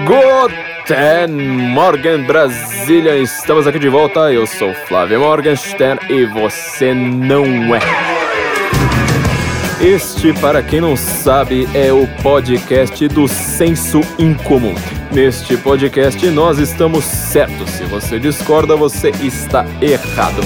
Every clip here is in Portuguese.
Guten Morgen Brasília, estamos aqui de volta. Eu sou Flávio Morgenstern e você não é. Este, para quem não sabe, é o podcast do Senso Incomum. Neste podcast nós estamos certos. Se você discorda, você está errado.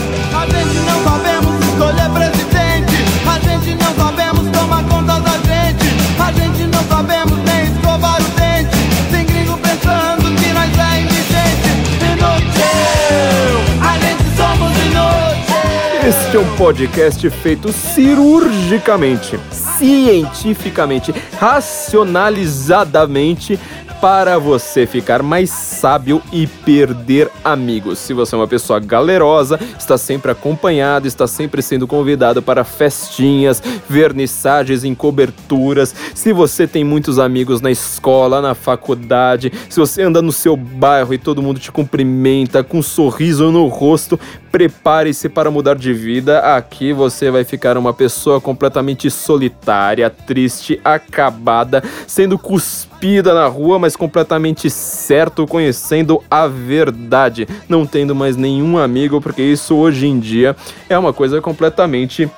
Este é um podcast feito cirurgicamente, cientificamente, racionalizadamente para você ficar mais sábio e perder amigos. Se você é uma pessoa galerosa, está sempre acompanhado, está sempre sendo convidado para festinhas, vernissagens em coberturas. Se você tem muitos amigos na escola, na faculdade, se você anda no seu bairro e todo mundo te cumprimenta com um sorriso no rosto, prepare-se para mudar de vida. Aqui você vai ficar uma pessoa completamente solitária, triste, acabada, sendo cuspida na rua, mas completamente certo, conhecendo a verdade, não tendo mais nenhum amigo, porque isso hoje em dia é uma coisa completamente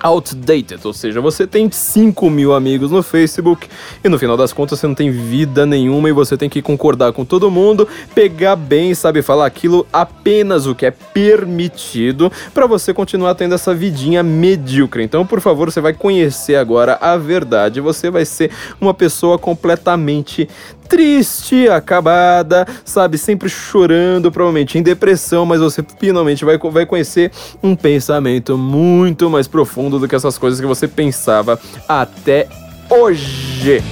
outdated, ou seja, você tem 5 mil amigos no Facebook e no final das contas você não tem vida nenhuma e você tem que concordar com todo mundo, pegar bem, sabe, falar aquilo apenas o que é permitido para você continuar tendo essa vidinha medíocre. Então, por favor, você vai conhecer agora a verdade, você vai ser uma pessoa completamente triste, acabada, sabe, sempre chorando, provavelmente em depressão, mas você finalmente vai, vai conhecer um pensamento muito mais profundo do que essas coisas que você pensava até hoje.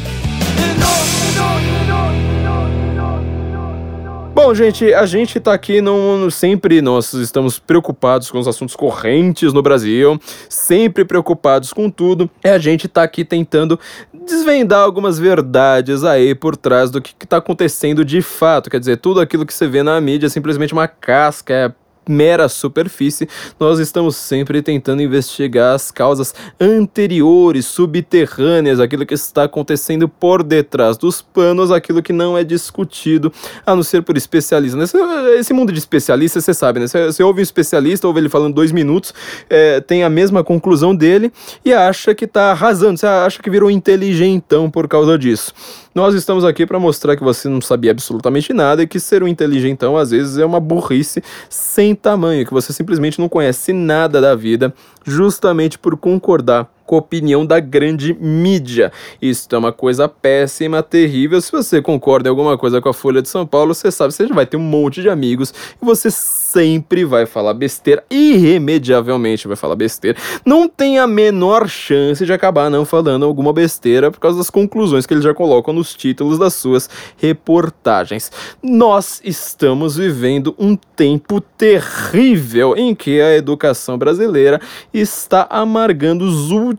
Bom, gente, a gente tá aqui não sempre nós estamos preocupados com os assuntos correntes no Brasil, sempre preocupados com tudo. E a gente tá aqui tentando desvendar algumas verdades aí por trás do que, que tá acontecendo de fato. Quer dizer, tudo aquilo que você vê na mídia é simplesmente uma casca, é mera superfície, nós estamos sempre tentando investigar as causas anteriores, subterrâneas, aquilo que está acontecendo por detrás dos panos, aquilo que não é discutido, a não ser por especialistas. Esse, esse mundo de especialistas, você sabe, né? Você, você ouve um especialista, ouve ele falando dois minutos, é, tem a mesma conclusão dele e acha que está arrasando, você acha que virou inteligentão por causa disso. Nós estamos aqui para mostrar que você não sabia absolutamente nada e que ser um inteligentão às vezes é uma burrice sem tamanho, que você simplesmente não conhece nada da vida, justamente por concordar com a opinião da grande mídia. Isso é uma coisa péssima, terrível. Se você concorda em alguma coisa com a Folha de São Paulo, você sabe, você já vai ter um monte de amigos e você sempre vai falar besteira, irremediavelmente vai falar besteira. Não tem a menor chance de acabar não falando alguma besteira por causa das conclusões que eles já colocam nos títulos das suas reportagens. Nós estamos vivendo um tempo terrível em que a educação brasileira está amargando os últimos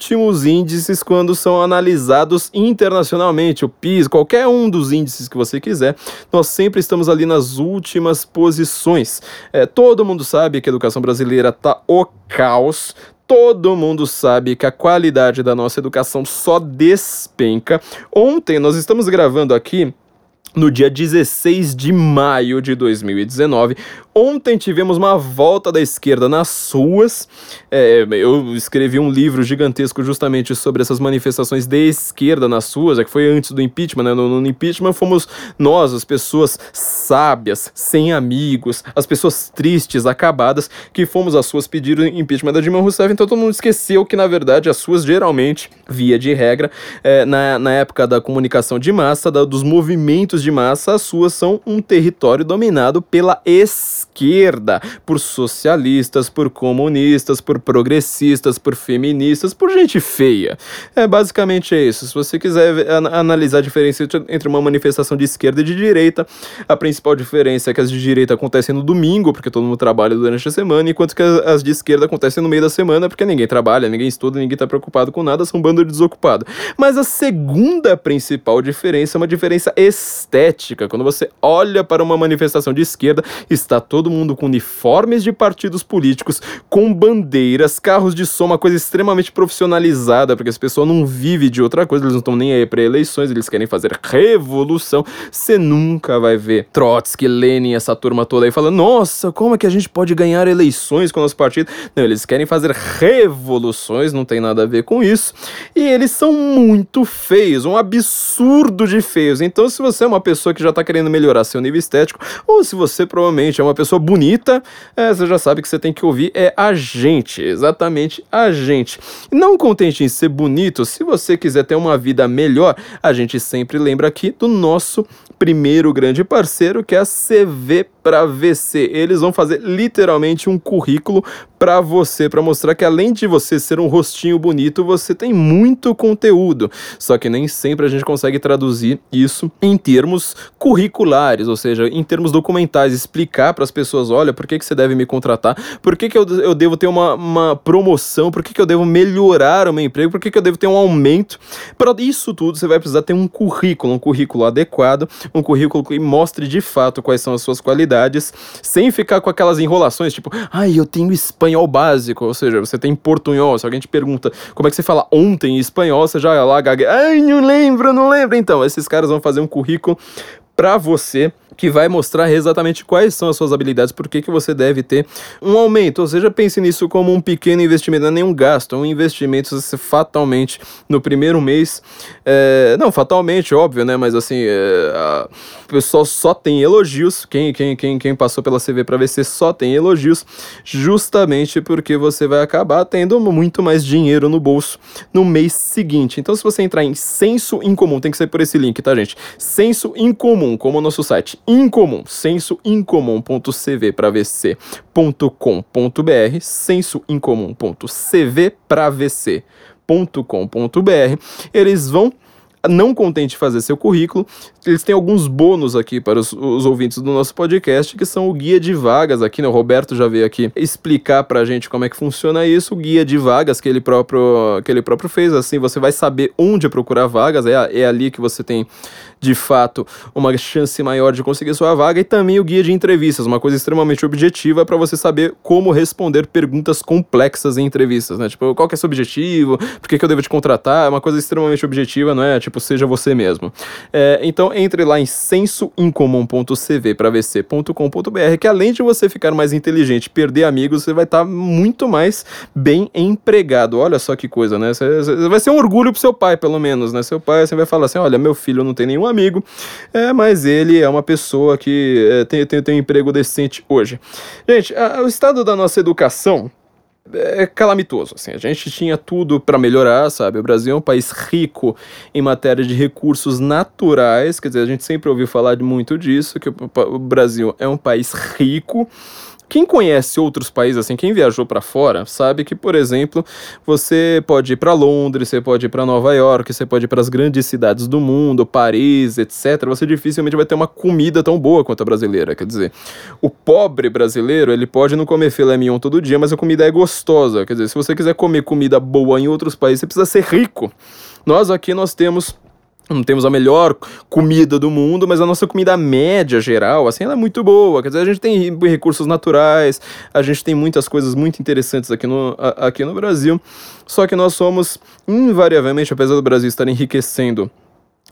índices quando são analisados internacionalmente, o PIS, qualquer um dos índices que você quiser, nós sempre estamos ali nas últimas posições. É, todo mundo sabe que a educação brasileira tá o caos, Todo mundo sabe que a qualidade da nossa educação só despenca. Ontem nós estamos gravando aqui no dia 16 de maio de 2019. Ontem tivemos uma volta da esquerda nas ruas. É, eu escrevi um livro gigantesco justamente sobre essas manifestações de esquerda nas ruas, é que foi antes do impeachment, né? No, no impeachment fomos nós, as pessoas sábias, sem amigos, as pessoas tristes, acabadas, que fomos às ruas pedir o impeachment da Dilma Rousseff. Então todo mundo esqueceu que, na verdade, as ruas geralmente, via de regra, é, na, na época da comunicação de massa, da, dos movimentos de massa, as ruas são um território dominado pela esquerda, por socialistas, por comunistas, por progressistas, por feministas, por gente feia. É basicamente isso. Se você quiser an analisar a diferença entre uma manifestação de esquerda e de direita, a principal diferença é que as de direita acontecem no domingo, porque todo mundo trabalha durante a semana, enquanto que as de esquerda acontecem no meio da semana, porque ninguém trabalha, ninguém estuda, ninguém tá preocupado com nada, são um bando de desocupado. Mas a segunda principal diferença é uma diferença estética. Quando você olha para uma manifestação de esquerda, está todo mundo com uniformes de partidos políticos, com bandeiras, carros de som, uma coisa extremamente profissionalizada, porque as pessoas não vivem de outra coisa, eles não estão nem aí para eleições, eles querem fazer revolução. Você nunca vai ver Trotsky, Lenin, essa turma toda aí falando: nossa, como é que a gente pode ganhar eleições com o nosso partido? Não, eles querem fazer revoluções, não tem nada a ver com isso. E eles são muito feios, um absurdo de feios. Então, se você é uma pessoa que já tá querendo melhorar seu nível estético, ou se você provavelmente é uma pessoa bonita, é, você já sabe que você tem que ouvir é a gente, exatamente a gente. Não contente em ser bonito, se você quiser ter uma vida melhor, a gente sempre lembra aqui do nosso primeiro grande parceiro, que é a CV para VC. Eles vão fazer literalmente um currículo para você, para mostrar que além de você ser um rostinho bonito, você tem muito conteúdo. Só que nem sempre a gente consegue traduzir isso em termos curriculares, ou seja, em termos documentais, explicar para as pessoas, olha, por que, que você deve me contratar, por que, que eu, eu devo ter uma, uma promoção, por que, que eu devo melhorar o meu emprego, por que, que eu devo ter um aumento. Para isso tudo, você vai precisar ter um currículo, um currículo adequado, um currículo que mostre de fato quais são as suas qualidades, sem ficar com aquelas enrolações, tipo, ai, eu tenho espanhol básico, ou seja, você tem portunhol, se alguém te pergunta como é que você fala ontem em espanhol, você já lá gaga, ai, não lembro, não lembro. Então, esses caras vão fazer um currículo para você que vai mostrar exatamente quais são as suas habilidades, por que, que você deve ter um aumento. Ou seja, pense nisso como um pequeno investimento, não é nenhum gasto, é um investimento fatalmente no primeiro mês. É, não, fatalmente, óbvio, né? Mas assim, é, o pessoal só tem elogios. Quem, quem, quem, quem passou pela CV para VC só tem elogios, justamente porque você vai acabar tendo muito mais dinheiro no bolso no mês seguinte. Então, se você entrar em senso incomum, tem que ser por esse link, tá, gente? Senso incomum, como o nosso site incomum, sensoincomum.cv para vc.com.br, sensoincomum.cv para vc.com.br, eles vão não contente fazer seu currículo, eles têm alguns bônus aqui para os, os, ouvintes do nosso podcast, que são o guia de vagas aqui, né? O Roberto já veio aqui explicar para a gente como é que funciona isso, o guia de vagas que ele próprio, que ele próprio fez, assim você vai saber onde procurar vagas, é, é ali que você tem de fato uma chance maior de conseguir sua vaga, e também o guia de entrevistas, uma coisa extremamente objetiva para você saber como responder perguntas complexas em entrevistas, né? Tipo, qual que é seu objetivo, por que, que eu devo te contratar, é uma coisa extremamente objetiva, não é? Tipo, seja você mesmo. É, então, entre lá em sensoincomum.cv para vc.com.br, que além de você ficar mais inteligente, perder amigos, você vai estar tá muito mais bem empregado. Olha só que coisa, né? Você, você vai ser um orgulho pro seu pai, pelo menos, né? Seu pai você vai falar assim: olha, meu filho não tem nenhum amigo, é, mas ele é uma pessoa que é, tem, tem, tem um emprego decente hoje. Gente, a, o estado da nossa educação é calamitoso, assim, a gente tinha tudo para melhorar, sabe, o Brasil é um país rico em matéria de recursos naturais, quer dizer, a gente sempre ouviu falar muito disso, que o Brasil é um país rico, quem conhece outros países, assim, quem viajou para fora, sabe que, por exemplo, você pode ir para Londres, você pode ir para Nova York, você pode ir para as grandes cidades do mundo, Paris, etc. Você dificilmente vai ter uma comida tão boa quanto a brasileira. Quer dizer, o pobre brasileiro, ele pode não comer filé mignon todo dia, mas a comida é gostosa. Quer dizer, se você quiser comer comida boa em outros países, você precisa ser rico. Nós aqui nós temos não temos a melhor comida do mundo, mas a nossa comida média geral, assim, ela é muito boa. Quer dizer, a gente tem recursos naturais, a gente tem muitas coisas muito interessantes aqui no, aqui no Brasil. Só que nós somos, invariavelmente, apesar do Brasil estar enriquecendo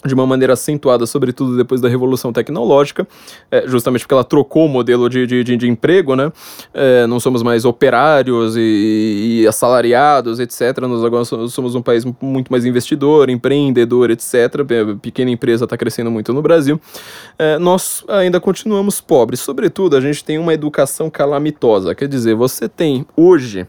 de uma maneira acentuada, sobretudo depois da Revolução Tecnológica, é, justamente porque ela trocou o modelo de, de, de, emprego, né? É, não somos mais operários e, e, assalariados, etc. Nós agora somos um país muito mais investidor, empreendedor, etc. Pequena empresa está crescendo muito no Brasil. É, nós ainda continuamos pobres. Sobretudo, a gente tem uma educação calamitosa. Quer dizer, você tem hoje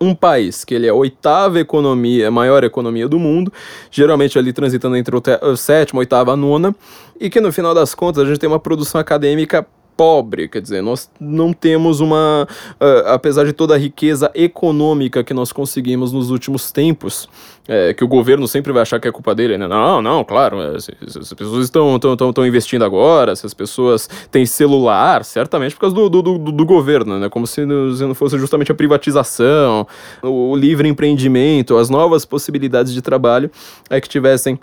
um país que ele é a oitava economia, a maior economia do mundo, geralmente ali transitando entre o sétima, oitava, nona, e que no final das contas a gente tem uma produção acadêmica pobre, quer dizer, nós não temos uma, uh, apesar de toda a riqueza econômica que nós conseguimos nos últimos tempos, é, que o governo sempre vai achar que é culpa dele, né? Não, não, claro, é, se, se, as pessoas estão, estão, estão, estão investindo agora, se as pessoas têm celular, certamente por causa do, do, do, do governo, né? Como se não fosse justamente a privatização, o, o livre empreendimento, as novas possibilidades de trabalho é que tivessem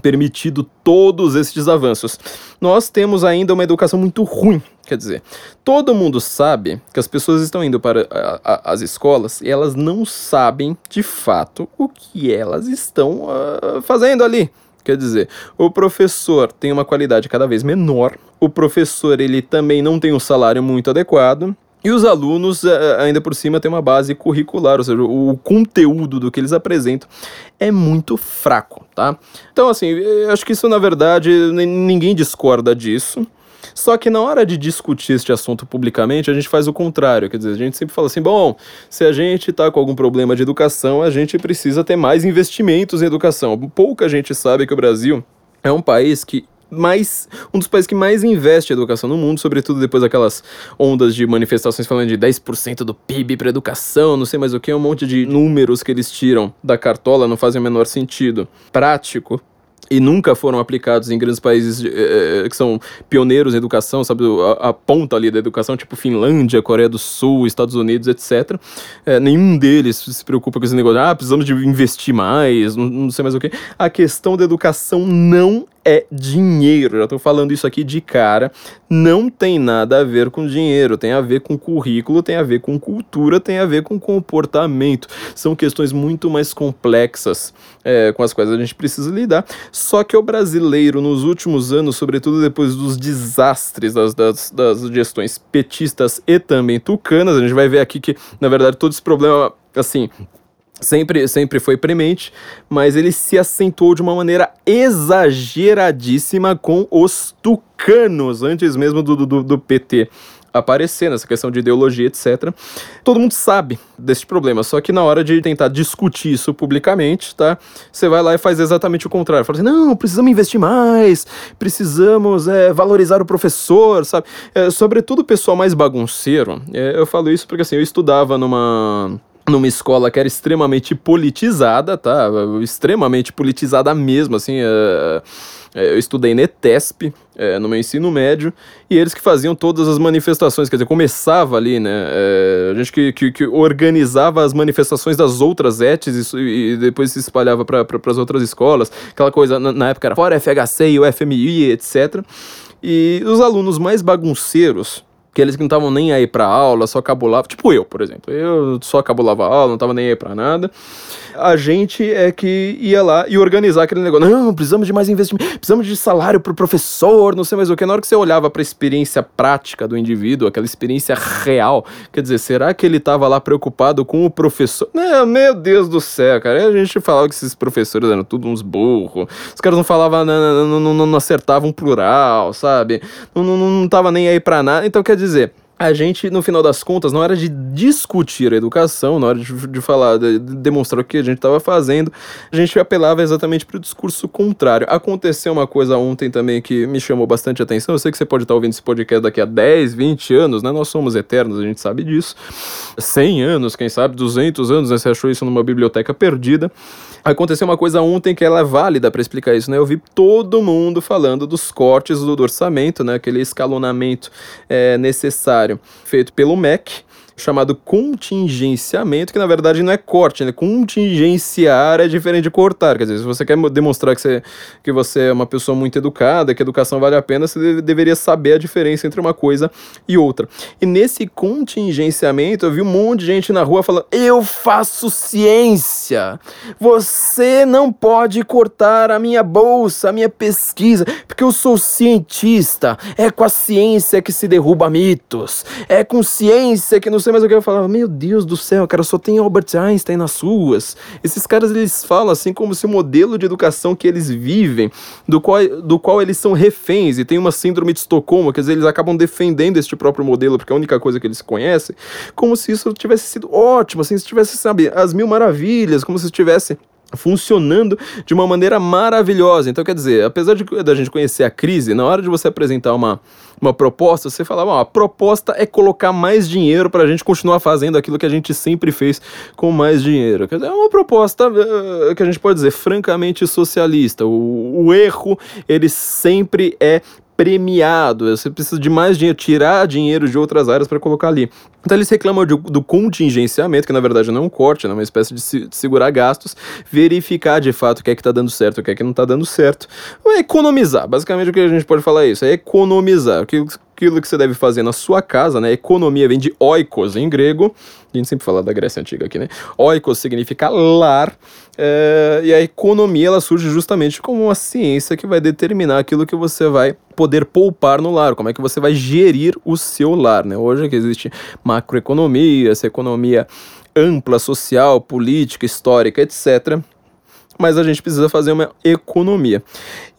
permitido todos esses avanços. Nós temos ainda uma educação muito ruim. Quer dizer, todo mundo sabe que as pessoas estão indo para a, a, as escolas e elas não sabem de fato o que elas estão uh, fazendo ali. Quer dizer, o professor tem uma qualidade cada vez menor, o professor ele também não tem um salário muito adequado, e os alunos, eh, ainda por cima, têm uma base curricular, ou seja, o conteúdo do que eles apresentam é muito fraco, tá? Então, assim, acho que isso, na verdade, ninguém discorda disso. Só que na hora de discutir este assunto publicamente, a gente faz o contrário. Quer dizer, a gente sempre fala assim: bom, se a gente está com algum problema de educação, a gente precisa ter mais investimentos em educação. Pouca gente sabe que o Brasil é um país que mais um dos países que mais investe em educação no mundo, sobretudo depois daquelas ondas de manifestações falando de 10% do PIB para educação, não sei mais o que, um monte de números que eles tiram da cartola não fazem o menor sentido prático e nunca foram aplicados em grandes países eh, que são pioneiros em educação, sabe, a, a, ponta ali da educação, tipo Finlândia, Coreia do Sul, Estados Unidos, etc. É, nenhum deles se preocupa com esse negócio, ah, precisamos de investir mais, não, não sei mais o que. A questão da educação não é dinheiro. Já estou falando isso aqui de cara. Não tem nada a ver com dinheiro, tem a ver com currículo, tem a ver com cultura, tem a ver com comportamento. São questões muito mais complexas é, com as quais a gente precisa lidar. Só que o brasileiro, nos últimos anos, sobretudo depois dos desastres das, das, das gestões petistas e também tucanas, a gente vai ver aqui que, na verdade, todo esse problema, assim, sempre, sempre foi premente, mas ele se acentuou de uma maneira exageradíssima com os tucanos, antes mesmo do, do, do PT aparecer nessa questão de ideologia, etc. Todo mundo sabe desse problema, só que na hora de tentar discutir isso publicamente, tá? Você vai lá e faz exatamente o contrário. Fala assim, não, precisamos investir mais, precisamos é, valorizar o professor, sabe? É, sobretudo o pessoal mais bagunceiro. É, eu falo isso porque assim, eu estudava numa numa escola que era extremamente politizada, tá? Extremamente politizada mesmo, assim. É, é, eu estudei NETESP é, no meu ensino médio e eles que faziam todas as manifestações, quer dizer, começava ali, né? É, a gente que, que, que, organizava as manifestações das outras ETs e, e depois se espalhava para pra, as outras escolas. Aquela coisa, na, na época era fora FHC e o FMI, etc. E os alunos mais bagunceiros aqueles que não estavam nem aí pra aula, só cabulava, tipo eu, por exemplo. Eu só cabulava a aula, não tava nem aí pra nada. A gente é que ia lá e organizar aquele negócio. Não, precisamos de mais investimento, precisamos de salário pro professor, não sei mais o que. Na hora que você olhava pra experiência prática do indivíduo, aquela experiência real, quer dizer, será que ele tava lá preocupado com o professor? Não, meu Deus do céu, cara. A gente falava que esses professores eram tudo uns burros. Os caras não falavam, não, não, não, não acertavam plural, sabe? Não, não, não tava nem aí pra nada. Então, quer dizer, dizer, a gente, no final das contas, na hora de discutir a educação, na hora de, de falar, de, de, demonstrar o que a gente estava fazendo, a gente apelava exatamente para o discurso contrário. Aconteceu uma coisa ontem também que me chamou bastante atenção. Eu sei que você pode estar ouvindo esse podcast daqui a 10, 20 anos, né? Nós somos eternos, a gente sabe disso. 100 anos, quem sabe, 200 anos, né? Você achou isso numa biblioteca perdida. Aconteceu uma coisa ontem que ela é válida para explicar isso, né? Eu vi todo mundo falando dos cortes do, orçamento, né? Aquele escalonamento é, necessário feito pelo MEC chamado contingenciamento, que na verdade não é corte, né? Contingenciar é diferente de cortar. Quer dizer, se você quer demonstrar que você, que você é uma pessoa muito educada, que educação vale a pena, você deve, deveria saber a diferença entre uma coisa e outra. E nesse contingenciamento, eu vi um monte de gente na rua falando: Eu faço ciência! Você não pode cortar a minha bolsa, a minha pesquisa, porque eu sou cientista. É com a ciência que se derruba mitos. É com ciência que nos sei mais o que eu falava, meu Deus do céu, cara, só tem Albert Einstein nas ruas. Esses caras eles falam assim como se o modelo de educação que eles vivem, do qual, do qual eles são reféns e tem uma síndrome de Estocolmo, quer dizer, eles acabam defendendo este próprio modelo porque é a única coisa que eles conhecem, como se isso tivesse sido ótimo, assim, se tivesse, sabe, as mil maravilhas, como se estivesse funcionando de uma maneira maravilhosa. Então, quer dizer, apesar de da gente conhecer a crise, na hora de você apresentar uma, uma proposta, você fala, bom, a proposta é colocar mais dinheiro para a gente continuar fazendo aquilo que a gente sempre fez com mais dinheiro. Quer dizer, é uma proposta uh, que a gente pode dizer francamente socialista. O, o erro, ele sempre é premiado, você precisa de mais dinheiro, tirar dinheiro de outras áreas para colocar ali. Então eles reclamam de, do contingenciamento, que na verdade não é um corte, é uma espécie de, se, de, segurar gastos, verificar de fato o que é que está dando certo, o que é que não está dando certo, é economizar. Basicamente o que a gente pode falar é isso, é economizar. Aquilo, aquilo que você deve fazer na sua casa, né? Economia vem de oikos em grego, a gente sempre fala da Grécia Antiga aqui, né? Oikos significa lar, é, e a economia ela surge justamente como uma ciência que vai determinar aquilo que você vai poder poupar no lar, como é que você vai gerir o seu lar, né? Hoje que existe macroeconomia, essa economia ampla, social, política, histórica, etc. Mas a gente precisa fazer uma economia.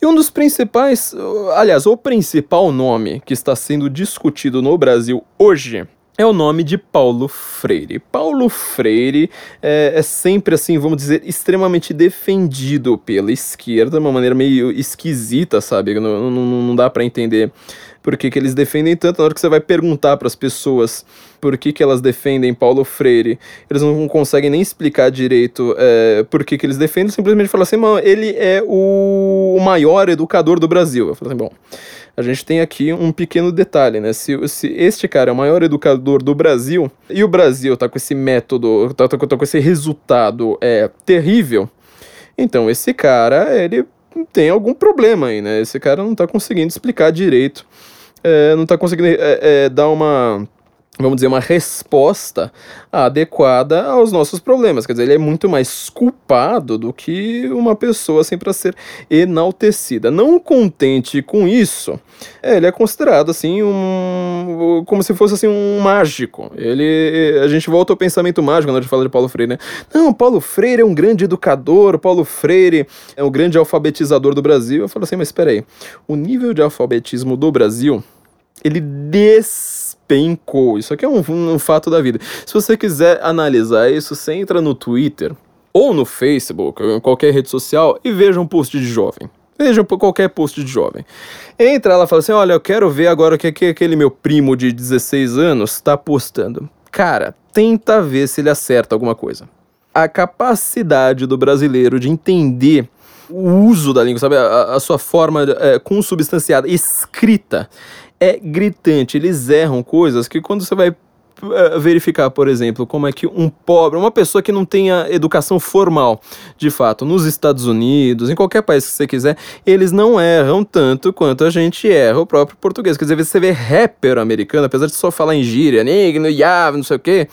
E um dos principais, aliás, o principal nome que está sendo discutido no Brasil hoje é o nome de Paulo Freire. Paulo Freire é, é, sempre assim, vamos dizer, extremamente defendido pela esquerda, de uma maneira meio esquisita, sabe? Não, não, não dá para entender por que, que eles defendem tanto. Na hora que você vai perguntar para as pessoas por que, que elas defendem Paulo Freire, eles não conseguem nem explicar direito é, por que, que eles defendem, simplesmente falam assim, mano, ele é o maior educador do Brasil. Eu falo assim, bom a gente tem aqui um pequeno detalhe, né? Se, se este cara é o maior educador do Brasil e o Brasil tá com esse método, tá, tá, tá com esse resultado é, terrível, então esse cara, ele tem algum problema aí, né? Esse cara não tá conseguindo explicar direito, é, não tá conseguindo é, é, dar uma vamos dizer, uma resposta adequada aos nossos problemas. Quer dizer, ele é muito mais culpado do que uma pessoa assim para ser enaltecida. Não contente com isso, é, ele é considerado assim um como se fosse assim um mágico. Ele a gente volta ao pensamento mágico quando a gente fala de Paulo Freire, né? Não, Paulo Freire é um grande educador, Paulo Freire é um grande alfabetizador do Brasil. Eu falo assim, mas espera aí. O nível de alfabetismo do Brasil, ele des despencou. Isso aqui é um, um fato da vida. Se você quiser analisar isso, você entra no Twitter ou no Facebook, ou em qualquer rede social, e veja um post de jovem. Veja qualquer post de jovem. Entra ela fala assim: Olha, eu quero ver agora o que, que aquele meu primo de 16 anos está postando. Cara, tenta ver se ele acerta alguma coisa. A capacidade do brasileiro de entender o uso da língua, sabe? A, a sua forma é, consubstanciada, escrita, é gritante. Eles erram coisas que quando você vai eh, verificar, por exemplo, como é que um pobre, uma pessoa que não tenha educação formal, de fato, nos Estados Unidos, em qualquer país que você quiser, eles não erram tanto quanto a gente erra o próprio português. Quer dizer, você vê rapper americano, apesar de só falar em gíria, negro, yave, não sei o quê,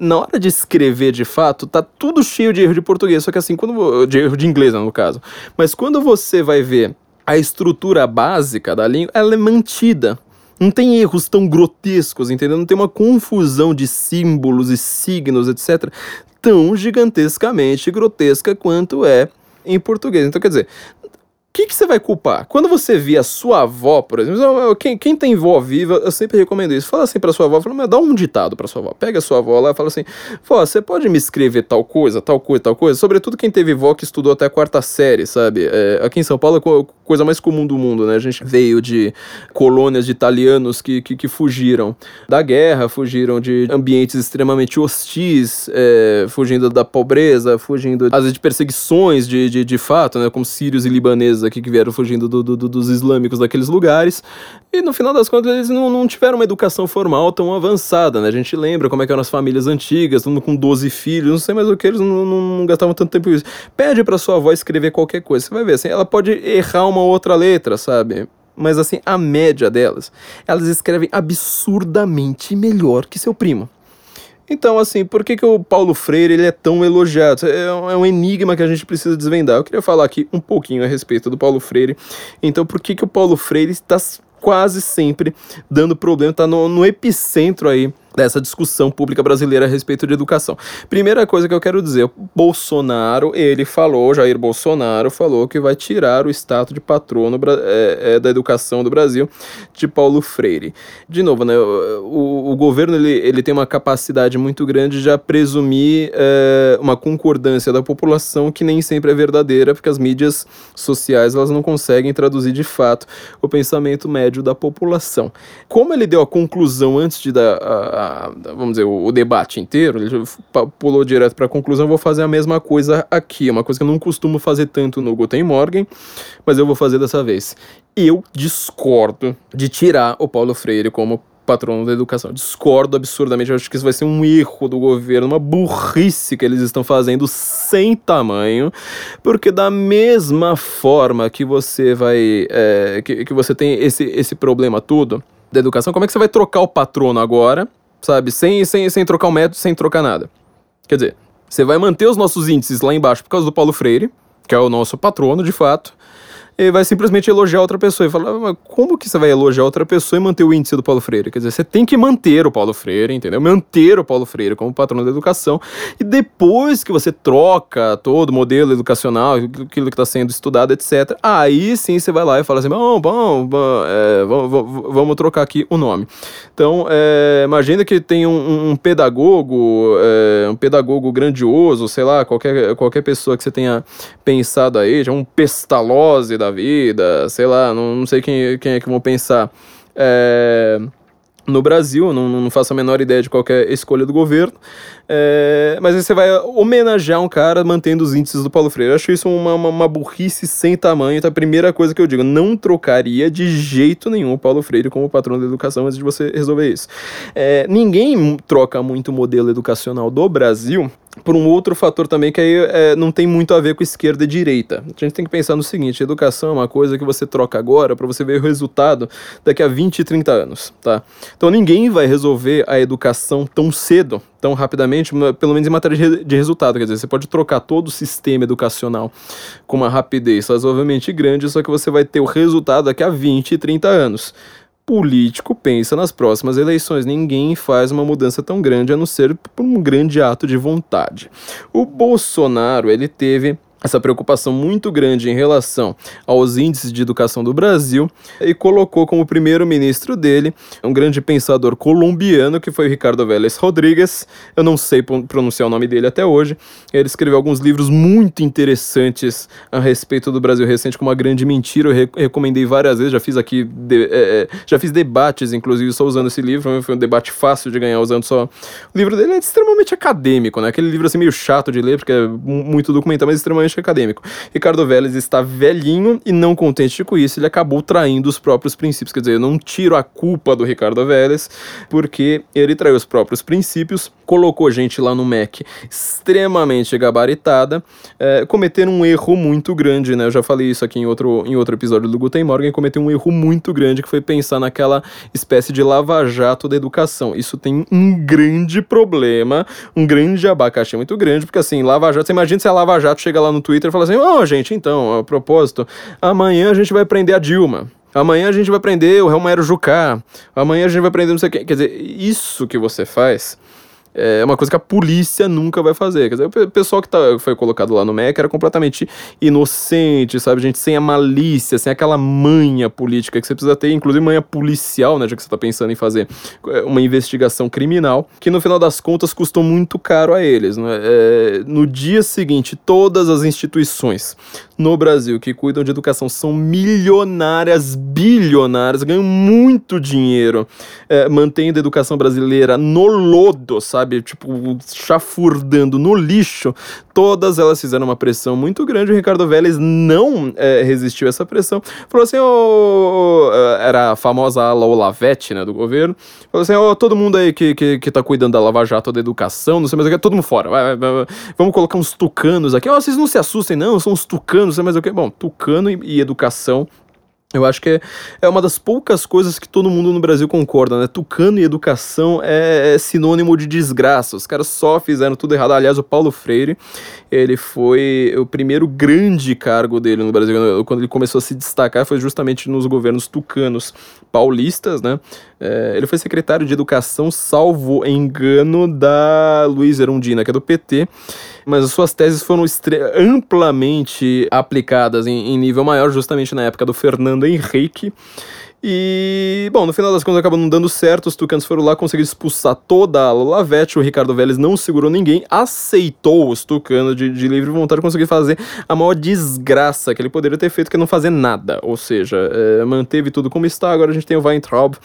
na hora de escrever de fato, tá tudo cheio de erro de português, só que assim, quando de erro de inglês, no caso. Mas quando você vai ver a estrutura básica da língua, ela é mantida. Não tem erros tão grotescos, entendeu? Não tem uma confusão de símbolos e signos, etc., tão gigantescamente grotesca quanto é em português. Então, quer dizer, que, que você vai culpar? Quando você vê a sua avó, por exemplo, quem, quem tem vó viva, eu sempre recomendo isso. Fala assim pra sua avó, fala, dá um ditado pra sua avó. Pega a sua avó lá e fala assim, vó, você pode me escrever tal coisa, tal coisa, tal coisa? Sobretudo quem teve vó que estudou até a quarta série, sabe? É, aqui em São Paulo é coisa mais comum do mundo, né? A gente veio de colônias de italianos que, que, que fugiram da guerra, fugiram de ambientes extremamente hostis, é, fugindo da pobreza, fugindo, às vezes, de perseguições de, de, de fato, né? Como sírios e libaneses aqui que vieram fugindo do, do, do, dos islâmicos daqueles lugares. E no final das contas, eles não, não tiveram uma educação formal tão avançada, né? A gente lembra como é que eram as famílias antigas, todo mundo com 12 filhos, não sei mais o que, eles não, não, não gastavam tanto tempo isso. Pede pra sua avó escrever qualquer coisa, você vai ver, assim, ela pode errar uma outra letra, sabe? Mas assim, a média delas, elas escrevem absurdamente melhor que seu primo. Então, assim, por que, que o Paulo Freire ele é tão elogiado? É um, é um enigma que a gente precisa desvendar. Eu queria falar aqui um pouquinho a respeito do Paulo Freire. Então, por que, que o Paulo Freire está quase sempre dando problema, está no, no epicentro aí dessa discussão pública brasileira a respeito de educação. Primeira coisa que eu quero dizer, Bolsonaro, ele falou, Jair Bolsonaro falou que vai tirar o status de patrono é, é, da educação do Brasil de Paulo Freire. De novo, né, o, o governo ele, ele tem uma capacidade muito grande de presumir é, uma concordância da população que nem sempre é verdadeira, porque as mídias sociais elas não conseguem traduzir de fato o pensamento médio da população. Como ele deu a conclusão antes de dar a, vamos dizer, o, o, debate inteiro, ele pulou direto para a conclusão, vou fazer a mesma coisa aqui, uma coisa que eu não costumo fazer tanto no Guten Morgen, mas eu vou fazer dessa vez. Eu discordo de tirar o Paulo Freire como patrono da educação. Discordo absurdamente, eu acho que isso vai ser um erro do governo, uma burrice que eles estão fazendo sem tamanho, porque da mesma forma que você vai, é, que, que você tem esse, esse problema todo da educação, como é que você vai trocar o patrono agora sabe? Sem, sem, sem trocar o método, sem trocar nada. Quer dizer, você vai manter os nossos índices lá embaixo por causa do Paulo Freire, que é o nosso patrono de fato, e vai simplesmente elogiar outra pessoa e falar, ah, mas como que você vai elogiar outra pessoa e manter o índice do Paulo Freire? Quer dizer, você tem que manter o Paulo Freire, entendeu? Manter o Paulo Freire como patrono da educação e depois que você troca todo o modelo educacional, aquilo que está sendo estudado, etc., aí sim você vai lá e fala assim, bom, bom, bom é, vamos, vamos, trocar aqui o nome. Então, é, imagina que tem um, um pedagogo, é, um pedagogo grandioso, sei lá, qualquer, qualquer pessoa que você tenha pensado aí, já um Pestalozzi da vida, sei lá, não, não sei quem, quem é que vão pensar. É, no Brasil, não, não faço a menor ideia de qualquer escolha do governo, é, mas aí você vai homenagear um cara mantendo os índices do Paulo Freire. Eu acho isso uma, uma, uma, burrice sem tamanho. Então, a primeira coisa que eu digo, não trocaria de jeito nenhum o Paulo Freire como patrão da educação antes de você resolver isso. É, ninguém troca muito o modelo educacional do Brasil por um outro fator também que aí é, não tem muito a ver com esquerda e direita. A gente tem que pensar no seguinte: educação é uma coisa que você troca agora para você ver o resultado daqui a 20, 30 anos, tá? Então ninguém vai resolver a educação tão cedo, tão rapidamente, pelo menos em matéria de resultado. Quer dizer, você pode trocar todo o sistema educacional com uma rapidez razoavelmente grande, só que você vai ter o resultado daqui a 20, 30 anos político pensa nas próximas eleições. Ninguém faz uma mudança tão grande a não ser por um grande ato de vontade. O Bolsonaro, ele teve essa preocupação muito grande em relação aos índices de educação do Brasil e colocou como primeiro-ministro dele um grande pensador colombiano que foi Ricardo Vélez Rodrigues. Eu não sei pronunciar o nome dele até hoje. Ele escreveu alguns livros muito interessantes a respeito do Brasil recente, como uma grande mentira. Eu re recomendei várias vezes, já fiz aqui, de, é, é, já fiz debates, inclusive, só usando esse livro. Foi um debate fácil de ganhar usando só. O livro dele é extremamente acadêmico, né? Aquele livro assim meio chato de ler, porque é muito documental, mas extremamente acadêmico. Ricardo Vélez está velhinho e não contente com isso, ele acabou traindo os próprios princípios. Quer dizer, eu não tiro a culpa do Ricardo Vélez, porque ele traiu os próprios princípios, colocou gente lá no MEC extremamente gabaritada, é, cometeram um erro muito grande, né? Eu já falei isso aqui em outro, em outro episódio do Guten Morgen, cometeu um erro muito grande que foi pensar naquela espécie de lava-jato da educação. Isso tem um grande problema, um grande abacaxi muito grande, porque assim, lava-jato, você imagina se a lava-jato chega lá no Twitter e fala assim: Ó, oh, gente, então, a propósito, amanhã a gente vai prender a Dilma. Amanhã a gente vai prender o Romero Jucá. Amanhã a gente vai prender não sei o quê. Quer dizer, isso que você faz é uma coisa que a polícia nunca vai fazer. Quer dizer, o pessoal que tá, foi colocado lá no MEC era completamente inocente, sabe? Gente sem a malícia, sem aquela manha política que você precisa ter, inclusive manha policial, né? Já que você tá pensando em fazer é, uma investigação criminal, que no final das contas custou muito caro a eles. Né? É, no dia seguinte, todas as instituições no Brasil que cuidam de educação são milionárias, bilionárias, ganham muito dinheiro é, mantendo a educação brasileira no lodo, sabe? Tipo, chafurdando no lixo. Todas elas fizeram uma pressão muito grande. O Ricardo Vélez não é, resistiu a essa pressão. Falou assim: oh, era a famosa ala Olavete, né, do governo. Falou assim: oh, todo mundo aí que, que, que tá cuidando da Lava Jato da educação, não sei mais o que, todo mundo fora. Vai, vai, vai, vamos colocar uns tucanos aqui. Oh, vocês não se assustem, não, são uns tucanos, não sei mais o que. Bom, tucano e, e educação Eu acho que é, é uma das poucas coisas que todo mundo no Brasil concorda, né? Tucano e educação é, é sinônimo de desgraça. Os caras só fizeram tudo errado. Aliás, o Paulo Freire, ele foi o primeiro grande cargo dele no Brasil. Quando ele começou a se destacar, foi justamente nos governos tucanos paulistas, né? É, ele foi secretário de educação, salvo engano, da Luiz Erundina, que é do PT mas as suas teses foram amplamente aplicadas em, em nível maior, justamente na época do Fernando Henrique. E, bom, no final das contas acabou não dando certo. Os Tucanos foram lá, conseguiram expulsar toda a Lavete. O Ricardo Vélez não segurou ninguém, aceitou os Tucanos de, de livre vontade, conseguiu fazer a maior desgraça que ele poderia ter feito, que é não fazer nada. Ou seja, é, manteve tudo como está. Agora a gente tem o Weintraub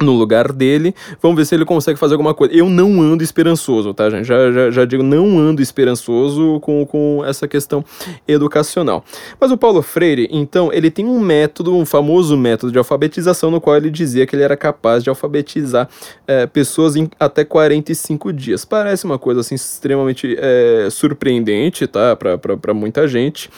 no lugar dele. Vamos ver se ele consegue fazer alguma coisa. Eu não ando esperançoso, tá, gente? Já, já, já digo, não ando esperançoso com, com essa questão educacional. Mas o Paulo Freire, então, ele tem um método, um famoso método de alfabetização no qual ele dizia que ele era capaz de alfabetizar é, pessoas em até 45 dias. Parece uma coisa assim extremamente é, surpreendente, tá? Para muita gente.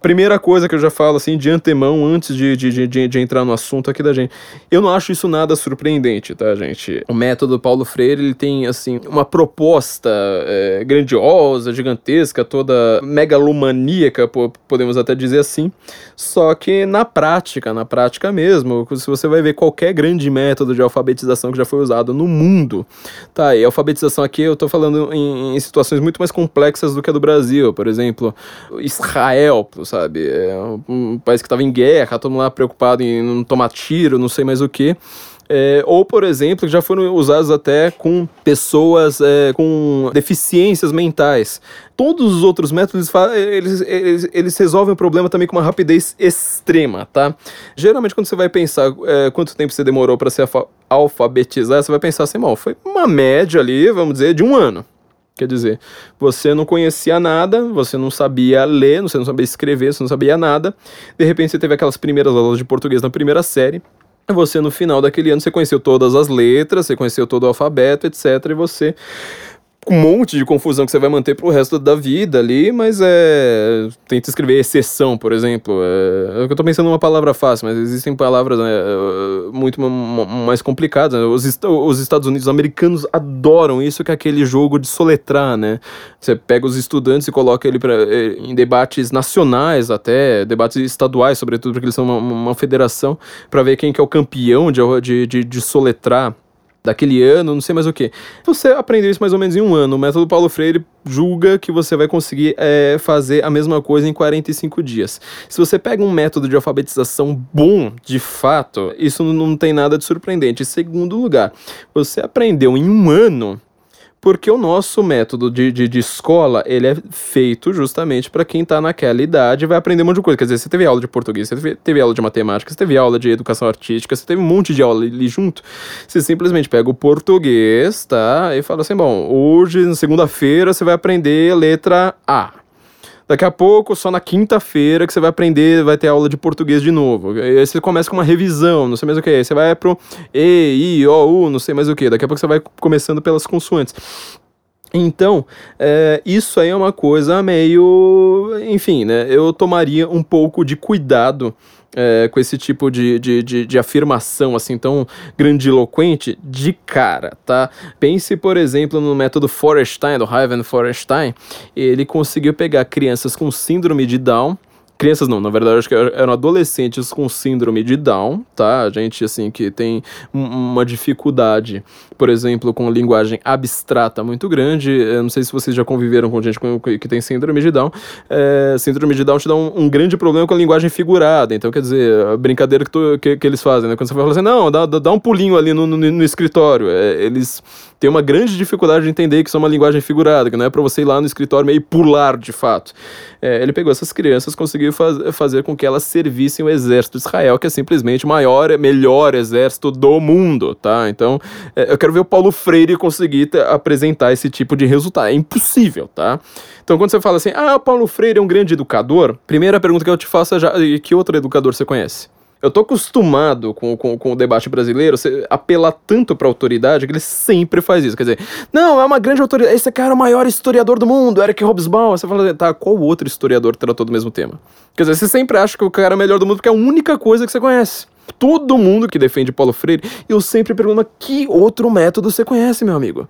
Primeira coisa que eu já falo assim de antemão, antes de, de, de, de, entrar no assunto aqui da gente. Eu não acho isso nada surpreendente, tá, gente? O método Paulo Freire, ele tem, assim, uma proposta é, grandiosa, gigantesca, toda megalomaníaca, podemos até dizer assim. Só que na prática, na prática mesmo, se você vai ver qualquer grande método de alfabetização que já foi usado no mundo, tá? E alfabetização aqui eu tô falando em, em situações muito mais complexas do que a do Brasil. Por exemplo, Israel, sabe? É um, país que estava em guerra, todo mundo lá preocupado em não tomar tiro, não sei mais o que. É, ou, por exemplo, que já foram usados até com pessoas é, com deficiências mentais. Todos os outros métodos, eles, eles, eles resolvem o problema também com uma rapidez extrema, tá? Geralmente, quando você vai pensar é, quanto tempo você demorou para se alfabetizar, você vai pensar assim, bom, foi uma média ali, vamos dizer, de um ano. Quer dizer, você não conhecia nada, você não sabia ler, você não sabia escrever, você não sabia nada. De repente você teve aquelas primeiras aulas de português na primeira série. Você, no final daquele ano, você conheceu todas as letras, você conheceu todo o alfabeto, etc. E você um monte de confusão que você vai manter pro resto da vida ali, mas é. Tenta escrever exceção, por exemplo. É, eu tô pensando numa palavra fácil, mas existem palavras né, muito mais complicadas. Né? Os, os Estados Unidos americanos adoram isso, que é aquele jogo de soletrar, né? Você pega os estudantes e coloca ele pra, é, em debates nacionais, até, debates estaduais, sobretudo, porque eles são uma, uma federação, para ver quem que é o campeão de, de, de, de soletrar daquele ano, não sei mais o que. Você aprendeu isso mais ou menos em um ano. O método Paulo Freire julga que você vai conseguir é, fazer a mesma coisa em 45 dias. Se você pega um método de alfabetização bom, de fato, isso não tem nada de surpreendente. Em segundo lugar, você aprendeu em um ano porque o nosso método de, de, de escola, ele é feito justamente para quem está naquela idade e vai aprender um monte de coisa. Quer dizer, você teve aula de português, você teve, teve, aula de matemática, você teve aula de educação artística, você teve um monte de aula ali junto. Você simplesmente pega o português, tá? E fala assim, bom, hoje, segunda-feira, você vai aprender letra A. Daqui a pouco, só na quinta-feira, que você vai aprender, vai ter aula de português de novo. Aí você começa com uma revisão, não sei mais o que. Aí você vai pro E, I, O, U, não sei mais o que. Daqui a pouco você vai começando pelas consoantes. Então, é, isso aí é uma coisa meio. Enfim, né? Eu tomaria um pouco de cuidado é, com esse tipo de, de, de, de, afirmação assim tão grandiloquente de cara, tá? Pense, por exemplo, no método Forestein, do Ivan Forestein, ele conseguiu pegar crianças com síndrome de Down Crianças não, na verdade, acho que eram adolescentes com síndrome de Down, tá? Gente, assim, que tem uma dificuldade, por exemplo, com linguagem abstrata muito grande. Eu não sei se vocês já conviveram com gente que tem síndrome de Down. É, síndrome de Down te dá um, um, grande problema com a linguagem figurada. Então, quer dizer, a brincadeira que, tu, que, que, eles fazem, né? Quando você fala assim, não, dá, dá um pulinho ali no, no, no escritório. É, eles têm uma grande dificuldade de entender que isso é uma linguagem figurada, que não é para você ir lá no escritório meio pular de fato. É, ele pegou essas crianças, conseguiu faz, fazer com que elas servissem o exército de Israel, que é simplesmente o maior, melhor exército do mundo, tá? Então, é, eu quero ver o Paulo Freire conseguir apresentar esse tipo de resultado. É impossível, tá? Então, quando você fala assim, ah, Paulo Freire é um grande educador, primeira pergunta que eu te faço é já, que outro educador você conhece? Eu tô acostumado com, com, com o debate brasileiro você apelar tanto pra autoridade que ele sempre faz isso. Quer dizer, não, é uma grande autoridade. Esse cara é o maior historiador do mundo, Eric Hobsbawm. Você fala, tá, qual outro historiador tratou do mesmo tema? Quer dizer, você sempre acha que o cara é o melhor do mundo porque é a única coisa que você conhece. Todo mundo que defende Paulo Freire, eu sempre pergunto, que outro método você conhece, meu amigo?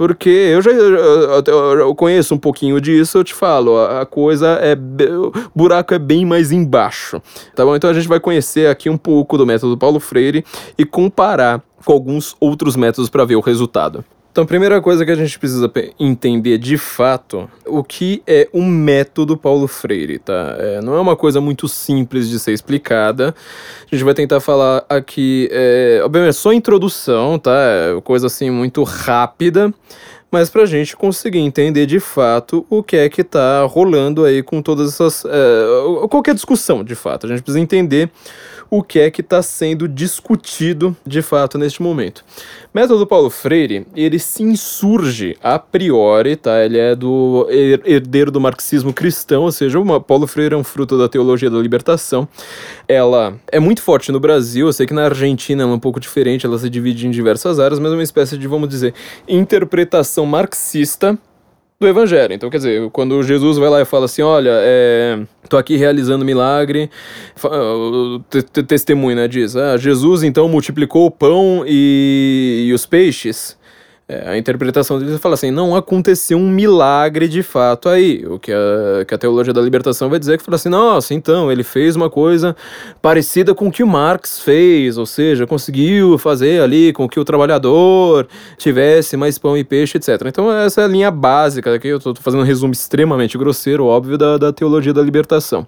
Porque eu já eu, eu, conheço um pouquinho disso, eu te falo, a coisa é. O buraco é bem mais embaixo. Tá bom? Então a gente vai conhecer aqui um pouco do método Paulo Freire e comparar com alguns outros métodos para ver o resultado. Então, a primeira coisa que a gente precisa entender de fato o que é o método Paulo Freire, tá? É, não é uma coisa muito simples de ser explicada. A gente vai tentar falar aqui, é, obviamente, só introdução, tá? É coisa assim muito rápida, mas para a gente conseguir entender de fato o que é que está rolando aí com todas essas. É, qualquer discussão, de fato. A gente precisa entender o que é que está sendo discutido de fato neste momento. Método Paulo Freire, ele se insurge a priori, tá? Ele é do herdeiro do marxismo cristão, ou seja, o Paulo Freire é um fruto da teologia da libertação. Ela é muito forte no Brasil, eu sei que na Argentina ela é um pouco diferente, ela se divide em diversas áreas, mas é uma espécie de, vamos dizer, interpretação marxista do evangelho. Então, quer dizer, quando Jesus vai lá e fala assim, olha, é, tô aqui realizando milagre, o testemunho, né, diz, ah, Jesus então multiplicou o pão e, e os peixes, é, a interpretação deles fala assim: não aconteceu um milagre de fato aí. O que a, que a teologia da libertação vai dizer é que fala assim: nossa, então ele fez uma coisa parecida com o que Marx fez, ou seja, conseguiu fazer ali com que o trabalhador tivesse mais pão e peixe, etc. Então, essa é a linha básica aqui. Eu estou fazendo um resumo extremamente grosseiro, óbvio, da, da teologia da libertação.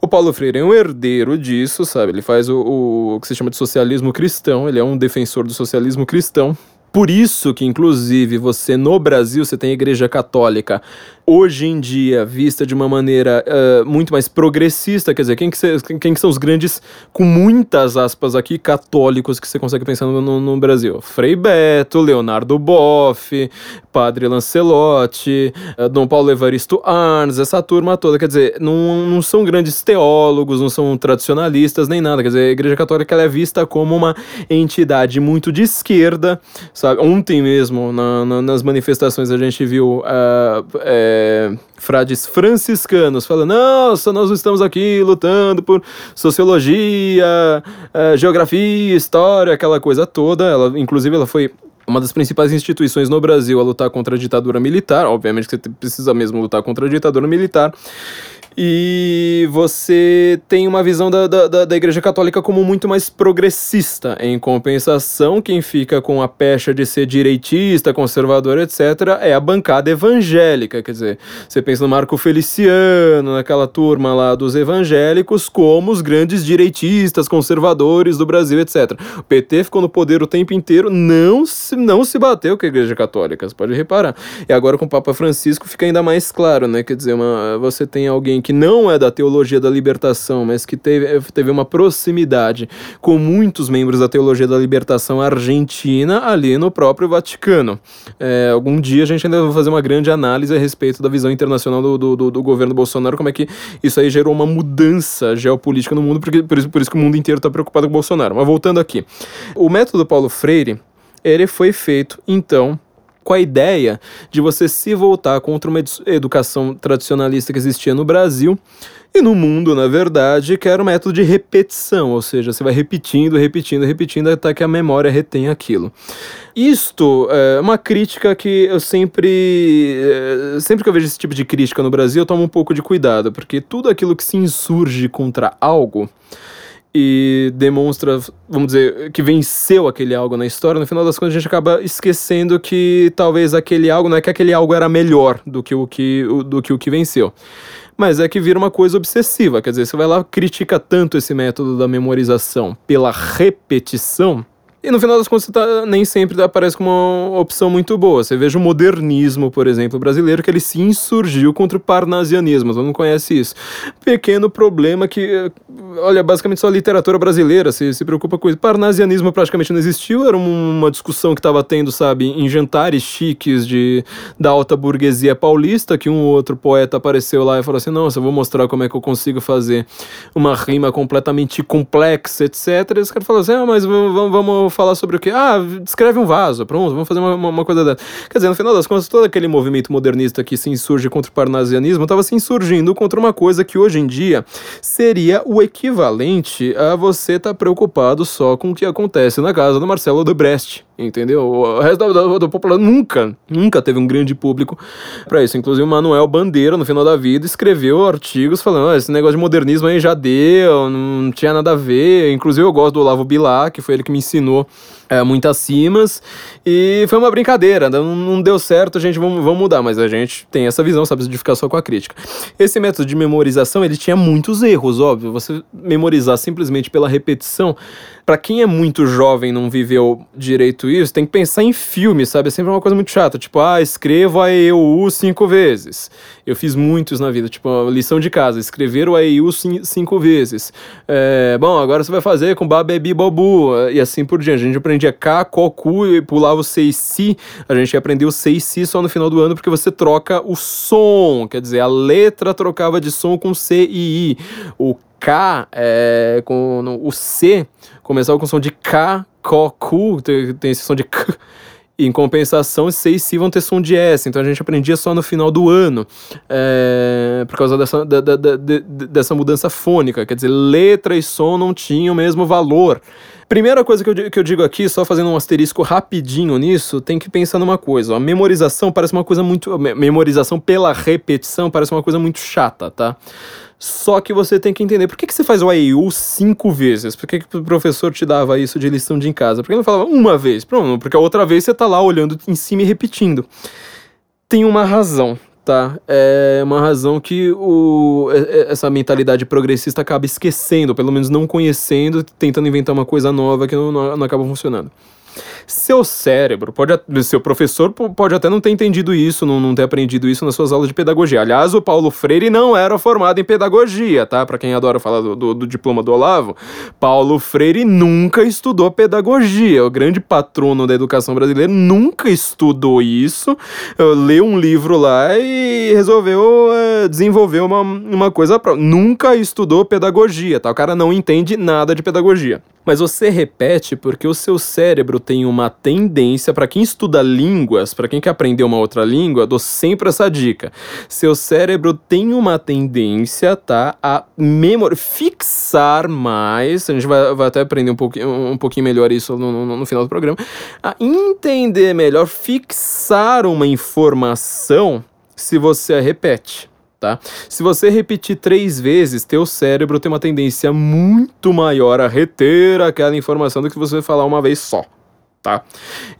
O Paulo Freire é um herdeiro disso, sabe? Ele faz o, o, o que se chama de socialismo cristão, ele é um defensor do socialismo cristão. Por isso que, inclusive, você no Brasil, você tem igreja católica hoje em dia vista de uma maneira uh, muito mais progressista, quer dizer, quem que, cê, quem que são os grandes, com muitas aspas aqui, católicos que você consegue pensar no, no, no, Brasil? Frei Beto, Leonardo Boff, Padre Lancelotti, uh, Dom Paulo Evaristo Arns, essa turma toda, quer dizer, não, não são grandes teólogos, não são tradicionalistas nem nada, quer dizer, a igreja católica é vista como uma entidade muito de esquerda, sabe? Ontem mesmo, na, na, nas manifestações, a gente viu uh, é, frades franciscanos falando: nossa, nós estamos aqui lutando por sociologia, é, geografia, história, aquela coisa toda. Ela, inclusive, ela foi uma das principais instituições no Brasil a lutar contra a ditadura militar. Obviamente que você precisa mesmo lutar contra a ditadura militar e você tem uma visão da, da, da Igreja Católica como muito mais progressista. Em compensação, quem fica com a pecha de ser direitista, conservador, etc., é a bancada evangélica. Quer dizer, você pensa no Marco Feliciano, naquela turma lá dos evangélicos, como os grandes direitistas, conservadores do Brasil, etc. O PT ficou no poder o tempo inteiro, não se, não se bateu com a Igreja Católica, você pode reparar. E agora com o Papa Francisco fica ainda mais claro, né? Quer dizer, uma, você tem alguém que não é da teologia da libertação, mas que teve, teve uma proximidade com muitos membros da teologia da libertação argentina ali no próprio Vaticano. É, algum dia a gente ainda vai fazer uma grande análise a respeito da visão internacional do, do, do, governo Bolsonaro, como é que isso aí gerou uma mudança geopolítica no mundo, porque, por, isso, por isso que o mundo inteiro está preocupado com o Bolsonaro. Mas voltando aqui, o método Paulo Freire, ele foi feito, então, com a ideia de você se voltar contra uma educação tradicionalista que existia no Brasil e no mundo, na verdade, que era um método de repetição, ou seja, você vai repetindo, repetindo, repetindo até que a memória retém aquilo. Isto é uma crítica que eu sempre. É, sempre que eu vejo esse tipo de crítica no Brasil, eu tomo um pouco de cuidado, porque tudo aquilo que se insurge contra algo e demonstra, vamos dizer, que venceu aquele algo na história, no final das contas a gente acaba esquecendo que talvez aquele algo, não é que aquele algo era melhor do que o que, do que, o que venceu. Mas é que vira uma coisa obsessiva, quer dizer, você vai lá critica tanto esse método da memorização pela repetição, E no final das contas, tá, nem sempre aparece como uma opção muito boa. Você veja o modernismo, por exemplo, brasileiro, que ele se insurgiu contra o parnasianismo. Você não conhece isso. Pequeno problema que, olha, basicamente só a literatura brasileira se, se preocupa com isso. Parnasianismo praticamente não existiu, era uma discussão que estava tendo, sabe, em jantares chiques de, da alta burguesia paulista, que um outro poeta apareceu lá e falou assim: Nossa, eu vou mostrar como é que eu consigo fazer uma rima completamente complexa, etc. E os caras falaram assim: Ah, mas vamos, falar sobre o quê? Ah, descreve um vaso, pronto, vamos fazer uma, uma, coisa dessa. Quer dizer, no final das contas, todo aquele movimento modernista que se insurge contra o parnasianismo estava se insurgindo contra uma coisa que hoje em dia seria o equivalente a você estar tá preocupado só com o que acontece na casa do Marcelo Odebrecht entendeu? O resto da, da, da, nunca, nunca teve um grande público para isso. Inclusive, o Manuel Bandeira, no final da vida, escreveu artigos falando: oh, esse negócio de modernismo aí já deu, não tinha nada a ver. Inclusive, eu gosto do Olavo Bilar, que foi ele que me ensinou é, muitas cimas, e foi uma brincadeira, não, não deu certo, a gente vamos, vamos mudar, mas a gente tem essa visão, sabe, de ficar só com a crítica. Esse método de memorização, ele tinha muitos erros, óbvio, você memorizar simplesmente pela repetição, para quem é muito jovem não viveu direito isso, tem que pensar em filme, sabe, é sempre uma coisa muito chata, tipo, ah, escreva a EUU cinco vezes. Eu fiz muitos na vida, tipo, lição de casa, escrever o AEU cinco vezes. É, bom, agora você vai fazer com Babebi Bobu, e assim por diante, a gente aprende aprendia K, Ko, Ku e pulava o 6Si. A gente aprendeu o 6Si só no final do ano porque você troca o som. Quer dizer, a letra trocava de som com C e I. O K, é, com no, o C, começava com som de K, Ko, Ku, tem, tem esse som de K. Em compensação, C e Si vão ter som de S, então a gente aprendia só no final do ano, é, por causa dessa, da, da, da, dessa mudança fônica. Quer dizer, letra e som não tinham o mesmo valor. Primeira coisa que eu, que eu digo aqui, só fazendo um asterisco rapidinho nisso, tem que pensar numa coisa. A memorização parece uma coisa muito. Memorização pela repetição parece uma coisa muito chata, tá? Só que você tem que entender por que, que você faz o AEU cinco vezes? Por que, que o professor te dava isso de lição de em casa? Por que não falava uma vez? Pronto, porque a outra vez você tá lá olhando em cima e repetindo. Tem uma razão, tá? É uma razão que o, essa mentalidade progressista acaba esquecendo, pelo menos não conhecendo, tentando inventar uma coisa nova que não, não acaba funcionando. Seu cérebro, pode, seu professor pode até não ter entendido isso, não, não ter aprendido isso nas suas aulas de pedagogia. Aliás, o Paulo Freire não era formado em pedagogia, tá? Para quem adora falar do, do, do, diploma do Olavo, Paulo Freire nunca estudou pedagogia. O grande patrono da educação brasileira nunca estudou isso, leu um livro lá e resolveu é, desenvolver uma, uma coisa própria. Nunca estudou pedagogia, tá? O cara não entende nada de pedagogia. Mas você repete porque o seu cérebro tem uma tendência, para quem estuda línguas, para quem quer aprender uma outra língua, dou sempre essa dica. Seu cérebro tem uma tendência, tá, a memor fixar mais, a gente vai, vai até aprender um pouquinho, um pouquinho melhor isso no, no, no final do programa, a entender melhor, fixar uma informação se você a repete tá? Se você repetir três vezes, teu cérebro tem uma tendência muito maior a reter aquela informação do que você falar uma vez só tá?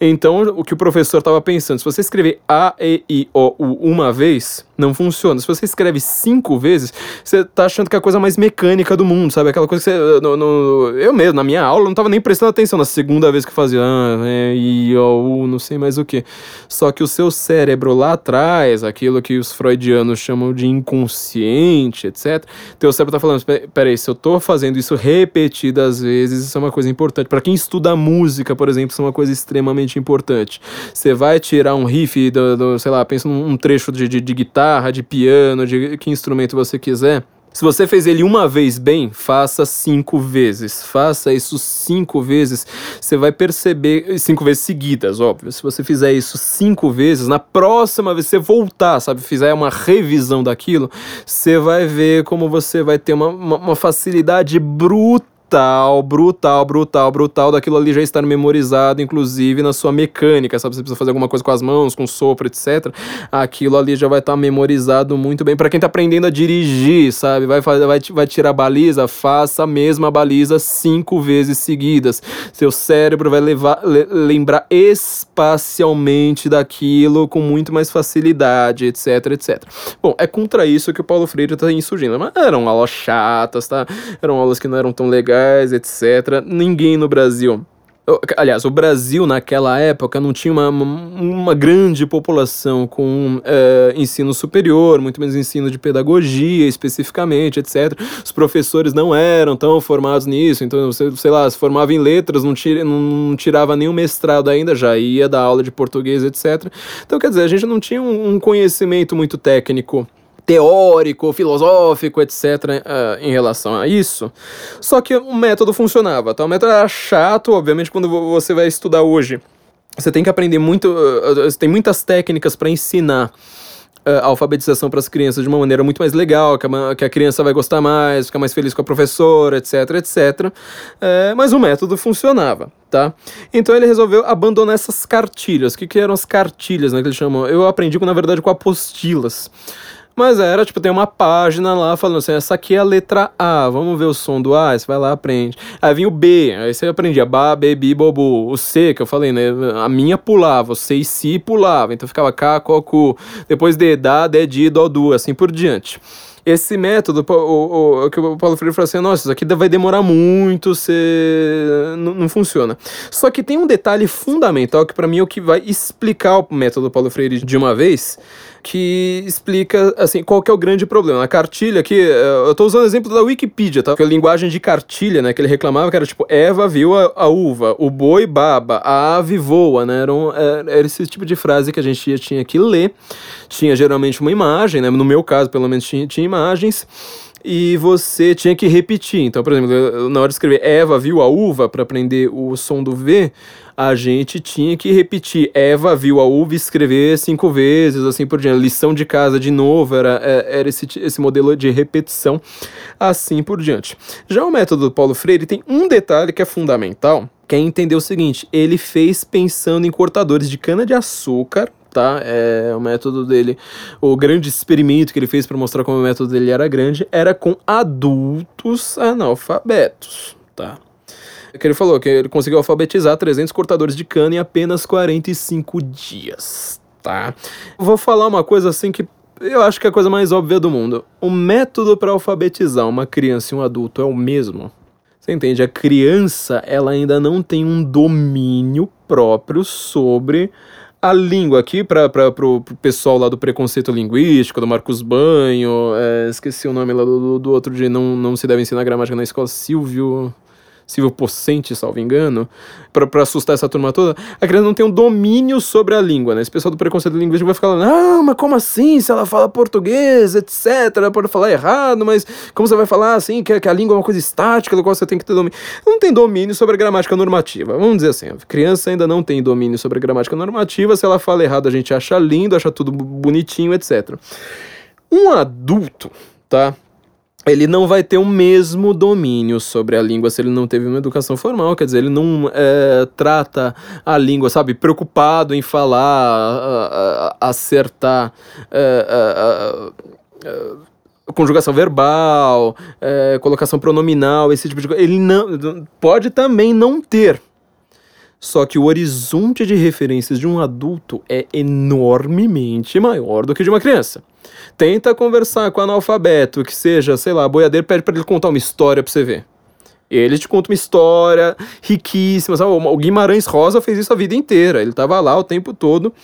Então, o que o professor estava pensando, se você escrever A, E, I, O, U uma vez, não funciona. Se você escreve cinco vezes, você tá achando que é a coisa mais mecânica do mundo, sabe? Aquela coisa que você. No, no, eu mesmo, na minha aula, não tava nem prestando atenção na segunda vez que fazia ah, é, O, U, não sei mais o que. Só que o seu cérebro lá atrás, aquilo que os freudianos chamam de inconsciente, etc. Teu cérebro tá falando, peraí, se eu tô fazendo isso repetidas vezes, isso é uma coisa importante. para quem estuda música, por exemplo, isso é uma coisa extremamente importante. Você vai tirar um riff, do, do sei lá, pensa num trecho de, de, de guitarra guitarra, de piano, de que instrumento você quiser. Se você fez ele uma vez bem, faça cinco vezes. Faça isso cinco vezes. Você vai perceber. Cinco vezes seguidas, óbvio. Se você fizer isso cinco vezes, na próxima vez você voltar, sabe? Fizer uma revisão daquilo, você vai ver como você vai ter uma, uma, uma facilidade brutal brutal, brutal, brutal, brutal daquilo ali já estar memorizado, inclusive na sua mecânica, sabe? Você precisa fazer alguma coisa com as mãos, com sopro, etc. Aquilo ali já vai estar memorizado muito bem. para quem tá aprendendo a dirigir, sabe? Vai, fazer, vai, vai tirar a baliza, faça a mesma baliza cinco vezes seguidas. Seu cérebro vai levar, le, lembrar espacialmente daquilo com muito mais facilidade, etc, etc. Bom, é contra isso que o Paulo Freire tá insurgindo. Mas eram aulas chatas, tá? Eram aulas que não eram tão legais etc. Ninguém no Brasil Aliás, o Brasil naquela época não tinha uma, uma grande população com é, ensino superior, muito menos ensino de pedagogia especificamente, etc. Os professores não eram tão formados nisso, então, sei lá, se formava em letras, não, tira, não tirava nenhum mestrado ainda, já ia dar aula de português, etc. Então, quer dizer, a gente não tinha um, um conhecimento muito técnico teórico, filosófico, etc., uh, em relação a isso. Só que o método funcionava, tá? O método era chato, obviamente, quando você vai estudar hoje. Você tem que aprender muito, uh, tem muitas técnicas para ensinar a alfabetização para as crianças de uma maneira muito mais legal, que a, que a, criança vai gostar mais, ficar mais feliz com a professora, etc, etc. Mas o método funcionava, tá? Então ele resolveu abandonar essas cartilhas. O que, que eram as cartilhas, né, que ele chamou? Eu aprendi, na verdade, com apostilas. Mas era, tipo, tem uma página lá falando assim, essa aqui é a letra A, vamos ver o som do A, você vai lá, aprende. Aí vinha o B, aí você aprendia Ba, Bebi, Bobu. O C, que eu falei, né, a minha pulava, o C e Si pulava, então ficava K, Ko, Ku. Depois D, Da, De, Di, Do, Du, assim por diante esse método, o, o, que o Paulo Freire falou assim, nossa, isso aqui vai demorar muito, você... não, funciona. Só que tem um detalhe fundamental que para mim é o que vai explicar o método do Paulo Freire de uma vez, que explica, assim, qual que é o grande problema. A cartilha aqui, eh, eu tô usando o exemplo da Wikipedia, tá? Que a linguagem de cartilha, né, que ele reclamava que era tipo, Eva viu a, a uva, o boi baba, a ave voa, né? Era, um, era, era, esse tipo de frase que a gente tinha que ler. Tinha geralmente uma imagem, né? No meu caso, pelo menos, tinha, tinha imagens e você tinha que repetir. Então, por exemplo, na hora de escrever Eva viu a uva para aprender o som do V, a gente tinha que repetir Eva viu a uva escrever cinco vezes, assim por diante. Lição de casa de novo, era, é, era esse, esse modelo de repetição, assim por diante. Já o método do Paulo Freire tem um detalhe que é fundamental, que é entender o seguinte: ele fez pensando em cortadores de cana-de-açúcar tá? É o método dele, o grande experimento que ele fez para mostrar como o método dele era grande, era com adultos analfabetos, tá? Que ele falou que ele conseguiu alfabetizar 300 cortadores de cana em apenas 45 dias, tá? Vou falar uma coisa assim que eu acho que é a coisa mais óbvia do mundo. O método para alfabetizar uma criança e um adulto é o mesmo. Você entende? A criança, ela ainda não tem um domínio próprio sobre a língua aqui, para o pessoal lá do preconceito linguístico, do Marcos Banho, é, esqueci o nome lá do, do outro dia, não, não se deve ensinar gramática na escola, Silvio. Silvio Pocente, salvo engano, para assustar essa turma toda, a criança não tem um domínio sobre a língua, né? Esse pessoal do preconceito linguístico vai ficar, não, mas como assim? Se ela fala português, etc., ela pode falar errado, mas como você vai falar assim, que, que a língua é uma coisa estática, do qual você tem que ter domínio? Não tem domínio sobre a gramática normativa. Vamos dizer assim, a criança ainda não tem domínio sobre a gramática normativa, se ela fala errado, a gente acha lindo, acha tudo bonitinho, etc. Um adulto, tá? Ele não vai ter o mesmo domínio sobre a língua se ele não teve uma educação formal, quer dizer, ele não é, trata a língua, sabe, preocupado em falar, acertar. É, conjugação verbal, é, colocação pronominal, esse tipo de coisa. Ele não pode também não ter. Só que o horizonte de referências de um adulto é enormemente maior do que de uma criança. Tenta conversar com analfabeto, que seja, sei lá, boiadeiro, pede para ele contar uma história para você ver. Ele te conta uma história riquíssima. Sabe? O Guimarães Rosa fez isso a vida inteira. Ele estava lá o tempo todo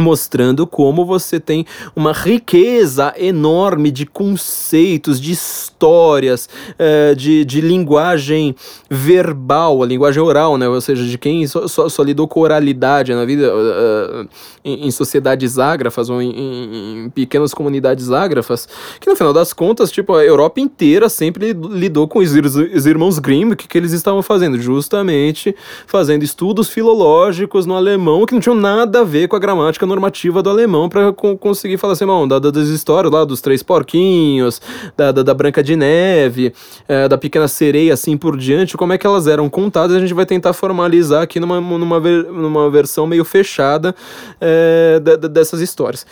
mostrando como você tem uma riqueza enorme de conceitos, de histórias, uh, de, de linguagem verbal, a linguagem oral, né? Ou seja, de quem só, só, só lidou com oralidade na vida, uh, em, em, sociedades ágrafas ou em, em, em, pequenas comunidades ágrafas, que no final das contas, tipo, a Europa inteira sempre lidou com os, os irmãos Grimm, o que, que eles estavam fazendo? Justamente fazendo estudos filológicos no alemão que não tinham nada a ver com a gramática normativa do alemão para co conseguir falar assim, irmão, da, das histórias lá dos três porquinhos, da, da, da Branca de Neve, é, da Pequena Sereia, assim por diante, como é que elas eram contadas, a gente vai tentar formalizar aqui numa, numa, ver, numa versão meio fechada é, dessas histórias.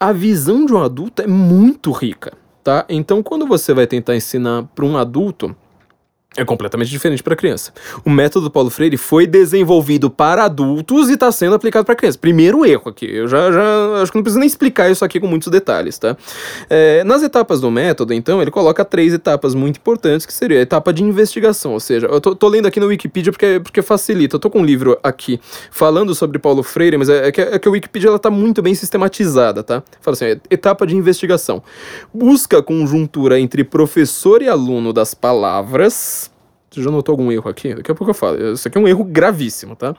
A visão de um adulto é muito rica, tá? Então, quando você vai tentar ensinar para um adulto, é completamente diferente para criança. O método Paulo Freire foi desenvolvido para adultos e está sendo aplicado para crianças. Primeiro erro aqui. Eu já, já acho que não preciso nem explicar isso aqui com muitos detalhes, tá? É, nas etapas do método, então, ele coloca três etapas muito importantes, que seria a etapa de investigação, ou seja, eu tô, tô lendo aqui no Wikipedia porque, porque facilita. Eu tô com um livro aqui falando sobre Paulo Freire, mas é, é, que, é que a Wikipedia ela tá muito bem sistematizada, tá? Fala assim, etapa de investigação. Busca conjuntura entre professor e aluno das palavras você já notou algum erro aqui? Daqui a pouco eu falo. Isso aqui é um erro gravíssimo, tá?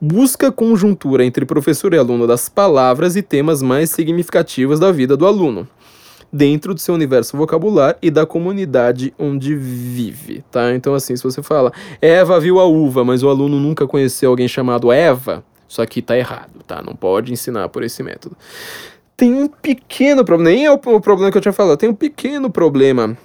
Busca conjuntura entre professor e aluno das palavras e temas mais significativos da vida do aluno, dentro do seu universo vocabular e da comunidade onde vive, tá? Então, assim, se você fala, Eva viu a uva, mas o aluno nunca conheceu alguém chamado Eva, isso aqui tá errado, tá? Não pode ensinar por esse método. Tem um pequeno problema, nem é o problema que eu tinha falado, tem um pequeno problema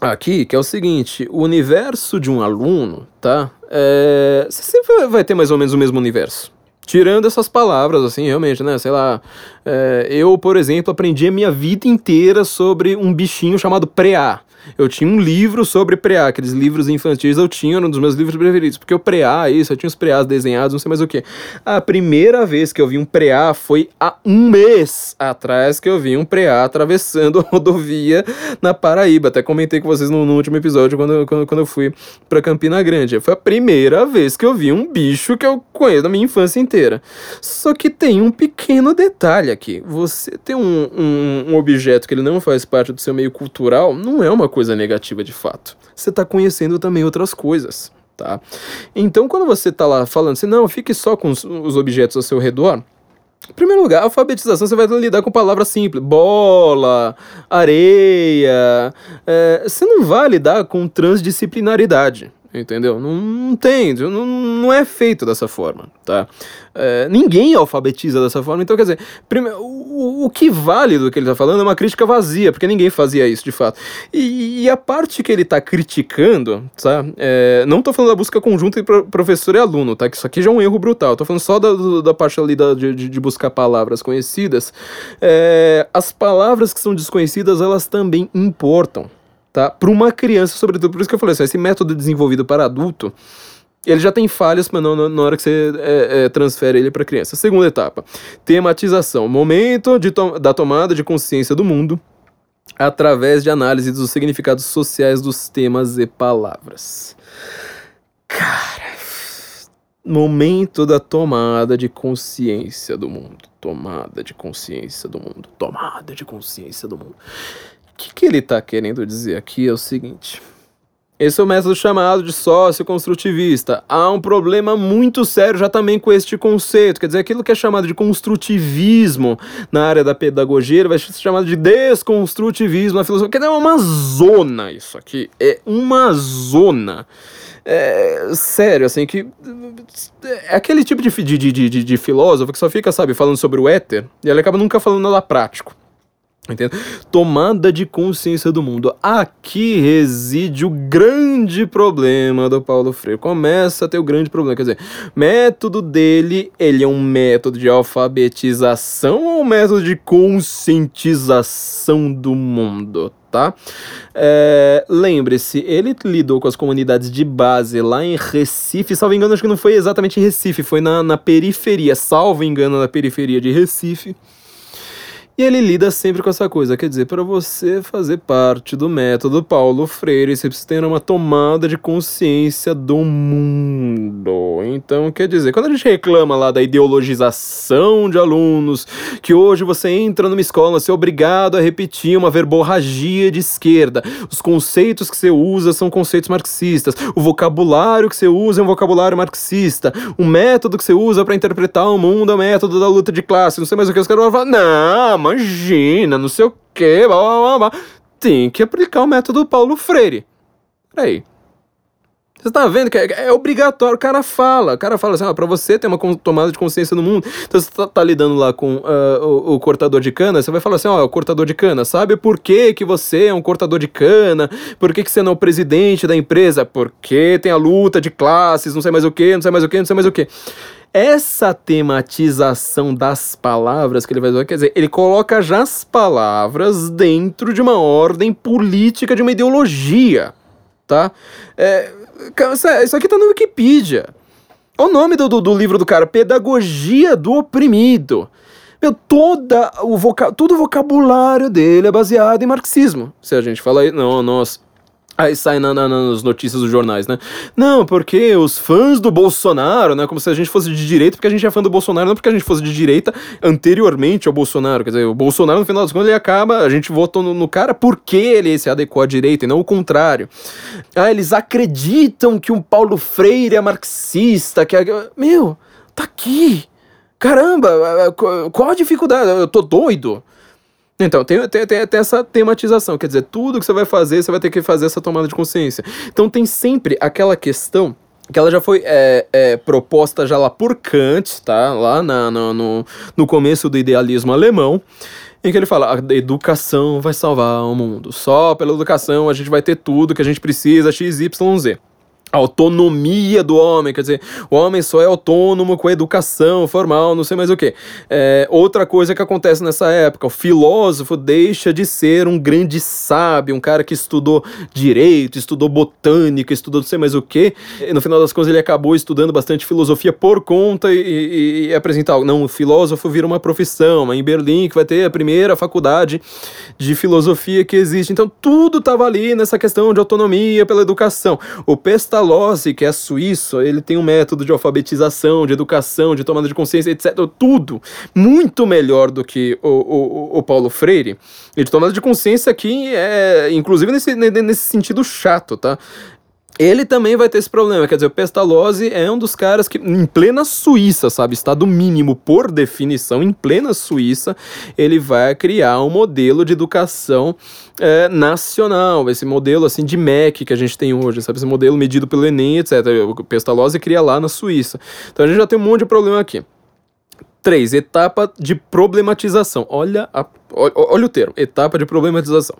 aqui, que é o seguinte, o universo de um aluno, tá? É, você sempre vai ter mais ou menos o mesmo universo. Tirando essas palavras, assim, realmente, né? Sei lá. É, eu, por exemplo, aprendi a minha vida inteira sobre um bichinho chamado preá. Eu tinha um livro sobre preá, aqueles livros infantis eu tinha, um dos meus livros preferidos, porque o preá, isso, eu tinha os preás desenhados, não sei mais o que. A primeira vez que eu vi um preá foi há um mês atrás que eu vi um preá atravessando a rodovia na Paraíba. Até comentei com vocês no, no último episódio quando, quando, quando eu fui pra Campina Grande. Foi a primeira vez que eu vi um bicho que eu conheço da minha infância inteira. Só que tem um pequeno detalhe aqui. Você tem um, um, um objeto que ele não faz parte do seu meio cultural, não é uma coisa negativa de fato. Você está conhecendo também outras coisas, tá? Então, quando você está lá falando assim, não, fique só com os, os objetos ao seu redor, em primeiro lugar, alfabetização você vai lidar com palavras simples. Bola, areia. É, você não vai lidar com transdisciplinaridade entendeu? Não, não tem, não, não é feito dessa forma, tá? É, ninguém alfabetiza dessa forma, então quer dizer, primeiro, o, o que vale do que ele tá falando é uma crítica vazia, porque ninguém fazia isso de fato. E, e a parte que ele tá criticando, tá? É, não tô falando da busca conjunta entre professor e aluno, tá? Que isso aqui já é um erro brutal, tô falando só da, da parte ali da, de, de buscar palavras conhecidas. É, as palavras que são desconhecidas, elas também importam tá? Para uma criança, sobretudo. Por isso que eu falei assim, esse método desenvolvido para adulto, ele já tem falhas, mas não na hora que você é, é, transfere ele para criança. Segunda etapa, tematização, momento to da tomada de consciência do mundo através de análise dos significados sociais dos temas e palavras. Cara, momento da tomada de consciência do mundo. Tomada de consciência do mundo. Tomada de consciência do mundo. O que, que ele está querendo dizer aqui é o seguinte. Esse é o método chamado de sócio construtivista. Há um problema muito sério já também com este conceito. Quer dizer, aquilo que é chamado de construtivismo na área da pedagogia vai ser chamado de desconstrutivismo na filosofia. Que é uma zona isso aqui. É uma zona. É, sério, assim, que. É aquele tipo de, de, de, de, de filósofo que só fica, sabe, falando sobre o éter e ele acaba nunca falando nada prático. Entende? Tomada de consciência do mundo. Aqui reside o grande problema do Paulo Freire. Começa a ter o grande problema. Quer dizer, método dele, ele é um método de alfabetização ou um método de conscientização do mundo? Tá? É, Lembre-se, ele lidou com as comunidades de base lá em Recife. Salvo engano, acho que não foi exatamente em Recife, foi na, na periferia. Salvo engano, na periferia de Recife. E ele lida sempre com essa coisa, quer dizer, para você fazer parte do método Paulo Freire, você precisa ter uma tomada de consciência do mundo. Então, quer dizer, quando a gente reclama lá da ideologização de alunos, que hoje você entra numa escola, você é obrigado a repetir uma verborragia de esquerda, os conceitos que você usa são conceitos marxistas, o vocabulário que você usa é um vocabulário marxista, o método que você usa para interpretar o mundo é o método da luta de classe, não sei mais o que os caras falar, não, imagina, não sei o que, blá, blá, blá, tem que aplicar o método Paulo Freire. Peraí. Você tá vendo que é, é, obrigatório, o cara fala, o cara fala assim, ah, pra você ter uma tomada de consciência no mundo, então você tá, tá lidando lá com uh, o, o, cortador de cana, você vai falar assim, ó, oh, o cortador de cana, sabe por que que você é um cortador de cana? Por que que você não é o presidente da empresa? Porque tem a luta de classes, não sei mais o que, não sei mais o que, não sei mais o que essa tematização das palavras que ele vai usar, quer dizer, ele coloca já as palavras dentro de uma ordem política, de uma ideologia. tá? É, isso aqui tá no Wikipedia. Olha o nome do, do, do, livro do cara, Pedagogia do Oprimido. Meu, toda o voca todo o vocabulário dele é baseado em marxismo. Se a gente fala aí, não, nós Aí sai na, na, nas notícias dos jornais, né? Não, porque os fãs do Bolsonaro, né? Como se a gente fosse de direita, porque a gente é fã do Bolsonaro, não porque a gente fosse de direita anteriormente ao Bolsonaro. Quer dizer, o Bolsonaro, no final das contas, ele acaba, a gente votou no, no cara porque ele se adequou à direita e não o contrário. Ah, eles acreditam que um Paulo Freire é marxista, que é. Meu, tá aqui! Caramba, qual a dificuldade? Eu tô doido. Então, tem, tem, tem, essa tematização, quer dizer, tudo que você vai fazer, você vai ter que fazer essa tomada de consciência. Então, tem sempre aquela questão que ela já foi é, é, proposta já lá por Kant, tá? Lá na, no, no, no começo do idealismo alemão, em que ele fala: a educação vai salvar o mundo. Só pela educação a gente vai ter tudo que a gente precisa, x, y, z autonomia do homem, quer dizer, o homem só é autônomo com a educação formal, não sei mais o que. É, outra coisa que acontece nessa época, o filósofo deixa de ser um grande sábio, um cara que estudou direito, estudou botânica, estudou não sei mais o que. No final das contas ele acabou estudando bastante filosofia por conta e, e, e apresentar. Não, o filósofo vira uma profissão, em Berlim que vai ter a primeira faculdade de filosofia que existe. Então tudo estava ali nessa questão de autonomia pela educação. O Pestalozzi Pestalozzi, que é suíço, ele tem um método de alfabetização, de educação, de tomada de consciência, etc. Tudo muito melhor do que o, o, o Paulo Freire. E de tomada de consciência aqui é, inclusive nesse, nesse sentido chato, tá? Ele também vai ter esse problema. Quer dizer, o Pestalozzi é um dos caras que, em plena Suíça, sabe? Estado mínimo por definição, em plena Suíça, ele vai criar um modelo de educação é, nacional. Esse modelo, assim, de MEC que a gente tem hoje, sabe? Esse modelo medido pelo Enem, etc. O Pestalozzi cria lá na Suíça. Então a gente já tem um monte de problema aqui. 3. Etapa de problematização. Olha, a, olha, olha o termo, etapa de problematização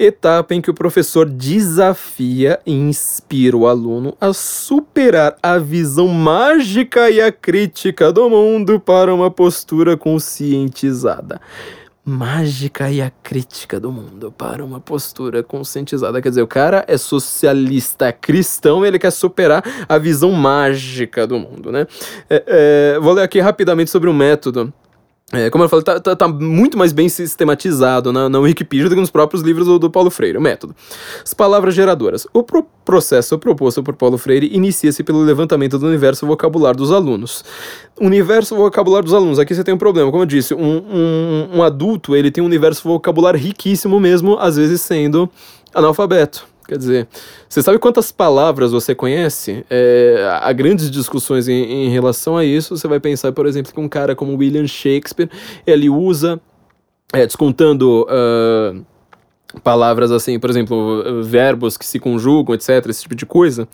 etapa em que o professor desafia e inspira o aluno a superar a visão mágica e a crítica do mundo para uma postura conscientizada. Mágica e a crítica do mundo para uma postura conscientizada. Quer dizer, o cara é socialista é cristão ele quer superar a visão mágica do mundo, né? É, é, vou ler aqui rapidamente sobre o método é, como eu falei, tá, tá, tá, muito mais bem sistematizado na, na Wikipedia do que nos próprios livros do, do Paulo Freire, o método. As palavras geradoras. O pro processo proposto por Paulo Freire inicia-se pelo levantamento do universo vocabular dos alunos. Universo vocabular dos alunos. Aqui você tem um problema. Como eu disse, um, um, um adulto ele tem um universo vocabular riquíssimo mesmo, às vezes sendo analfabeto. Quer dizer, você sabe quantas palavras você conhece? É, há grandes discussões em, em, relação a isso. Você vai pensar, por exemplo, que um cara como William Shakespeare, ele usa, é, descontando uh, palavras assim, por exemplo, verbos que se conjugam, etc., esse tipo de coisa,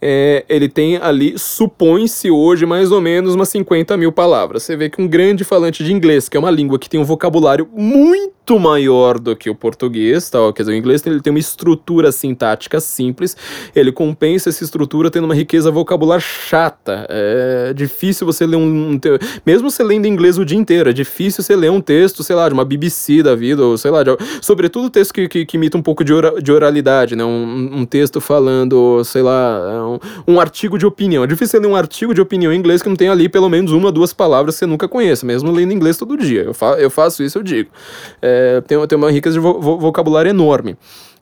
é, ele tem ali, supõe-se hoje, mais ou menos umas 50 mil palavras. Você vê que um grande falante de inglês, que é uma língua que tem um vocabulário muito maior do que o português, tá? Quer dizer, o inglês ele tem uma estrutura sintática simples, ele compensa essa estrutura tendo uma riqueza vocabular chata. É difícil você ler um, um mesmo você lendo inglês o dia inteiro, é difícil você ler um texto, sei lá, de uma BBC da vida, ou sei lá, de, sobretudo texto que, que, que, imita um pouco de, ora, de oralidade, né? Um, um, texto falando, sei lá, um, um artigo de opinião. É difícil ler um artigo de opinião em inglês que não tem ali pelo menos uma, duas palavras que você nunca conhece, mesmo lendo inglês todo dia. Eu, fa eu faço isso, eu digo. É, é, tem, tem uma riqueza de vo vocabulário enorme.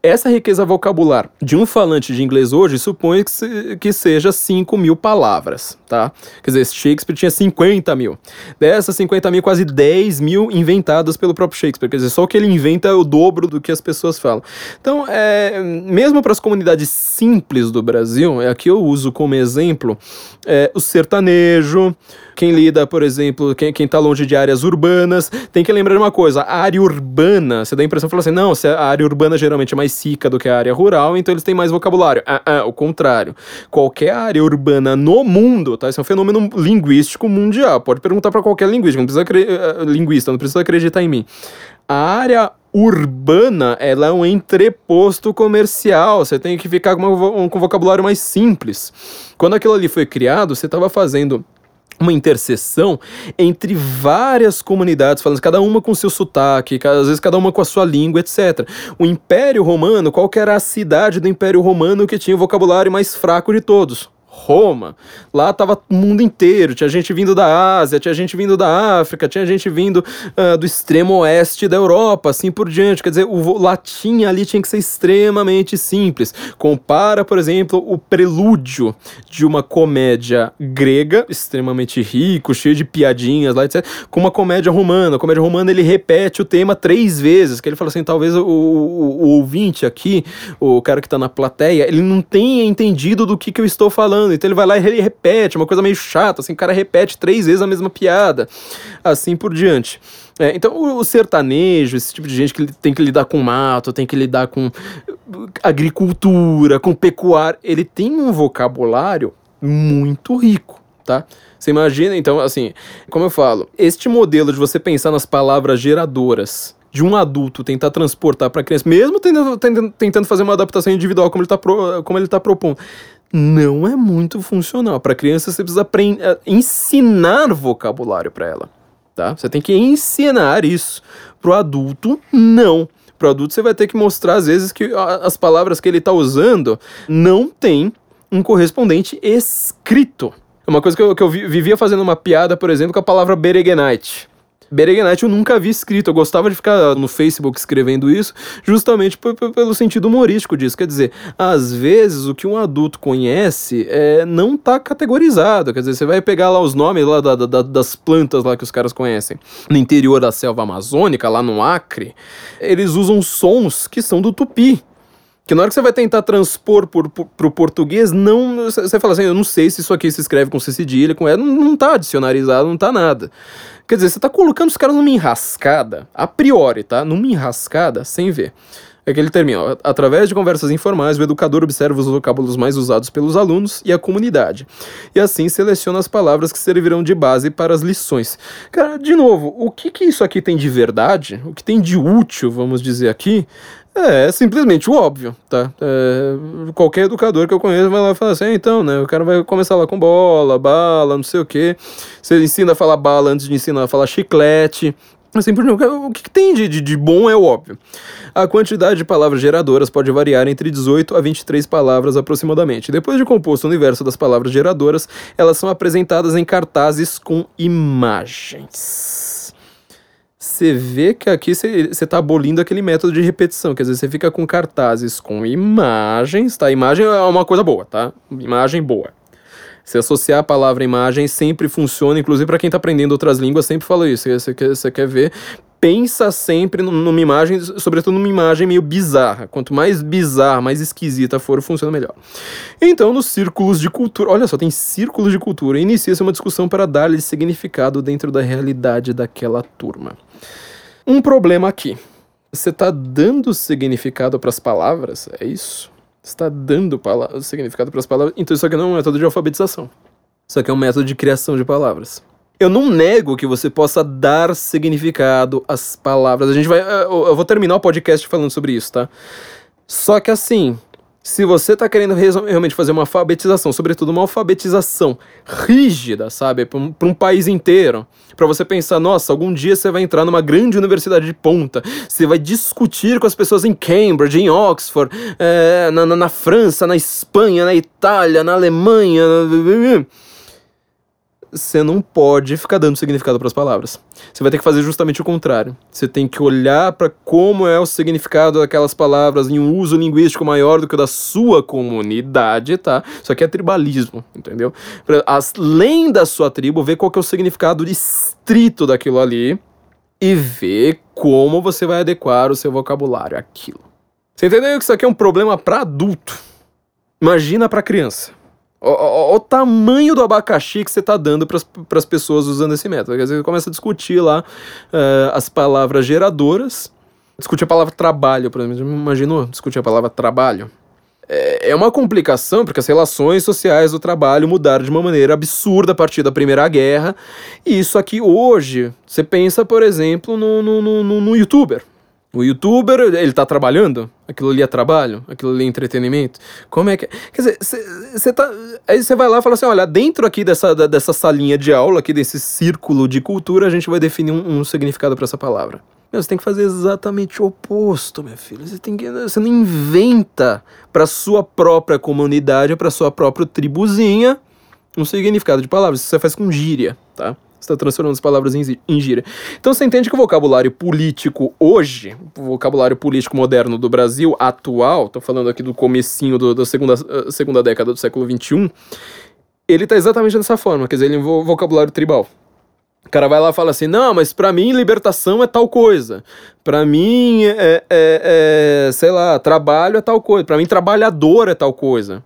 Essa riqueza vocabular de um falante de inglês hoje supõe que, se, que seja 5 mil palavras, tá? Quer dizer, Shakespeare tinha 50 mil. Dessas 50 mil, quase 10 mil inventadas pelo próprio Shakespeare. Quer dizer, só o que ele inventa é o dobro do que as pessoas falam. Então, é, mesmo para as comunidades simples do Brasil, é aqui eu uso como exemplo é, o sertanejo, quem lida, por exemplo, quem, quem tá longe de áreas urbanas, tem que lembrar de uma coisa: a área urbana, você dá a impressão de falar assim, não, a área urbana geralmente é mais rica do que a área rural, então eles têm mais vocabulário. Ah, ah, o contrário. Qualquer área urbana no mundo, tá? Isso é um fenômeno linguístico mundial. Pode perguntar para qualquer linguista, não precisa uh, linguista, não precisa acreditar em mim. A área urbana, ela é um entreposto comercial. Você tem que ficar com, uma, com um vocabulário mais simples. Quando aquilo ali foi criado, você estava fazendo uma interseção entre várias comunidades, falando cada uma com seu sotaque, às vezes cada uma com a sua língua, etc. O Império Romano, qual era a cidade do Império Romano que tinha o vocabulário mais fraco de todos? Roma. Lá tava o mundo inteiro. Tinha gente vindo da Ásia, tinha gente vindo da África, tinha gente vindo uh, do extremo oeste da Europa, assim por diante. Quer dizer, o latim ali tinha que ser extremamente simples. Compara, por exemplo, o prelúdio de uma comédia grega, extremamente rico, cheio de piadinhas lá, etc., com uma comédia romana. A comédia romana ele repete o tema três vezes, que ele fala assim, talvez o, o, o ouvinte aqui, o cara que tá na plateia, ele não tenha entendido do que, que eu estou falando falando. Então ele vai lá e ele repete, uma coisa meio chata, assim, o cara repete três vezes a mesma piada, assim por diante. É, então o, o, sertanejo, esse tipo de gente que tem que lidar com mato, tem que lidar com agricultura, com pecuária, ele tem um vocabulário muito rico, tá? Você imagina, então, assim, como eu falo, este modelo de você pensar nas palavras geradoras de um adulto tentar transportar para criança, mesmo tentando, tentando fazer uma adaptação individual como ele está como ele tá propondo, não é muito funcional. Para criança você precisa eh, ensinar vocabulário para ela, tá? Você tem que ensinar isso. Pro adulto, não. Pro adulto você vai ter que mostrar às vezes que as palavras que ele está usando não tem um correspondente escrito. É uma coisa que eu, que eu vivia fazendo uma piada, por exemplo, com a palavra beregenite. Berenguenite eu nunca vi escrito. Eu gostava de ficar no Facebook escrevendo isso, justamente pelo sentido humorístico disso. Quer dizer, às vezes o que um adulto conhece é, não tá categorizado. Quer dizer, você vai pegar lá os nomes lá da, da, das plantas lá que os caras conhecem. No interior da selva amazônica, lá no Acre, eles usam sons que são do tupi. Que na hora que você vai tentar transpor por, por, pro português, não. Você fala assim, eu não sei se isso aqui se escreve com C cedilha, com E, não, não tá dicionarizado, não tá nada. Quer dizer, você tá colocando os caras numa enrascada, a priori, tá? Numa enrascada, sem ver. É que ele termina, através de conversas informais, o educador observa os vocábulos mais usados pelos alunos e a comunidade. E assim seleciona as palavras que servirão de base para as lições. Cara, de novo, o que que isso aqui tem de verdade? O que tem de útil, vamos dizer aqui, é, é simplesmente o óbvio, tá? É, qualquer educador que eu conheço vai lá e fala assim, ah, então, né? O cara vai começar lá com bola, bala, não sei o quê. Você ensina a falar bala antes de ensinar a falar chiclete. Assim, o que, que tem de, de, de bom é o óbvio. A quantidade de palavras geradoras pode variar entre 18 a 23 palavras aproximadamente. Depois de composto o universo das palavras geradoras, elas são apresentadas em cartazes com imagens você vê que aqui você está abolindo aquele método de repetição, quer dizer, você fica com cartazes com imagens, tá? Imagem é uma coisa boa, tá? Imagem boa. Se associar a palavra imagem sempre funciona, inclusive para quem está aprendendo outras línguas, sempre fala isso. Você quer, você quer ver, pensa sempre numa imagem, sobretudo numa imagem meio bizarra. Quanto mais bizarra, mais esquisita for, funciona melhor. Então, nos círculos de cultura, olha só, tem círculos de cultura, inicia-se uma discussão para dar-lhe significado dentro da realidade daquela turma. Um problema aqui. Você está dando significado para as palavras? É isso? Está dando significado para as palavras? Então isso aqui não é um método de alfabetização. Isso aqui é um método de criação de palavras. Eu não nego que você possa dar significado às palavras. A gente vai. Eu vou terminar o podcast falando sobre isso, tá? Só que assim, se você está querendo realmente fazer uma alfabetização, sobretudo uma alfabetização rígida, sabe, para um, um, país inteiro, para você pensar, nossa, algum dia você vai entrar numa grande universidade de ponta, você vai discutir com as pessoas em Cambridge, em Oxford, é, na, na, na França, na Espanha, na Itália, na Alemanha. Na você não pode ficar dando significado para as palavras. Você vai ter que fazer justamente o contrário. Você tem que olhar para como é o significado daquelas palavras em um uso linguístico maior do que o da sua comunidade, tá? Isso aqui é tribalismo, entendeu? Além da sua tribo, ver qual é o significado estrito daquilo ali e ver como você vai adequar o seu vocabulário àquilo. Você entendeu que isso aqui é um problema para adulto? Imagina para criança. O, o, o, tamanho do abacaxi que você está dando para as pessoas usando esse método. Quer dizer, você começa a discutir lá uh, as palavras geradoras, discutir a palavra trabalho, por exemplo. Imaginou discutir a palavra trabalho? É, é uma complicação porque as relações sociais do trabalho mudaram de uma maneira absurda a partir da Primeira Guerra. E isso aqui hoje, você pensa, por exemplo, no, no, no, no youtuber. O youtuber, ele está trabalhando? Aquilo ali é trabalho? Aquilo ali é entretenimento? Como é que. Quer dizer, você tá. Aí você vai lá e fala assim: olha, dentro aqui dessa, dessa salinha de aula, aqui desse círculo de cultura, a gente vai definir um, um significado para essa palavra. Meu, você tem que fazer exatamente o oposto, meu filho. Você, tem que, você não inventa para sua própria comunidade, para sua própria tribuzinha, um significado de palavras. Isso você faz com gíria, tá? Está transformando as palavras em, em gíria. Então você entende que o vocabulário político hoje, o vocabulário político moderno do Brasil atual, estou falando aqui do comecinho do, da segunda, eh, segunda década do século XXI, ele está exatamente dessa forma, quer dizer, ele é um vocabulário tribal. O cara vai lá e fala assim, não, mas para mim libertação é tal coisa. Para mim, é, é, é, sei lá, trabalho é tal coisa. Para mim, trabalhador é tal coisa.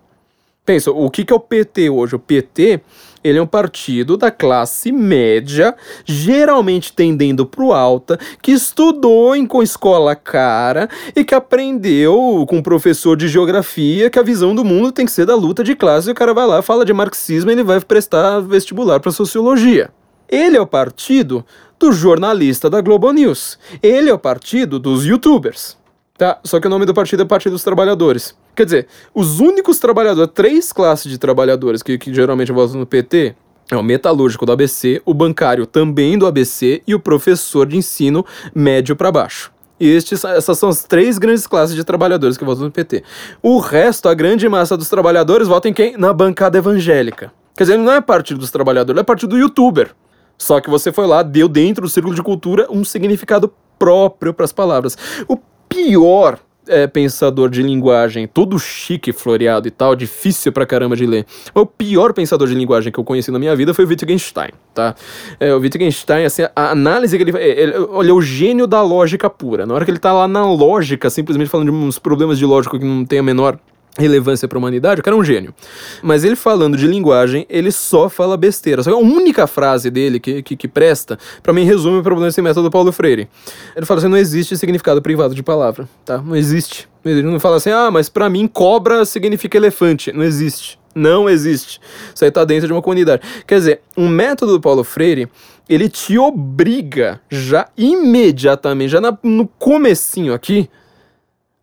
Pensa, o que, que é o PT hoje? O PT ele é um partido da classe média, geralmente tendendo para o alta, que estudou em com escola cara e que aprendeu com um professor de geografia que a visão do mundo tem que ser da luta de classe. E o cara vai lá, fala de marxismo e ele vai prestar vestibular para sociologia. Ele é o partido do jornalista da Globo News. Ele é o partido dos youtubers. Tá? Só que o nome do partido é Partido dos Trabalhadores. Quer dizer, os únicos trabalhadores, três classes de trabalhadores que, que geralmente votam no PT é o metalúrgico do ABC, o bancário também do ABC e o professor de ensino médio para baixo. Estes, essas são as três grandes classes de trabalhadores que votam no PT. O resto, a grande massa dos trabalhadores, vota em quem? Na bancada evangélica. Quer dizer, ele não é partido dos trabalhadores, ele é partido do youtuber. Só que você foi lá, deu dentro do círculo de cultura um significado próprio para as palavras. O pior é, pensador de linguagem, todo chique, floreado e tal, difícil pra caramba de ler. O pior pensador de linguagem que eu conheci na minha vida foi o Wittgenstein, tá? É, o Wittgenstein, assim, a análise que ele, ele, é o gênio da lógica pura. Na hora que ele tá lá na lógica, simplesmente falando de uns problemas de lógica que não tem a menor relevância para a humanidade, o cara é um gênio. Mas ele falando de linguagem, ele só fala besteira. Só que a única frase dele que, que, que presta, para mim, resume o problema desse método do Paulo Freire. Ele fala assim: não existe significado privado de palavra, tá? Não existe. Ele não fala assim, ah, mas para mim cobra significa elefante. Não existe. Não existe. Isso aí tá dentro de uma comunidade. Quer dizer, um método do Paulo Freire, ele te obriga já imediatamente, já na, no comecinho aqui,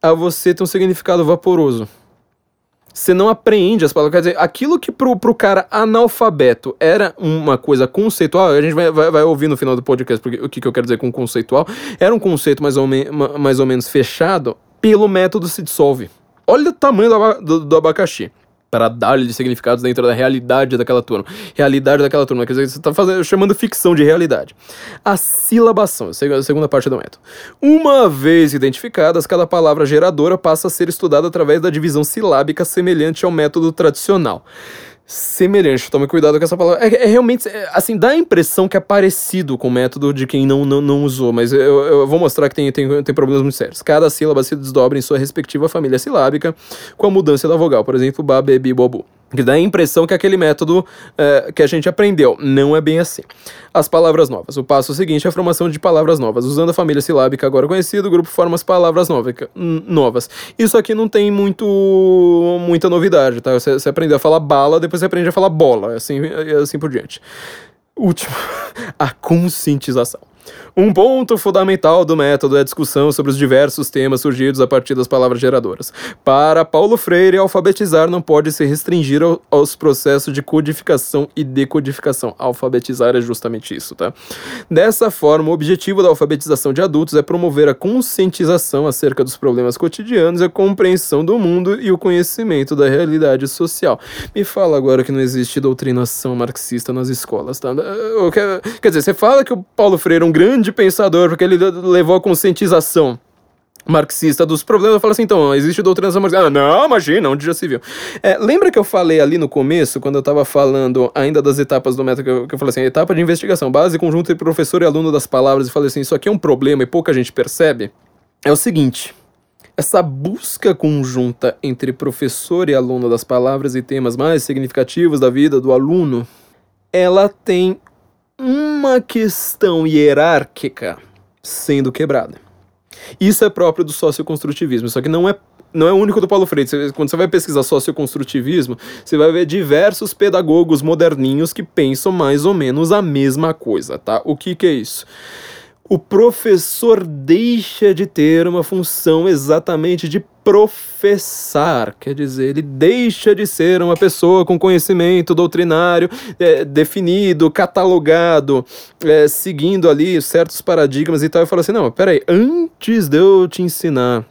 a você ter um significado vaporoso você não apreende as palavras. Quer dizer, aquilo que pro, pro cara analfabeto era uma coisa conceitual, a gente vai, vai, vai ouvir no final do podcast porque, o que, que eu quero dizer com conceitual, era um conceito mais ou, me, mais ou menos fechado, pelo método se dissolve. Olha o tamanho do, do, do abacaxi para dar-lhe significados dentro da realidade daquela turma. Realidade daquela turma, quer dizer, você está chamando ficção de realidade. A silabação, a segunda parte do método. Uma vez identificadas, cada palavra geradora passa a ser estudada através da divisão silábica semelhante ao método tradicional semelhante. Tome cuidado com essa palavra. É, é realmente, é, assim, dá a impressão que é parecido com o método de quem não, não, não usou, mas eu, eu vou mostrar que tem, tem, tem problemas muito sérios. Cada sílaba se desdobra em sua respectiva família silábica com a mudança da vogal. Por exemplo, ba, bebi, bobu que dá a impressão que aquele método é, que a gente aprendeu. Não é bem assim. As palavras novas. O passo seguinte é a formação de palavras novas. Usando a família silábica agora conhecida, o grupo forma as palavras novas. Isso aqui não tem muito muita novidade, tá? Você, você aprendeu a falar bala, depois você aprende a falar bola, assim, assim por diante. Último, a conscientização. Um ponto fundamental do método é a discussão sobre os diversos temas surgidos a partir das palavras geradoras. Para Paulo Freire, alfabetizar não pode se restringir ao, aos processos de codificação e decodificação. Alfabetizar é justamente isso, tá? Dessa forma, o objetivo da alfabetização de adultos é promover a conscientização acerca dos problemas cotidianos, a compreensão do mundo e o conhecimento da realidade social. Me fala agora que não existe doutrinação marxista nas escolas, tá? Quer, quer dizer, você fala que o Paulo Freire é um grande pensador, porque ele levou a conscientização marxista dos problemas, eu falo assim, então, existe doutrinação marxista. Ah, não, imagina, onde já se viu. É, lembra que eu falei ali no começo, quando eu estava falando ainda das etapas do método, que eu, que eu falei assim, etapa de investigação, base, conjunto de professor e aluno das palavras, e falei assim, isso aqui é um problema e pouca gente percebe? É o seguinte, essa busca conjunta entre professor e aluno das palavras e temas mais significativos da vida do aluno, ela tem uma questão hierárquica sendo quebrada. Isso é próprio do socioconstrutivismo, só que não é não é único do Paulo Freire. quando você vai pesquisar socioconstrutivismo, você vai ver diversos pedagogos moderninhos que pensam mais ou menos a mesma coisa, tá? O que, que é isso? o professor deixa de ter uma função exatamente de professar, quer dizer, ele deixa de ser uma pessoa com conhecimento doutrinário é, definido, catalogado, é, seguindo ali certos paradigmas e tal, e fala assim: não, peraí, antes de eu te ensinar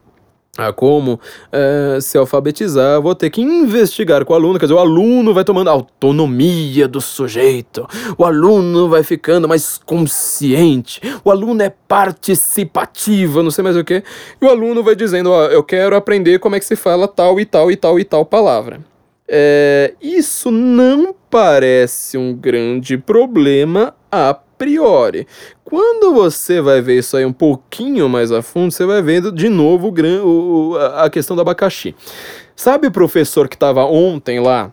a como é, se alfabetizar, vou ter que investigar com o aluno, quer dizer, o aluno vai tomando autonomia do sujeito, o aluno vai ficando mais consciente, o aluno é participativo, não sei mais o que, e o aluno vai dizendo, ó, eu quero aprender como é que se fala tal e tal e tal e tal palavra. É, isso não parece um grande problema a priori. Quando você vai ver isso aí um pouquinho mais a fundo, você vai vendo de novo o, a questão do abacaxi. Sabe o professor que estava ontem lá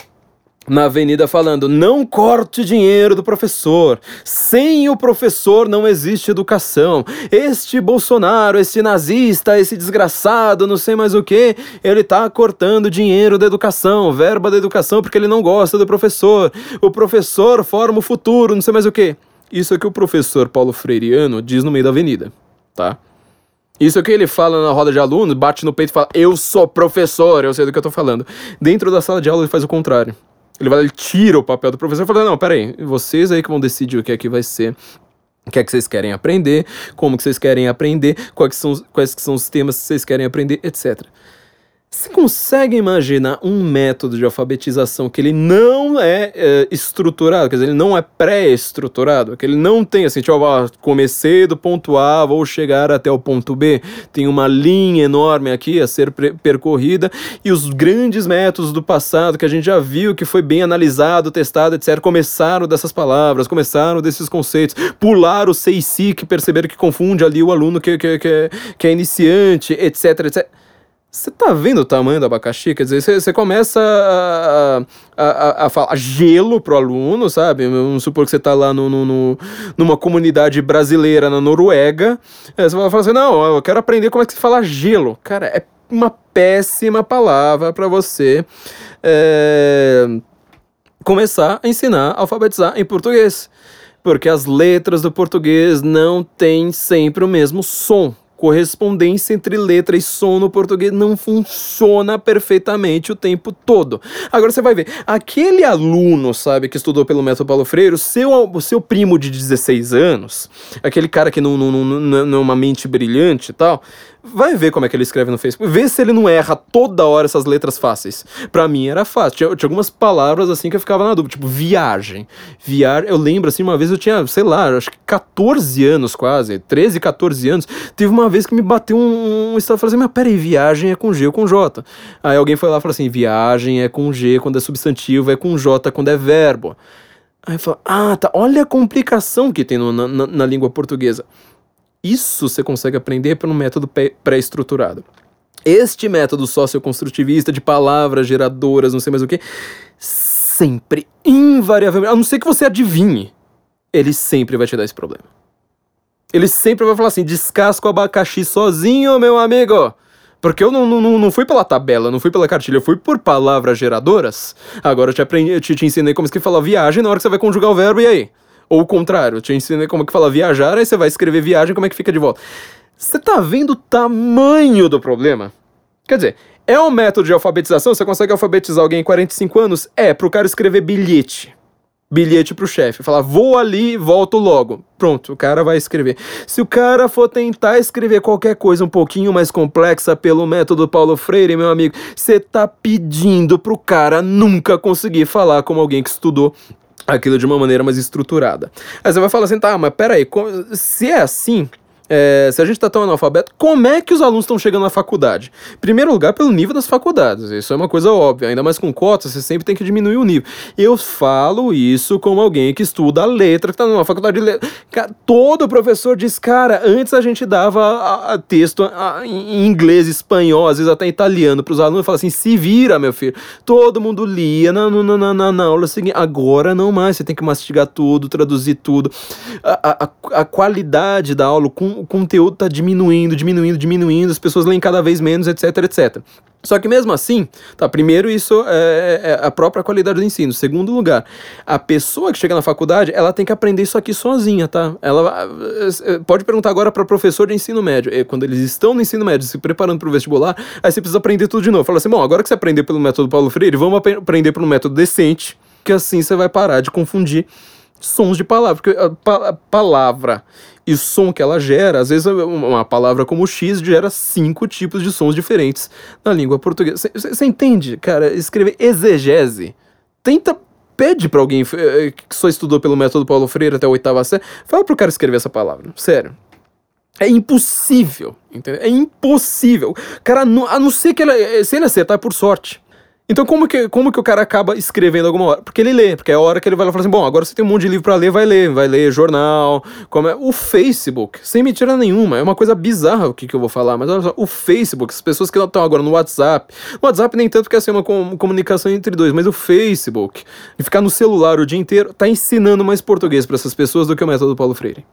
na avenida falando: não corte dinheiro do professor. Sem o professor não existe educação. Este Bolsonaro, este nazista, esse desgraçado, não sei mais o que, ele tá cortando dinheiro da educação, verba da educação, porque ele não gosta do professor. O professor forma o futuro, não sei mais o que. Isso é que o professor Paulo Freireano diz no meio da avenida, tá? Isso é que ele fala na roda de alunos, bate no peito e fala: Eu sou professor, eu sei do que eu tô falando. Dentro da sala de aula ele faz o contrário. Ele vai, ele tira o papel do professor e fala: Não, peraí, vocês aí que vão decidir o que é que vai ser o que é que vocês querem aprender, como que vocês querem aprender, quais são, quais são os temas que vocês querem aprender, etc. Você consegue imaginar um método de alfabetização que ele não é, é estruturado, quer dizer, ele não é pré-estruturado, que ele não tem assim, tipo, comecei do ponto A, vou chegar até o ponto B, tem uma linha enorme aqui a ser percorrida e os grandes métodos do passado que a gente já viu que foi bem analisado, testado, etc, começaram dessas palavras, começaram desses conceitos, pular o sei si que perceberam que confunde ali o aluno que, que, que, é, que é iniciante, etc, etc você tá vendo o tamanho do abacaxi? Quer dizer, você começa a, a, a, a, falar gelo pro aluno, sabe? Vamos supor que você tá lá no, no, no, numa comunidade brasileira na Noruega. É, você vai falar assim: não, eu quero aprender como é que se fala gelo. Cara, é uma péssima palavra para você é, começar a ensinar a alfabetizar em português. Porque as letras do português não têm sempre o mesmo som correspondência entre letra e som no português não funciona perfeitamente o tempo todo. Agora você vai ver, aquele aluno, sabe, que estudou pelo método Paulo Freire, o seu, o seu primo de 16 anos, aquele cara que não, não, não, não é uma mente brilhante e tal, vai ver como é que ele escreve no Facebook, vê se ele não erra toda hora essas letras fáceis. Para mim era fácil. Tinha, tinha, algumas palavras assim que eu ficava na dúvida, tipo viagem. Viar, eu lembro assim, uma vez eu tinha, sei lá, acho que 14 anos quase, 13, 14 anos. Teve uma vez que me bateu um, estado, falei assim, mas peraí, viagem é com G ou com J. Aí alguém foi lá e falou assim, viagem é com G quando é substantivo, é com J quando é verbo. Aí eu falei, ah, tá, olha a complicação que tem no, na, na língua portuguesa. Isso você consegue aprender por um método pré-estruturado. Este método socioconstrutivista de palavras geradoras, não sei mais o que, sempre, invariavelmente, a não ser que você adivinhe, ele sempre vai te dar esse problema. Ele sempre vai falar assim: descasca o abacaxi sozinho, meu amigo. Porque eu não, não, não fui pela tabela, não fui pela cartilha, eu fui por palavras geradoras. Agora eu te, aprendi, eu te, te ensinei como que fala viagem na hora que você vai conjugar o verbo, e aí? Ou o contrário, te ensinei como é que fala viajar, aí você vai escrever viagem, como é que fica de volta. Você tá vendo o tamanho do problema? Quer dizer, é um método de alfabetização? Você consegue alfabetizar alguém em 45 anos? É, pro cara escrever bilhete. Bilhete pro chefe. Falar, vou ali, volto logo. Pronto, o cara vai escrever. Se o cara for tentar escrever qualquer coisa um pouquinho mais complexa pelo método Paulo Freire, meu amigo, você tá pedindo pro cara nunca conseguir falar como alguém que estudou aquilo de uma maneira mais estruturada. Aí você vai falar assim, tá, mas peraí, se é assim, é, se a gente está tão analfabeto, como é que os alunos estão chegando na faculdade? Primeiro lugar, pelo nível das faculdades. Isso é uma coisa óbvia. Ainda mais com cotas, você sempre tem que diminuir o nível. Eu falo isso como alguém que estuda a letra, que está numa faculdade de letra. Todo professor diz, cara, antes a gente dava a, a texto a, em inglês, espanhol, às vezes até italiano para os alunos. Fala assim, se vira, meu filho. Todo mundo lia na, na, na, na, na aula seguinte. Agora não mais. Você tem que mastigar tudo, traduzir tudo. A, a, a qualidade da aula com o conteúdo está diminuindo, diminuindo, diminuindo, as pessoas leem cada vez menos, etc, etc. Só que mesmo assim, tá, primeiro isso é, é, a própria qualidade do ensino. Segundo lugar, a pessoa que chega na faculdade, ela tem que aprender isso aqui sozinha, tá? Ela pode perguntar agora para professor de ensino médio, quando eles estão no ensino médio, se preparando para o vestibular, aí você precisa aprender tudo de novo. Fala assim, bom, agora que você aprendeu pelo método Paulo Freire, vamos aprender pelo método decente, que assim você vai parar de confundir sons de palavra, porque a, pa palavra e som que ela gera, às vezes uma palavra como X gera cinco tipos de sons diferentes na língua portuguesa. Você entende, cara? Escrever exegese. Tenta pede para alguém eh, que só estudou pelo método Paulo Freire até a oitava série, fala pro cara escrever essa palavra. Sério. É impossível, entendeu? É impossível. Cara, a não ser que ele, se ele acertar é por sorte. Então, como que, como que o cara acaba escrevendo alguma hora? Porque ele lê, porque é a hora que ele vai lá e fala assim: bom, agora você tem um monte de livro para ler, vai ler, vai ler jornal. Como é. O Facebook, sem mentira nenhuma, é uma coisa bizarra o que, que eu vou falar, mas olha só, o Facebook, as pessoas que estão agora no WhatsApp, no WhatsApp nem tanto que é assim uma com, comunicação entre dois, mas o Facebook, e ficar no celular o dia inteiro, tá ensinando mais português para essas pessoas do que o método Paulo Freire.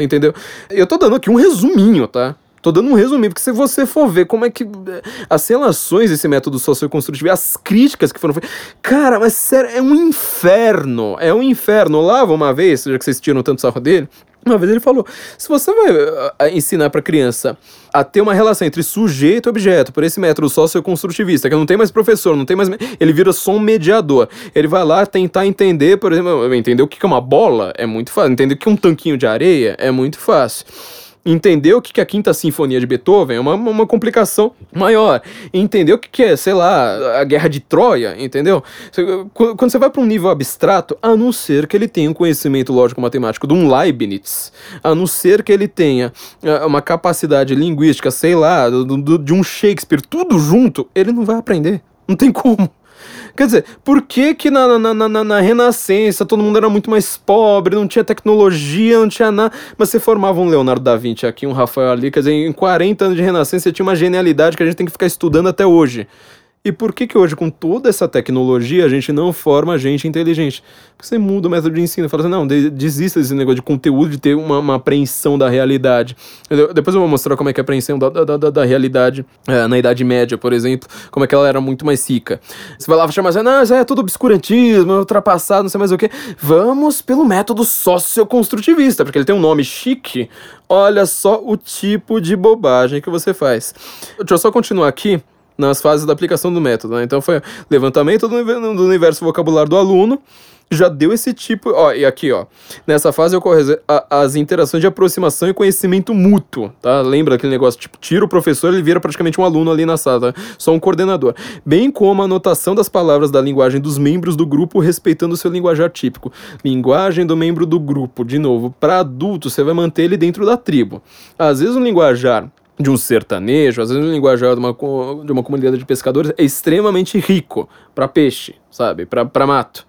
Entendeu? Eu tô dando aqui um resuminho, tá? Tô dando um resuminho, porque se você for ver como é que eh, as relações desse método socioconstrutivo, as críticas que foram feitas. Cara, mas sério, é um inferno. É um inferno. Olavo, uma vez, já que vocês tiram tanto sarro dele, uma vez ele falou: se você vai uh, ensinar para criança a ter uma relação entre sujeito e objeto por esse método socioconstrutivista, que não tem mais professor, não tem mais. Ele vira só um mediador. Ele vai lá tentar entender, por exemplo, entender o que é uma bola é muito fácil, entender o que é um tanquinho de areia é muito fácil entender o que é a Quinta Sinfonia de Beethoven é uma, uma complicação maior. Entender o que é, sei lá, a Guerra de Troia, entendeu? Quando você vai para um nível abstrato, a não ser que ele tenha um conhecimento lógico-matemático de um Leibniz, a não ser que ele tenha é, uma capacidade linguística, sei lá, de um Shakespeare, tudo junto, ele não vai aprender. Não tem como. Quer dizer, por que que na, na, na, na, Renascença todo mundo era muito mais pobre, não tinha tecnologia, não tinha nada, mas você formava um Leonardo da Vinci aqui, um Rafael ali, quer dizer, em 40 anos de Renascença você tinha uma genialidade que a gente tem que ficar estudando até hoje. E por que que hoje, com toda essa tecnologia, a gente não forma gente inteligente? Porque você muda o método de ensino, fala assim, não, desista desse negócio de conteúdo, de ter uma, uma apreensão da realidade. Eu, depois eu vou mostrar como é que é a apreensão da, da, da, da realidade é, na Idade Média, por exemplo, como é que ela era muito mais rica. Você vai lá chamar assim, não, isso é tudo obscurantismo, é ultrapassado, não sei mais o que. Vamos pelo método socioconstrutivista, porque ele tem um nome chique. Olha só o tipo de bobagem que você faz. Deixa eu só continuar aqui nas fases da aplicação do método. Né? Então foi levantamento do, universo vocabulário do aluno, já deu esse tipo. Ó, e aqui, ó. Nessa fase ocorrem as interações de aproximação e conhecimento mútuo, tá? Lembra aquele negócio, tipo, tira o professor, ele vira praticamente um aluno ali na sala, tá? só um coordenador. Bem como a anotação das palavras da linguagem dos membros do grupo, respeitando o seu linguajar típico. Linguagem do membro do grupo, de novo, para adulto, você vai manter ele dentro da tribo. Às vezes um linguajar de um sertanejo, às vezes um linguajar de uma, de uma comunidade de pescadores é extremamente rico para peixe, sabe? Para mato.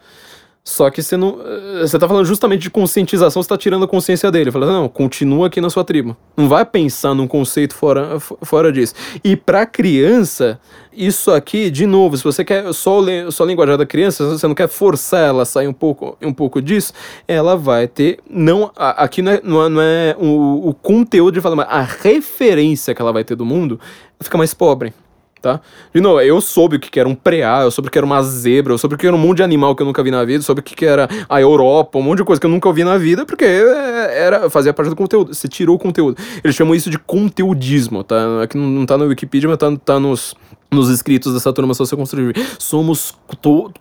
Só que você não. Eh, você tá falando justamente de conscientização, você tá tirando a consciência dele. Fala, não, continua aqui na sua tribo. Não vai pensar num conceito fora, fora disso. E pra criança, isso aqui, de novo, se você quer só, só linguajar da criança, você não quer forçar ela a sair um pouco, um pouco disso, ela vai ter. Não, aqui não é, não é, não é o, o conteúdo de falar, mas a referência que ela vai ter do mundo fica mais pobre tá? De novo, eu soube o que era um preá, eu soube o que era uma zebra, eu soube o que era um monte de animal que eu nunca vi na vida, eu soube o que era a Europa, um monte de coisa que eu nunca vi na vida, porque era fazia parte do conteúdo. Você tirou o conteúdo. Eles chamam isso de conteudismo, tá? Aqui não, não tá no Wikipedia, mas tá, tá nos nos escritos dessa turma socioconstrutiva. Somos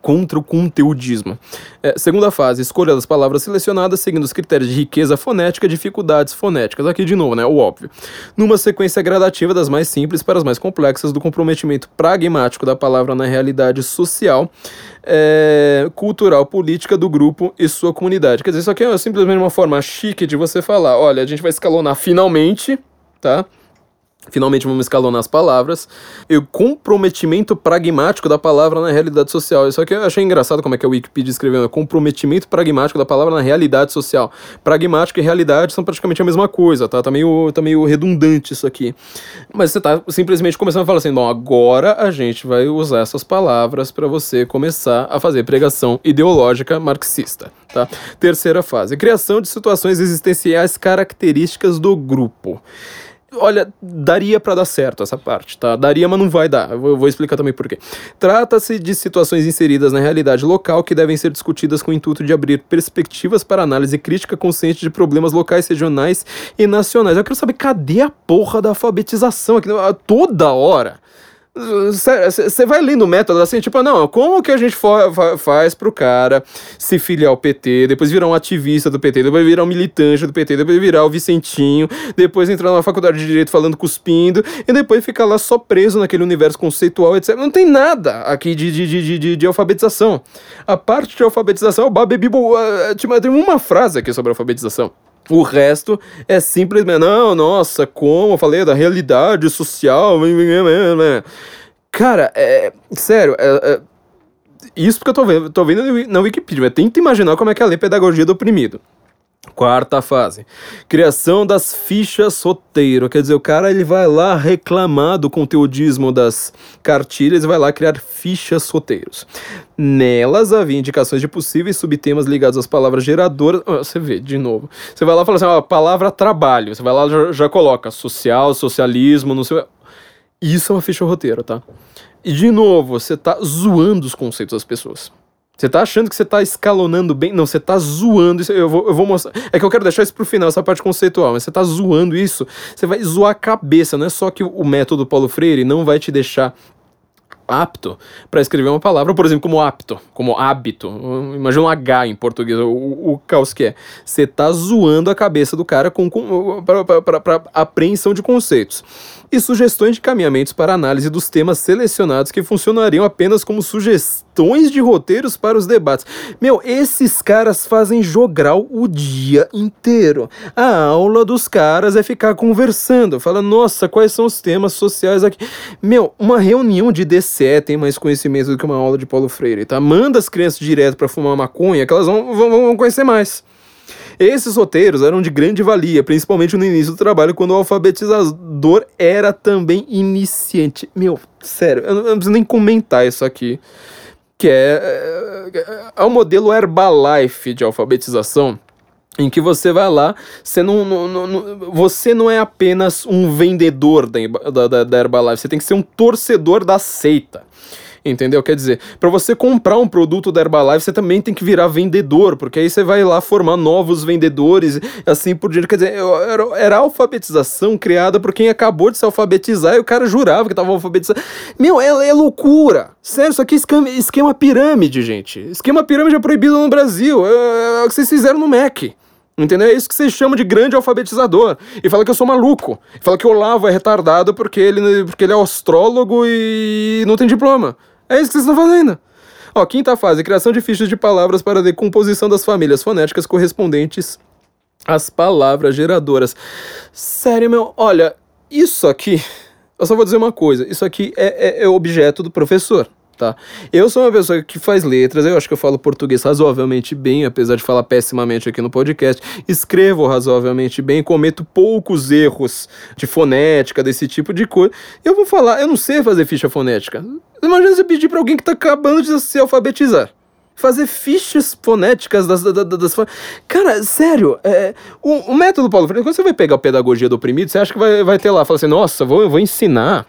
contra o conteudismo. É, segunda fase, escolha das palavras selecionadas seguindo os critérios de riqueza fonética e dificuldades fonéticas. Aqui de novo, né, o óbvio. Numa sequência gradativa das mais simples para as mais complexas, do comprometimento pragmático da palavra na realidade social, é, cultural, política do grupo e sua comunidade. Quer dizer, isso aqui é simplesmente uma forma chique de você falar, olha, a gente vai escalonar finalmente, tá? Finalmente vamos escalonar as palavras. E o comprometimento pragmático da palavra na realidade social. Isso aqui eu achei engraçado como é que a Wikipedia escreveu. Né? Comprometimento pragmático da palavra na realidade social. Pragmático e realidade são praticamente a mesma coisa, tá? Tá meio, tá meio redundante isso aqui. Mas você tá simplesmente começando a falar assim, bom, agora a gente vai usar essas palavras para você começar a fazer pregação ideológica marxista, tá? Terceira fase, criação de situações existenciais características do grupo olha, daria para dar certo essa parte, tá? Daria, mas não vai dar. Eu vou, explicar também por quê. Trata-se de situações inseridas na realidade local que devem ser discutidas com o intuito de abrir perspectivas para análise crítica consciente de problemas locais, regionais e nacionais. Eu quero saber cadê a porra da alfabetização aqui toda hora. Você vai lendo o método assim, tipo, não, como que a gente fa faz pro cara se filiar ao PT, depois virar um ativista do PT, depois virar um militante do PT, depois virar o Vicentinho, depois entrar na faculdade de Direito falando cuspindo, e depois ficar lá só preso naquele universo conceitual, etc. Não tem nada aqui de, de, de, de, de alfabetização. A parte de alfabetização, o Baby tipo, tem uma frase aqui sobre alfabetização. O resto é simplesmente, não, nossa, como eu falei da realidade social. Cara, é. Sério, é, é, isso porque eu tô vendo, tô vendo na Wikipedia, mas tenta imaginar como é que é a lei pedagogia do oprimido. Quarta fase, criação das fichas roteiro. Quer dizer, o cara ele vai lá reclamar do conteudismo das cartilhas e vai lá criar fichas roteiros. Nelas havia indicações de possíveis subtemas ligados às palavras geradoras. Você vê, de novo. Você vai lá e fala assim: ó, palavra trabalho. Você vai lá já, já coloca social, socialismo, não sei. Isso é uma ficha roteiro, tá? E de novo, você tá zoando os conceitos das pessoas. Você tá achando que você tá escalonando bem? Não, você tá zoando isso. Eu vou, eu vou mostrar. É que eu quero deixar isso pro final, essa parte conceitual, mas você tá zoando isso. Você vai zoar a cabeça. Não é só que o método Paulo Freire não vai te deixar apto para escrever uma palavra, por exemplo, como apto, como hábito. Imagina um H em português, o, o caos que é. Você tá zoando a cabeça do cara com, com para apreensão de conceitos e sugestões de caminhamentos para análise dos temas selecionados que funcionariam apenas como sugestões de roteiros para os debates. Meu, esses caras fazem jogral o dia inteiro. A aula dos caras é ficar conversando, fala, nossa, quais são os temas sociais aqui? Meu, uma reunião de DCE tem mais conhecimento do que uma aula de Paulo Freire, tá? Manda as crianças direto para fumar maconha que elas vão, vão, vão conhecer mais. Esses roteiros eram de grande valia, principalmente no início do trabalho, quando o alfabetizador era também iniciante. Meu, sério, eu não, eu não preciso nem comentar isso aqui. Que é, é, é o modelo Herbalife de alfabetização em que você vai lá, você não, não, não, você não é apenas um vendedor da, da, da Herbalife, você tem que ser um torcedor da seita. Entendeu? Quer dizer, para você comprar um produto da Herbalife, você também tem que virar vendedor, porque aí você vai lá formar novos vendedores, assim por diante. Quer dizer, era, era alfabetização criada por quem acabou de se alfabetizar e o cara jurava que tava alfabetizado. Meu, é, é loucura. Sério, isso aqui é esquema, esquema pirâmide, gente. Esquema pirâmide é proibido no Brasil. É, é o que vocês fizeram no MEC. Entendeu? É isso que vocês chamam de grande alfabetizador. E fala que eu sou maluco. E fala que o Olavo é retardado porque ele, porque ele é astrólogo e não tem diploma. É isso que vocês estão fazendo. Ó, quinta fase, criação de fichas de palavras para a decomposição das famílias fonéticas correspondentes às palavras geradoras. Sério, meu, olha, isso aqui, eu só vou dizer uma coisa, isso aqui é, é, é objeto do professor tá? Eu sou uma pessoa que faz letras, eu acho que eu falo português razoavelmente bem, apesar de falar pessimamente aqui no podcast. Escrevo razoavelmente bem, cometo poucos erros de fonética, desse tipo de coisa. Eu vou falar, eu não sei fazer ficha fonética. Imagina você pedir para alguém que tá acabando de se alfabetizar fazer fichas fonéticas das, das, das, Cara, sério, é, o, o método Paulo Freire, quando você vai pegar a pedagogia do oprimido, você acha que vai, vai ter lá, fala assim, nossa, vou, vou ensinar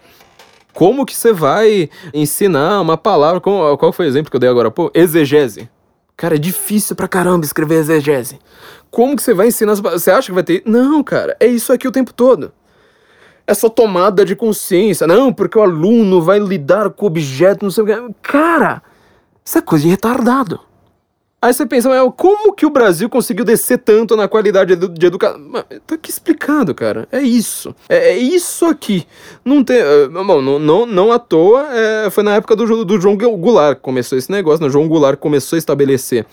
como que você vai ensinar uma palavra? Como, qual foi o exemplo que eu dei agora? Pô, exegese. Cara, é difícil pra caramba escrever exegese. Como que você vai ensinar? Você acha que vai ter? Não, cara, é isso aqui o tempo todo. Essa tomada de consciência. Não, porque o aluno vai lidar com o objeto, não sei o que. Cara, isso é coisa de retardado. Aí você pensa, como que o Brasil conseguiu descer tanto na qualidade de educação? Tá aqui explicado, cara. É isso. É, é isso aqui. Não tem. Uh, bom, não, não, não à toa, é, foi na época do, do João Goulart que começou esse negócio, né? João Goulart começou a estabelecer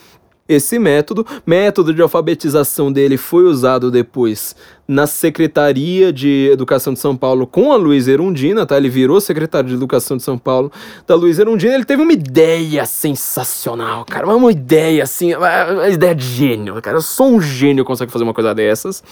esse método. Método de alfabetização dele foi usado depois na Secretaria de Educação de São Paulo com a Luiz Erundina, tá? Ele virou secretário de Educação de São Paulo da Luiz Erundina. Ele teve uma ideia sensacional, cara. Uma ideia assim, uma ideia de gênio, cara. Só um gênio consegue fazer uma coisa dessas.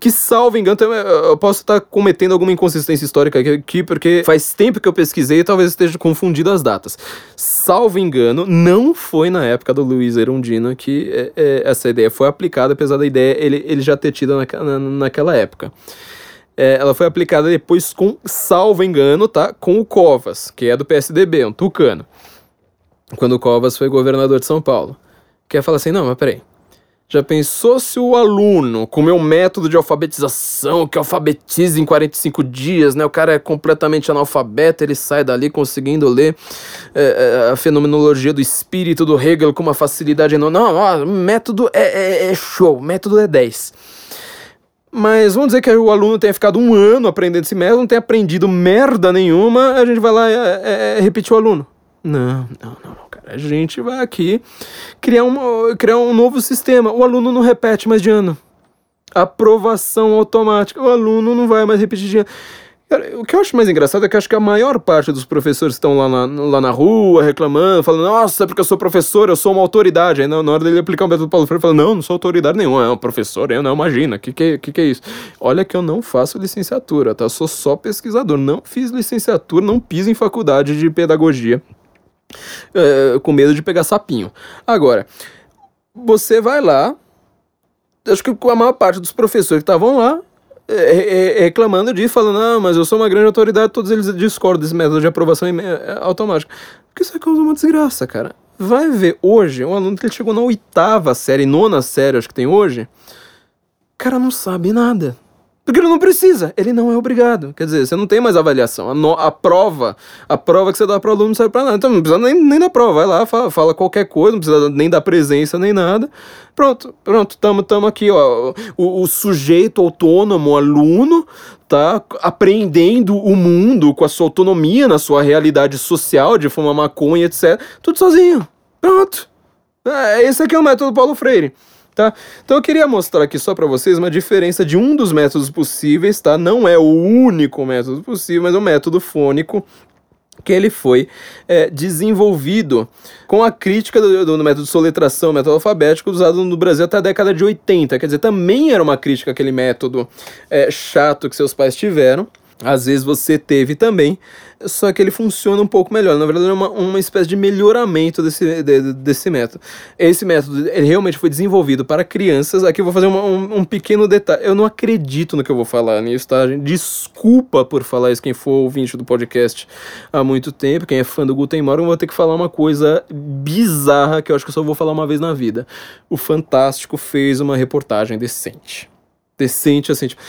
Que, salvo engano, eu posso estar cometendo alguma inconsistência histórica aqui, porque faz tempo que eu pesquisei e talvez esteja confundido as datas. Salvo engano, não foi na época do Luiz Erundina que é, é, essa ideia foi aplicada, apesar da ideia ele, ele já ter tido na, na naquela época. É, ela foi aplicada depois com, salvo engano, tá? Com o Covas, que é do PSDB, um tucano. Quando o Covas foi governador de São Paulo. Que fala assim, não, mas peraí. Já pensou se o aluno, com o meu método de alfabetização, que alfabetiza em 45 dias, né? O cara é completamente analfabeto, ele sai dali conseguindo ler é, a fenomenologia do espírito do Hegel com uma facilidade enorme. Não, ó, método é, é, é show, método é 10. Mas vamos dizer que o aluno tenha ficado um ano aprendendo esse método, não tenha aprendido merda nenhuma, a gente vai lá e é, é, repetir o aluno. Não, não, não, não, cara. A gente vai aqui criar, uma, criar um novo sistema. O aluno não repete mais de ano. Aprovação automática. O aluno não vai mais repetir de ano. O que eu acho mais engraçado é que acho que a maior parte dos professores estão lá na, lá na rua reclamando, falando, nossa, é porque eu sou professor, eu sou uma autoridade. Aí na, na hora dele aplicar o método Paulo Freire, fala, não, não sou autoridade nenhuma, é um professor, eu não, imagina, que, que, que, que é isso? Olha que eu não faço licenciatura, tá? Eu sou só pesquisador, não fiz licenciatura, não piso em faculdade de pedagogia é, com medo de pegar sapinho. Agora, você vai lá, acho que a maior parte dos professores que estavam lá reclamando disso, falando, ah, mas eu sou uma grande autoridade, todos eles discordam desse método de aprovação automática. Porque isso causa uma desgraça, cara. Vai ver hoje, um aluno que chegou na oitava série, nona série, acho que tem hoje, cara não sabe nada. Porque ele não precisa, ele não é obrigado. Quer dizer, você não tem mais avaliação. A, no, a prova, a prova que você dá para o aluno não serve para nada. Então não precisa nem, nem da prova. Vai lá, fala, fala, qualquer coisa, não precisa nem da presença, nem nada. Pronto, pronto, tamo, tamo aqui, ó. O, o sujeito autônomo, aluno, tá apreendendo o mundo com a sua autonomia na sua realidade social, de fumar maconha, etc. Tudo sozinho. Pronto. É, esse aqui é o método Paulo Freire tá? Então eu queria mostrar aqui só para vocês uma diferença de um dos métodos possíveis, tá? Não é o único método possível, mas é o método fônico que ele foi é, desenvolvido com a crítica do, do, método de soletração, método alfabético, usado no Brasil até a década de 80. Quer dizer, também era uma crítica àquele método é, chato que seus pais tiveram às vezes você teve também, só que ele funciona um pouco melhor. Na verdade, é uma, uma espécie de melhoramento desse, de, desse método. Esse método ele realmente foi desenvolvido para crianças. Aqui eu vou fazer uma, um, um, pequeno detalhe. Eu não acredito no que eu vou falar nisso, tá? Desculpa por falar isso, quem for ouvinte do podcast há muito tempo, quem é fã do Guten Morgen, eu vou ter que falar uma coisa bizarra que eu acho que eu só vou falar uma vez na vida. O Fantástico fez uma reportagem decente. Decente, assim, tipo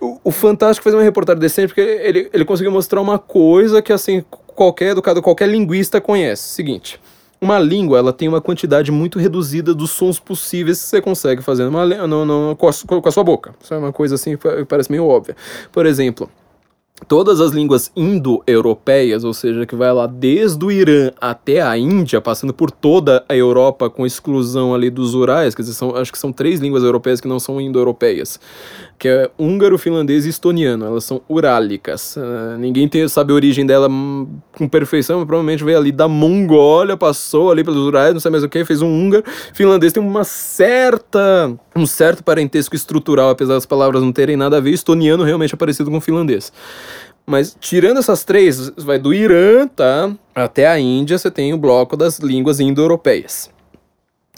o, Fantástico fez uma reportagem decente porque ele, ele conseguiu mostrar uma coisa que, assim, qualquer educado, qualquer linguista conhece. Seguinte, uma língua, ela tem uma quantidade muito reduzida dos sons possíveis que você consegue fazer numa, no, no, com, a, com a sua boca. Isso é uma coisa, assim, que parece meio óbvia. Por exemplo todas as línguas indo-europeias, ou seja, que vai lá desde o Irã até a Índia, passando por toda a Europa, com exclusão ali dos Urais, quer dizer, são, acho que são três línguas europeias que não são indo-europeias, que é húngaro, finlandês e estoniano, elas são urálicas. Uh, ninguém tem, sabe a origem dela com perfeição, mas provavelmente veio ali da Mongólia, passou ali pelos Urais, não sei mais o que, fez um húngaro. Finlandês tem uma certa, um certo parentesco estrutural, apesar das palavras não terem nada a ver, estoniano realmente é parecido com finlandês. Mas tirando essas três, vai do Irã, tá? Até a Índia, você tem o bloco das línguas indo-europeias.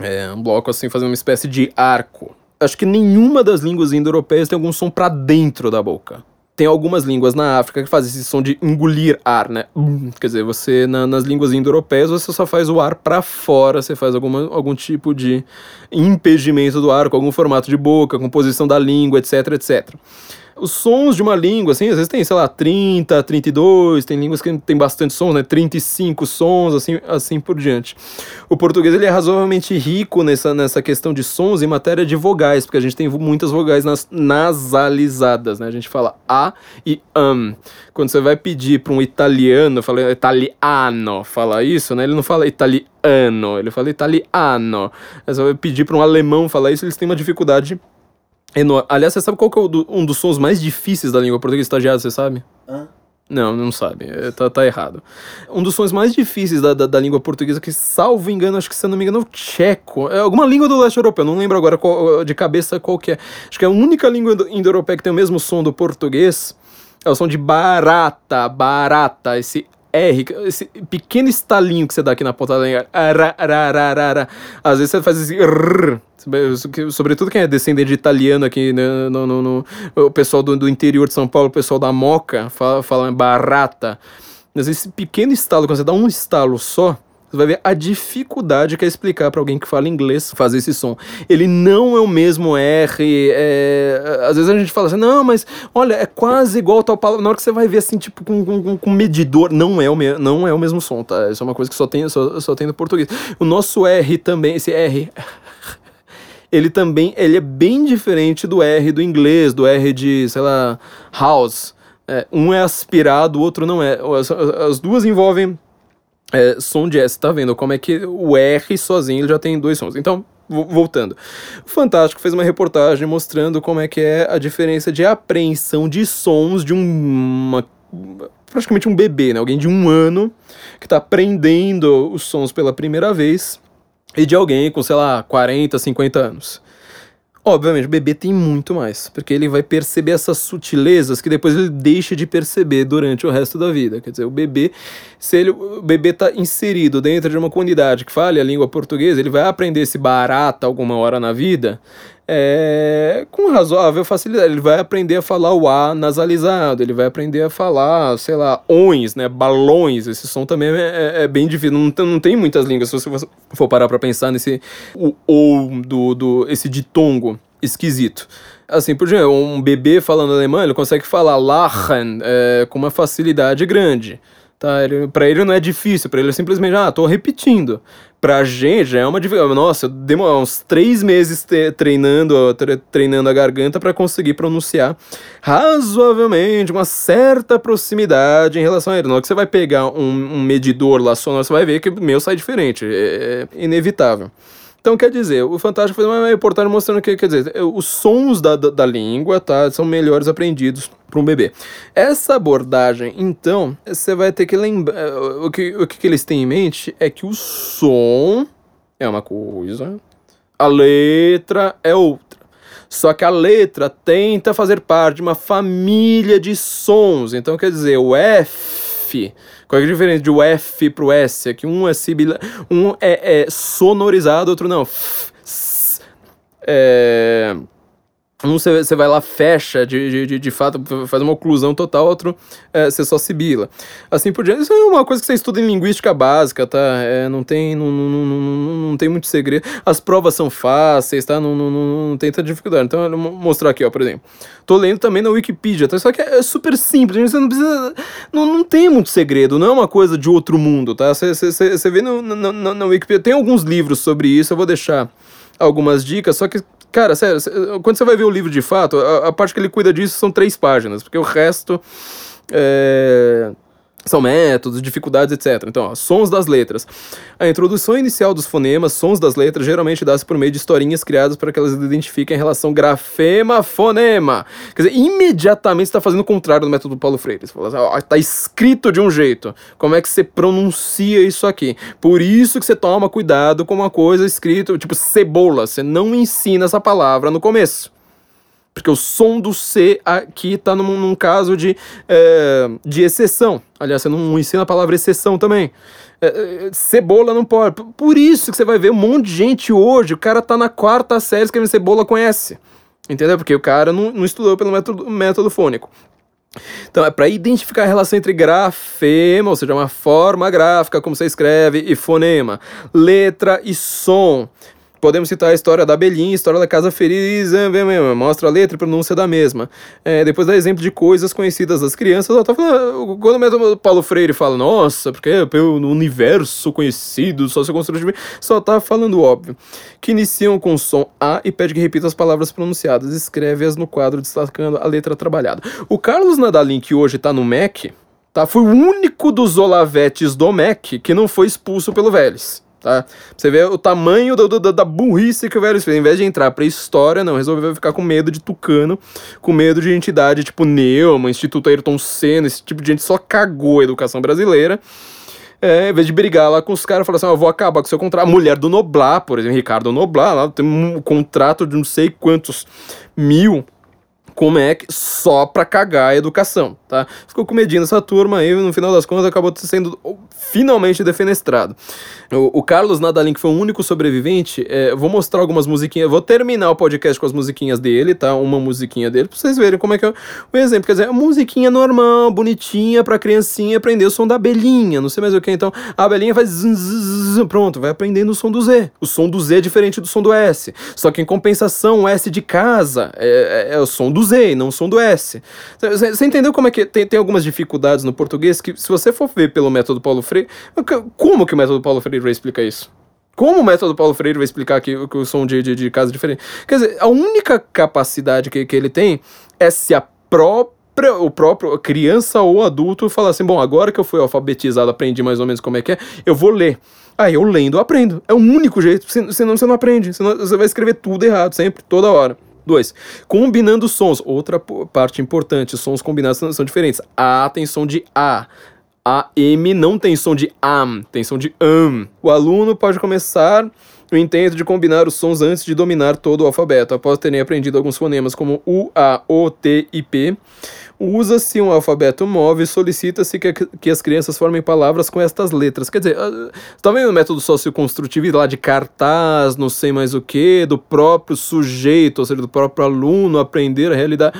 É um bloco assim, fazendo uma espécie de arco. Acho que nenhuma das línguas indo-europeias tem algum som para dentro da boca. Tem algumas línguas na África que fazem esse som de engolir ar, né? Quer dizer, você na, nas línguas indo-europeias você só faz o ar para fora, você faz alguma, algum tipo de impedimento do ar, com algum formato de boca, composição da língua, etc, etc os sons de uma língua, assim, às vezes tem, sei lá, 30, 32, tem línguas que tem bastante sons, né? 35 sons, assim, assim por diante. O português ele é razoavelmente rico nessa, nessa questão de sons em matéria de vogais, porque a gente tem muitas vogais nas, nasalizadas, né? A gente fala a e am. Quando você vai pedir para um italiano, fala italiano, falar isso, né? Ele não fala italiano, ele fala italiano. Você vai pedir para um alemão falar isso, eles têm uma dificuldade Enorme. Aliás, você sabe qual que é do, um dos sons mais difíceis da língua portuguesa estagiário, você sabe? Hã? Não, não sabe. É, tá, tá errado. Um dos sons mais difíceis da, da, da, língua portuguesa, que, salvo engano, acho que se eu não me engano, é o tcheco. É alguma língua do leste europeu, não lembro agora qual, de cabeça qual que é. Acho que é a única língua indo-europeia que tem o mesmo som do português. É o som de barata, barata. Esse R, esse pequeno estalinho que você dá aqui na ponta da língua. Às vezes você faz esse. Sobretudo quem é descendente de italiano aqui, né, no, no, no, o pessoal do, do interior de São Paulo, o pessoal da Moca, fala, fala barata. Mas esse pequeno estalo, quando você dá um estalo só, você vai ver a dificuldade que é explicar para alguém que fala inglês fazer esse som. Ele não é o mesmo R. É... Às vezes a gente fala assim, não, mas olha, é quase igual tal palavra. Na hora que você vai ver assim, tipo, com, com, com medidor, não é, o me... não é o mesmo som, tá? Isso é uma coisa que só tem, só, só tem no português. O nosso R também, esse R. Ele também ele é bem diferente do R do inglês, do R de, sei lá, house. É, um é aspirado, o outro não é. As, as duas envolvem é, som de S, tá vendo como é que o R sozinho já tem dois sons. Então, voltando. Fantástico fez uma reportagem mostrando como é que é a diferença de apreensão de sons de um, uma praticamente um bebê, né? Alguém de um ano que está aprendendo os sons pela primeira vez e de alguém com, sei lá, 40, 50 anos. Obviamente, o bebê tem muito mais, porque ele vai perceber essas sutilezas que depois ele deixa de perceber durante o resto da vida. Quer dizer, o bebê, se ele, o bebê está inserido dentro de uma comunidade que fale a língua portuguesa, ele vai aprender esse barata alguma hora na vida, é, com razoável facilidade. Ele vai aprender a falar o A nasalizado, ele vai aprender a falar, sei lá, ons, né, balões. Esse som também é, é, é bem difícil. Não, não tem muitas línguas, se você for parar para pensar nesse o ou do, do esse ditongo esquisito. Assim, por exemplo, um bebê falando alemão, ele consegue falar lachen é, com uma facilidade grande. Tá, ele, pra ele não é difícil, para ele é simplesmente, ah, tô repetindo. Pra gente é uma dificuldade. Nossa, demorou uns três meses treinando, treinando a garganta para conseguir pronunciar razoavelmente, uma certa proximidade em relação a ele. Na hora que você vai pegar um, um medidor lá sonoro, você vai ver que o meu sai diferente. É, é inevitável. Então, quer dizer, o Fantástico fez uma reportagem mostrando que, quer dizer, os sons da, da, da língua, tá, são melhores aprendidos para um bebê. Essa abordagem, então, você vai ter que lembrar, o que, o que eles têm em mente é que o som é uma coisa, a letra é outra. Só que a letra tenta fazer parte de uma família de sons. Então, quer dizer, o F qual é a diferença de o F pro S? É que um é sibila, um é, é sonorizado, outro não. F, s, é um você vai lá, fecha, de, de, de fato, faz uma oclusão total, outro é, você só sibila. Assim por diante, isso é uma coisa que você estuda em linguística básica, tá? É, não, tem, não, não, não, não, tem muito segredo. As provas são fáceis, tá? Não, não, não, não tem tanta dificuldade. Então, eu vou mostrar aqui, ó, por exemplo. Tô lendo também na Wikipedia, tá? Só que é super simples, você não precisa. Não, não tem muito segredo, não é uma coisa de outro mundo, tá? Você vê no, no, no, na Wikipedia, tem alguns livros sobre isso, eu vou deixar algumas dicas, só que Cara, sério, quando você vai ver o livro de fato, a, a parte que ele cuida disso são três páginas, porque o resto. É são métodos, dificuldades, etc. Então, ó, sons das letras. A introdução inicial dos fonemas, sons das letras, geralmente dá-se por meio de historinhas criadas para que elas identifiquem a relação grafema-fonema. Quer dizer, imediatamente está fazendo o contrário do método Paulo Freire. Você fala assim, ó, tá escrito de um jeito. Como é que você pronuncia isso aqui? Por isso que você toma cuidado com uma coisa escrita, tipo cebola. Você não ensina essa palavra no começo. Porque o som do C aqui está num, num, caso de, é, de exceção. Aliás, você não ensina a palavra exceção também. É, é, cebola não pode. Por isso que você vai ver um monte de gente hoje, o cara tá na quarta série escrevendo cebola conhece. Entendeu? Porque o cara não, não estudou pelo método, método fônico. Então, é para identificar a relação entre grafema, ou seja, uma forma gráfica, como você escreve, e fonema, letra e som. Podemos citar a história da abelhinha, a história da casa feliz, é, mostra a letra e pronúncia da mesma. É, depois dá exemplo de coisas conhecidas das crianças. Ó, tá falando, quando o Paulo Freire fala, nossa, porque é pelo universo conhecido, só se construiu só tá falando óbvio. Que iniciam com o som A e pede que repita as palavras pronunciadas. Escreve-as no quadro destacando a letra trabalhada. O Carlos Nadalim, que hoje tá no MEC, tá, foi o único dos Olavetes do MEC que não foi expulso pelo Vélez tá? Você vê o tamanho do, do, da burrice que o velho fez. Em vez de entrar pra história, não, resolveu ficar com medo de Tucano, com medo de entidade tipo Neuma, Instituto Ayrton Senna, esse tipo de gente só cagou a educação brasileira. É, em vez de brigar lá com os caras, falar assim: oh, eu vou acabar com seu contrato. A mulher do Noblar, por exemplo, Ricardo Noblar, lá tem um contrato de não sei quantos mil com Mac só pra cagar a educação, tá? Ficou com medinho essa turma aí, no final das contas acabou sendo finalmente defenestrado. O, o Carlos Nadalin, que foi o único sobrevivente, é, vou mostrar algumas musiquinhas, vou terminar o podcast com as musiquinhas dele, tá? Uma musiquinha dele, pra vocês verem como é que é o exemplo. Quer dizer, a musiquinha normal, bonitinha, pra criancinha aprender o som da abelhinha, não sei mais o que. Então, a abelhinha faz zzz, zzz, pronto, vai aprendendo o som do Z. O som do Z é diferente do som do S. Só que em compensação, o S de casa é, é, é o som do Z e não som do S. Você entendeu como é que tem, tem algumas dificuldades no português que, se você for ver pelo método Paulo Freire, como que o método Paulo Freire vai explicar isso? Como o método Paulo Freire vai explicar que, que o som de, de, de casa é diferente? Quer dizer, a única capacidade que, que ele tem é se a própria o próprio criança ou adulto falar assim, bom, agora que eu fui alfabetizado, aprendi mais ou menos como é que é, eu vou ler. Aí eu lendo, aprendo. É o único jeito, senão você não aprende. Senão você vai escrever tudo errado, sempre, toda hora. Dois, combinando sons. Outra parte importante, sons combinados são diferentes. A tem som de A. A M não tem som de AM, tem som de AM. O aluno pode começar o intento de combinar os sons antes de dominar todo o alfabeto, após terem aprendido alguns fonemas como U, A, O, T e P. Usa-se um alfabeto móvel e solicita-se que, que as crianças formem palavras com estas letras. Quer dizer, uh, tá vendo o método socioconstrutivo lá de cartaz, não sei mais o que, do próprio sujeito, ou seja, do próprio aluno aprender a realidade.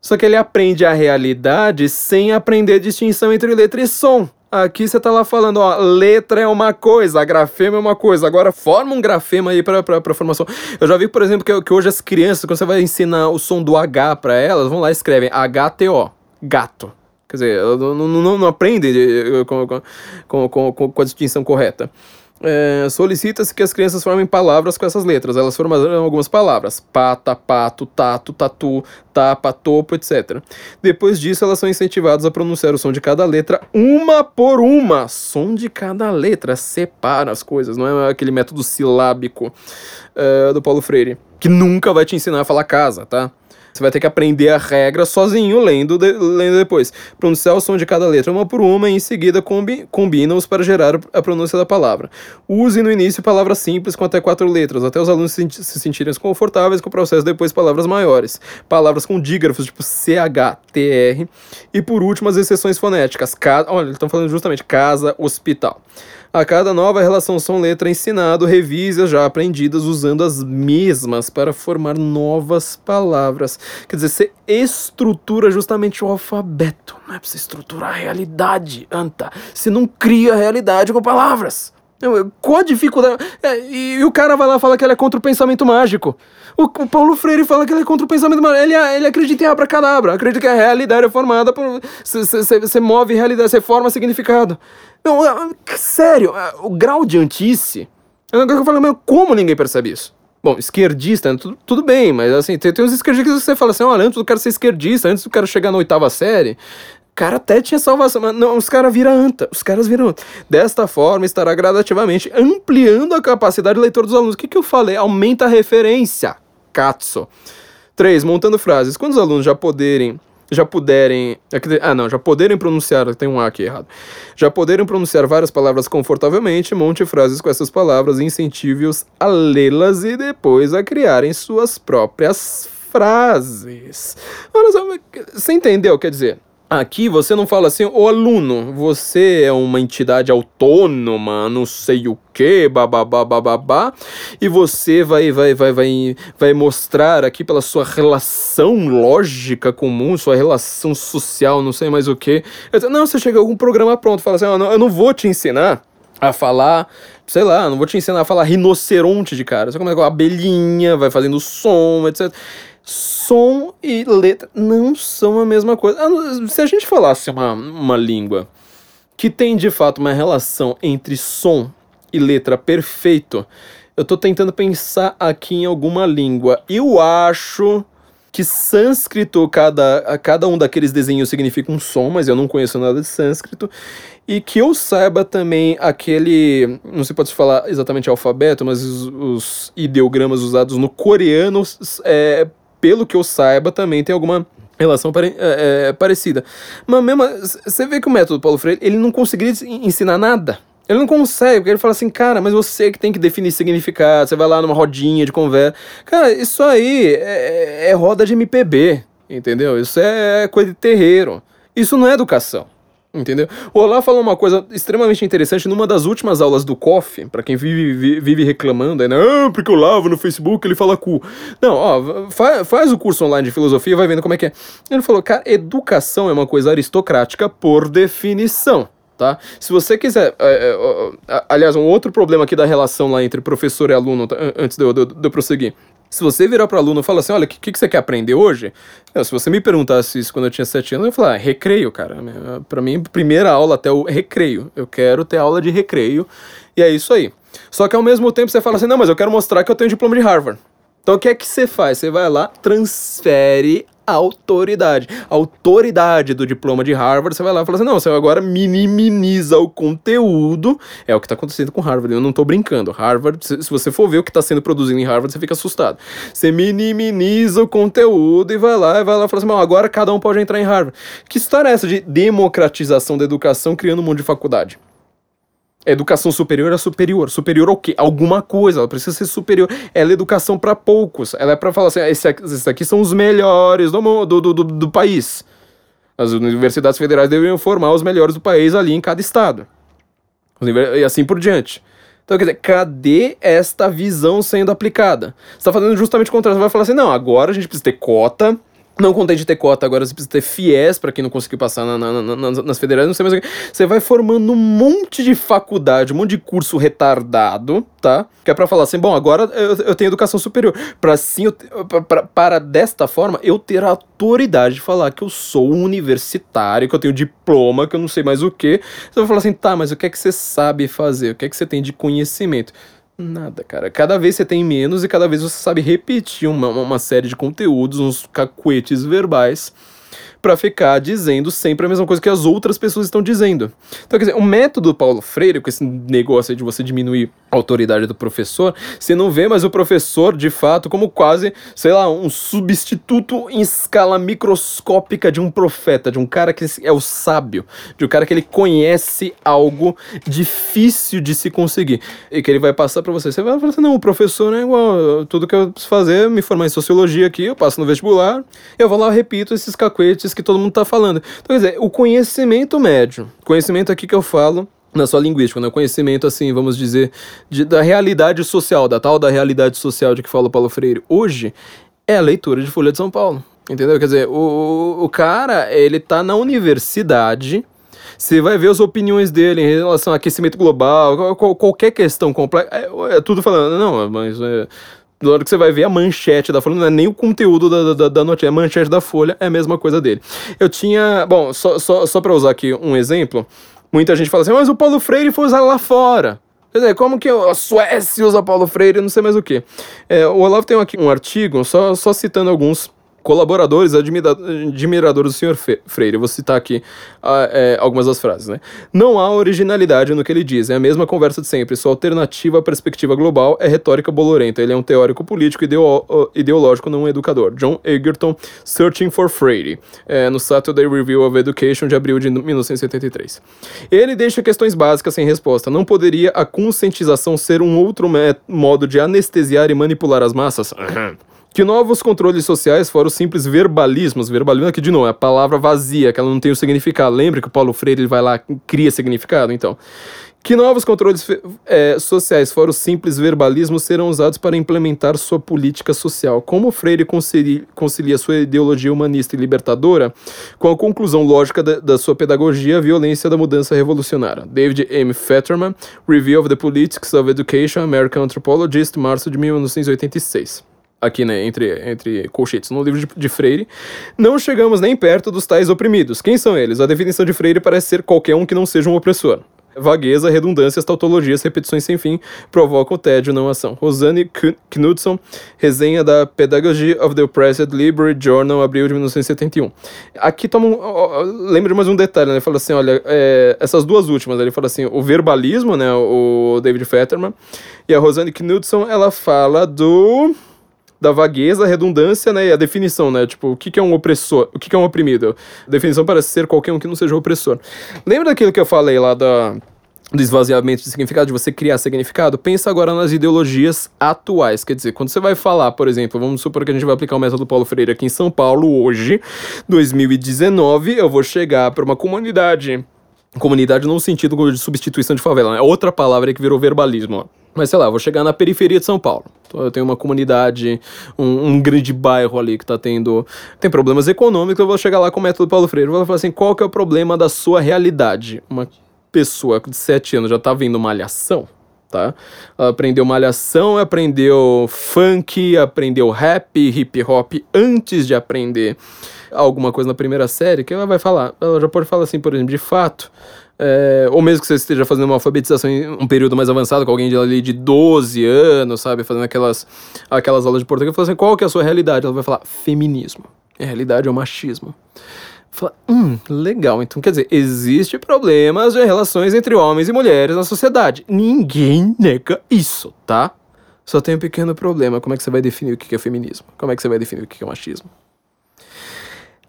Só que ele aprende a realidade sem aprender a distinção entre letra e som. Aqui você tá lá falando, ó, letra é uma coisa, grafema é uma coisa. Agora forma um grafema aí pra, pra, pra formação. Eu já vi, por exemplo, que, que hoje as crianças, quando você vai ensinar o som do H pra elas, vão lá e escrevem H-T-O, gato. Quer dizer, não, não, não aprende com, com, com, com a distinção correta. É, Solicita-se que as crianças formem palavras com essas letras. Elas formarão algumas palavras: pata, pato, tato, tatu, tapa, topo, etc. Depois disso, elas são incentivadas a pronunciar o som de cada letra uma por uma. Som de cada letra separa as coisas, não é aquele método silábico é, do Paulo Freire, que nunca vai te ensinar a falar casa, tá? Você vai ter que aprender a regra sozinho, lendo, de, lendo depois. Pronunciar o som de cada letra uma por uma e em seguida combi, combina-os para gerar a pronúncia da palavra. Use no início palavras simples com até quatro letras, até os alunos se, se sentirem confortáveis com o processo, depois palavras maiores. Palavras com dígrafos, tipo CH, TR. E por último, as exceções fonéticas. Ca... Olha, estão falando justamente casa, hospital. A cada nova relação som-letra ensinado, revise as já aprendidas usando as mesmas para formar novas palavras. Quer dizer, você estrutura justamente o alfabeto. Não é para você estruturar a realidade, anta. Você não cria a realidade com palavras. Qual a dificuldade? É, e, e, o cara vai lá e fala que ele é contra o pensamento mágico. O, o Paulo Freire fala que ele é contra o pensamento mágico. Ele, ele acredita em abracadabra, acredita que a realidade é formada por. Você move realidade, você forma significado. Não, é, sério, é, o grau de antice. É um que eu falo, mas como ninguém percebe isso? Bom, esquerdista, tudo, tudo bem, mas assim, tem, tem uns esquerdistas que você fala assim, olha, antes do cara ser esquerdista, antes do cara chegar na oitava série, cara até tinha salvação, mas não, os caras viram anta, os caras viram anta. Desta forma, estará gradativamente ampliando a capacidade de leitor dos alunos. O que, que eu falei? Aumenta a referência. Katsu. 3. Montando frases. Quando os alunos já poderem já puderem. Ah, não, já poderem pronunciar. Tem um A aqui errado. Já poderem pronunciar várias palavras confortavelmente, monte frases com essas palavras e incentive-os a lê-las e depois a criarem suas próprias frases. Olha só, você entendeu? Quer dizer, Aqui você não fala assim, ô aluno, você é uma entidade autônoma, não sei o que, bababá, bababá, e você vai, vai, vai, vai, vai mostrar aqui pela sua relação lógica comum, sua relação social, não sei mais o que. Não, você chega a algum programa pronto, fala assim, oh, não, eu não vou te ensinar a falar, sei lá, não vou te ensinar a falar rinoceronte de cara. Você começa com a abelhinha, vai fazendo som, etc som e letra não são a mesma coisa. Ah, se a gente falasse uma, uma língua que tem de fato uma relação entre som e letra perfeito, eu tô tentando pensar aqui em alguma língua. Eu acho que sânscrito, cada, cada um daqueles desenhos significa um som, mas eu não conheço nada de sânscrito. E que eu saiba também aquele. Não sei pode falar exatamente alfabeto, mas os, os ideogramas usados no coreano é, pelo que eu saiba, também tem alguma relação pare é, é, parecida. Mas mesmo, você vê que o método Paulo Freire, ele não conseguiria ensinar nada. Ele não consegue, porque ele fala assim, cara, mas você que tem que definir significado, você vai lá numa rodinha de conversa. Cara, isso aí é, é roda de MPB. entendeu? Isso é coisa de terreiro. Isso não é educação. Entendeu? O Olá falou uma coisa extremamente interessante numa das últimas aulas do COF, para quem vive, vive reclamando, aí, né? Ah, porque eu lavo no Facebook, ele fala cu. Não, ó, fa faz o curso online de filosofia e vai vendo como é que é. Ele falou, cara, educação é uma coisa aristocrática por definição. Tá? Se você quiser. É, é, aliás, um outro problema aqui da relação lá entre professor e aluno, tá? antes de eu, de eu prosseguir. Se você virar para aluno e falar assim, olha, o que, que você quer aprender hoje? Eu, se você me perguntasse isso quando eu tinha sete anos, eu ia falar, ah, recreio, cara. Para mim, primeira aula até o recreio. Eu quero ter aula de recreio. E é isso aí. Só que ao mesmo tempo você fala assim, não, mas eu quero mostrar que eu tenho diploma de Harvard. Então o que é que você faz? Você vai lá, transfere autoridade. A autoridade do diploma de Harvard, você vai lá e fala assim: não, você agora minimiza o conteúdo. É o que está acontecendo com Harvard. Eu não estou brincando. Harvard, se, você for ver o que está sendo produzido em Harvard, você fica assustado. Você minimiza o conteúdo e vai lá e vai lá e fala assim: não, agora cada um pode entrar em Harvard. Que história é essa de democratização da educação criando um monte de faculdade? Educação superior é superior. Superior ao quê? Alguma coisa. Ela precisa ser superior. Ela é educação para poucos. Ela é para falar assim: ah, esses aqui, esses aqui são os melhores do, do, do, do país. As universidades federais deveriam formar os melhores do país ali em cada estado. E assim por diante. Então, quer dizer, cadê esta visão sendo aplicada? Você está fazendo justamente o contrário. Você vai falar assim: não, agora a gente precisa ter cota não contente de ter cota, agora você precisa ter FIES para quem não conseguiu passar na, na, na, nas federais, não sei mais o que. Você vai formando um monte de faculdade, um monte de curso retardado, tá? Que é para falar assim, bom, agora eu, eu tenho educação superior. Para assim, eu, pra, para desta forma, eu ter a autoridade de falar que eu sou universitário, que eu tenho diploma, que eu não sei mais o que. Você vai falar assim, tá, mas o que é que você sabe fazer? O que é que você tem de conhecimento? Nada, cara. Cada vez você tem menos e cada vez você sabe repetir uma, uma série de conteúdos, uns cacuetes verbais para ficar dizendo sempre a mesma coisa que as outras pessoas estão dizendo. Então, quer dizer, o método Paulo Freire, com esse negócio de você diminuir a autoridade do professor, você não vê mais o professor, de fato, como quase, sei lá, um substituto em escala microscópica de um profeta, de um cara que é o sábio, de um cara que ele conhece algo difícil de se conseguir e que ele vai passar para você. Você vai falar assim: não, o professor é igual, tudo que eu preciso fazer, me formar em sociologia aqui, eu passo no vestibular, eu vou lá, repito esses cacuetes que todo mundo está falando. Então, quer dizer, o conhecimento médio, conhecimento aqui que eu falo na sua linguística, né? conhecimento, assim, vamos dizer, de, da realidade social, da tal da realidade social de que fala o Paulo Freire, hoje é a leitura de Folha de São Paulo. Entendeu? Quer dizer, o, o cara, ele tá na universidade, você vai ver as opiniões dele em relação ao aquecimento global, qualquer questão complexa, é, é, tudo falando, não, mas é, na hora que você vai ver a manchete da Folha, não é nem o conteúdo da, da, da notícia, é a manchete da Folha é a mesma coisa dele. Eu tinha. Bom, só, só, só pra usar aqui um exemplo, muita gente fala assim, mas o Paulo Freire foi usado lá fora. Quer dizer, como que a Suécia usa Paulo Freire, não sei mais o que. É, o Olavo tem aqui um artigo, só, só citando alguns colaboradores, admira admiradores do senhor Freire. Eu vou citar aqui uh, é, algumas das frases, né? Não há originalidade no que ele diz, é a mesma conversa de sempre. Sua alternativa à perspectiva global é retórica bolorenta. Ele é um teórico político e ideológico, não um educador. John Egerton, Searching for Freire, é, no Saturday Review of Education de abril de 1973. Ele deixa questões básicas sem resposta. Não poderia a conscientização ser um outro modo de anestesiar e manipular as massas? Uhum que novos controles sociais foram simples verbalismos. Verbalismo aqui de novo, é a palavra vazia, que ela não tem o significado. Lembra que o Paulo Freire ele vai lá cria significado? Então, que novos controles é, sociais fora simples verbalismos serão usados para implementar sua política social? Como Freire concilia, concilia sua ideologia humanista e libertadora com a conclusão lógica da, da, sua pedagogia, a violência da mudança revolucionária? David M. Fetterman, Review of the Politics of Education, American Anthropologist, março de 1986 aqui, né, entre, entre colchetes, no livro de, de, Freire, não chegamos nem perto dos tais oprimidos. Quem são eles? A definição de Freire parece ser qualquer um que não seja um opressor. Vagueza, redundâncias, tautologias, repetições sem fim provocam tédio, não ação. Rosane Knudson, resenha da Pedagogy of the Oppressed, Library Journal, abril de 1971. Aqui toma um, lembra mais um detalhe, né? Ele fala assim, olha, é, essas duas últimas, ele fala assim, o verbalismo, né, o David Fetterman, e a Rosane Knudson, ela fala do da vagueza, a redundância, né, e a definição, né, tipo, o que, é um opressor, o que, é um oprimido? Definição parece ser qualquer um que não seja opressor. Lembra daquilo que eu falei lá da do esvaziamento de significado, de você criar significado, pensa agora nas ideologias atuais. Quer dizer, quando você vai falar, por exemplo, vamos supor que a gente vai aplicar o método Paulo Freire aqui em São Paulo hoje, 2019, eu vou chegar para uma comunidade. Comunidade não no sentido de substituição de favela, é outra palavra que virou verbalismo. Ó. Mas sei lá, vou chegar na periferia de São Paulo. Então, eu tenho uma comunidade, um, um, grande bairro ali que tá tendo. Tem problemas econômicos, eu vou chegar lá com o método Paulo Freire. Eu vou falar assim: qual que é o problema da sua realidade? Uma pessoa de 7 anos já tá vendo malhação, tá? Ela aprendeu malhação, aprendeu funk, aprendeu rap, hip hop antes de aprender alguma coisa na primeira série, que ela vai falar. Ela já pode falar assim, por exemplo, de fato. É, ou mesmo que você esteja fazendo uma alfabetização em um período mais avançado, com alguém de, ali de 12 anos, sabe, fazendo aquelas, aquelas aulas de português, fala assim, qual que é a sua realidade? Ela vai falar, feminismo. A realidade é o machismo. Fala, hum, legal. Então, quer dizer, existe problemas de relações entre homens e mulheres na sociedade. Ninguém nega isso, tá? Só tem um pequeno problema. Como é que você vai definir o que é feminismo? Como é que você vai definir o que é machismo?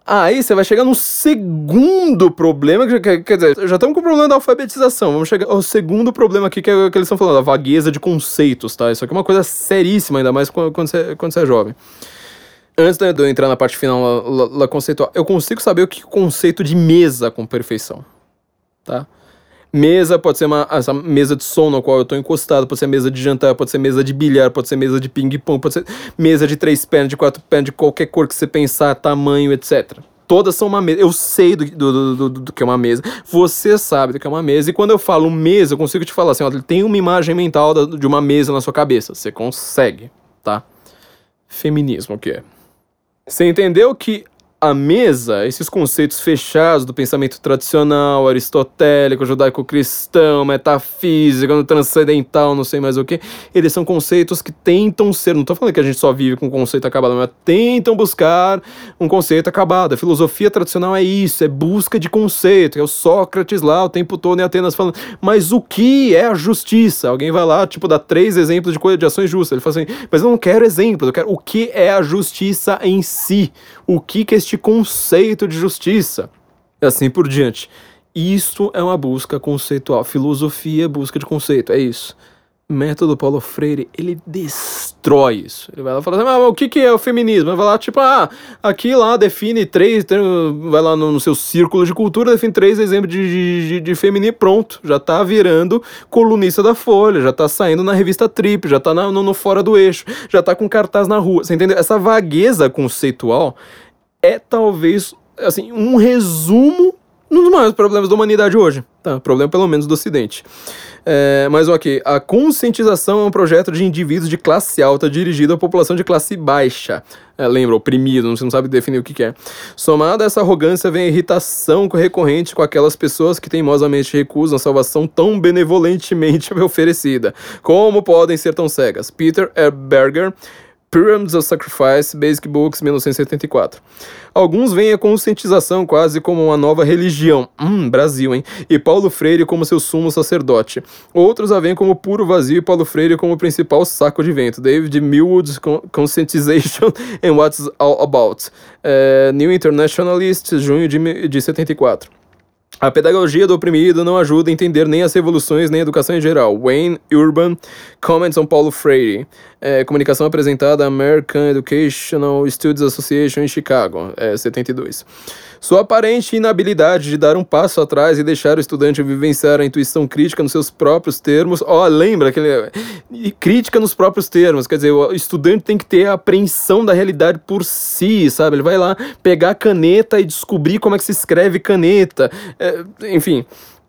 Aí você vai chegar no segundo problema, que, quer dizer, já estamos com o problema da alfabetização. Vamos chegar ao segundo problema aqui, que é que eles estão falando, a vagueza de conceitos, tá? Isso aqui é uma coisa seríssima, ainda mais quando, quando, você, quando você é jovem antes de eu entrar na parte final lá, conceitual, eu consigo saber o que é o conceito de mesa com perfeição, tá? Mesa pode ser uma essa mesa de som na qual eu estou encostado, pode ser mesa de jantar, pode ser mesa de bilhar, pode ser mesa de ping-pong, pode ser mesa de três pernas, de quatro pernas, de qualquer cor que você pensar, tamanho, etc. Todas são uma mesa. Eu sei do, do, do, do, que é uma mesa. Você sabe do que é uma mesa. E quando eu falo mesa, eu consigo te falar assim: ó, tem uma imagem mental de uma mesa na sua cabeça. Você consegue, tá? Feminismo, o que é? Você entendeu que a mesa, esses conceitos fechados do pensamento tradicional, aristotélico, judaico-cristão, metafísico, transcendental, não sei mais o que, eles são conceitos que tentam ser, não estou falando que a gente só vive com um conceito acabado, mas tentam buscar um conceito acabado. A filosofia tradicional é isso, é busca de conceito, é o Sócrates lá o tempo todo em Atenas falando, mas o que é a justiça? Alguém vai lá, tipo, dá três exemplos de coisa de ações justas, ele fala assim, mas eu não quero exemplos, eu quero o que é a justiça em si, o que que este conceito de justiça, e assim por diante. Isso é uma busca conceitual. Filosofia é busca de conceito, é isso. Método Paulo Freire, ele destrói isso. Ele vai lá e fala assim, ah, o que, que é o feminismo? Ele vai lá, tipo, ah, aqui lá define três, vai lá no, no seu círculo de cultura, define três exemplos de, de, de feminismo, pronto. Já tá virando colunista da Folha, já tá saindo na revista Trip, já tá na, no, no Fora do Eixo, já tá com cartaz na rua. Você entendeu? Essa vagueza conceitual é talvez, assim, um resumo um dos maiores problemas da humanidade hoje. Tá, problema pelo menos do Ocidente. É, mas ok, a conscientização é um projeto de indivíduos de classe alta dirigido à população de classe baixa. É, lembra, oprimido, você não sabe definir o que, que é. Somada a essa arrogância vem a irritação recorrente com aquelas pessoas que teimosamente recusam a salvação tão benevolentemente oferecida. Como podem ser tão cegas? Peter Berger Pyramids of Sacrifice, Basic Books, 1974. Alguns veem a conscientização quase como uma nova religião, hum, Brasil, hein? E Paulo Freire como seu sumo sacerdote. Outros a veem como puro vazio e Paulo Freire como o principal saco de vento. David Millwood's Conscientization and What's All About. É, New Internationalist, junho de, de 74. A pedagogia do oprimido não ajuda a entender nem as revoluções nem a educação em geral. Wayne Urban Comments on Paulo Freire. É, comunicação apresentada à American Educational Studies Association em Chicago, é, 72. Sua aparente inabilidade de dar um passo atrás e deixar o estudante vivenciar a intuição crítica nos seus próprios termos. Ó, oh, lembra aquele. Crítica nos próprios termos. Quer dizer, o estudante tem que ter a apreensão da realidade por si, sabe? Ele vai lá pegar a caneta e descobrir como é que se escreve caneta. É, enfim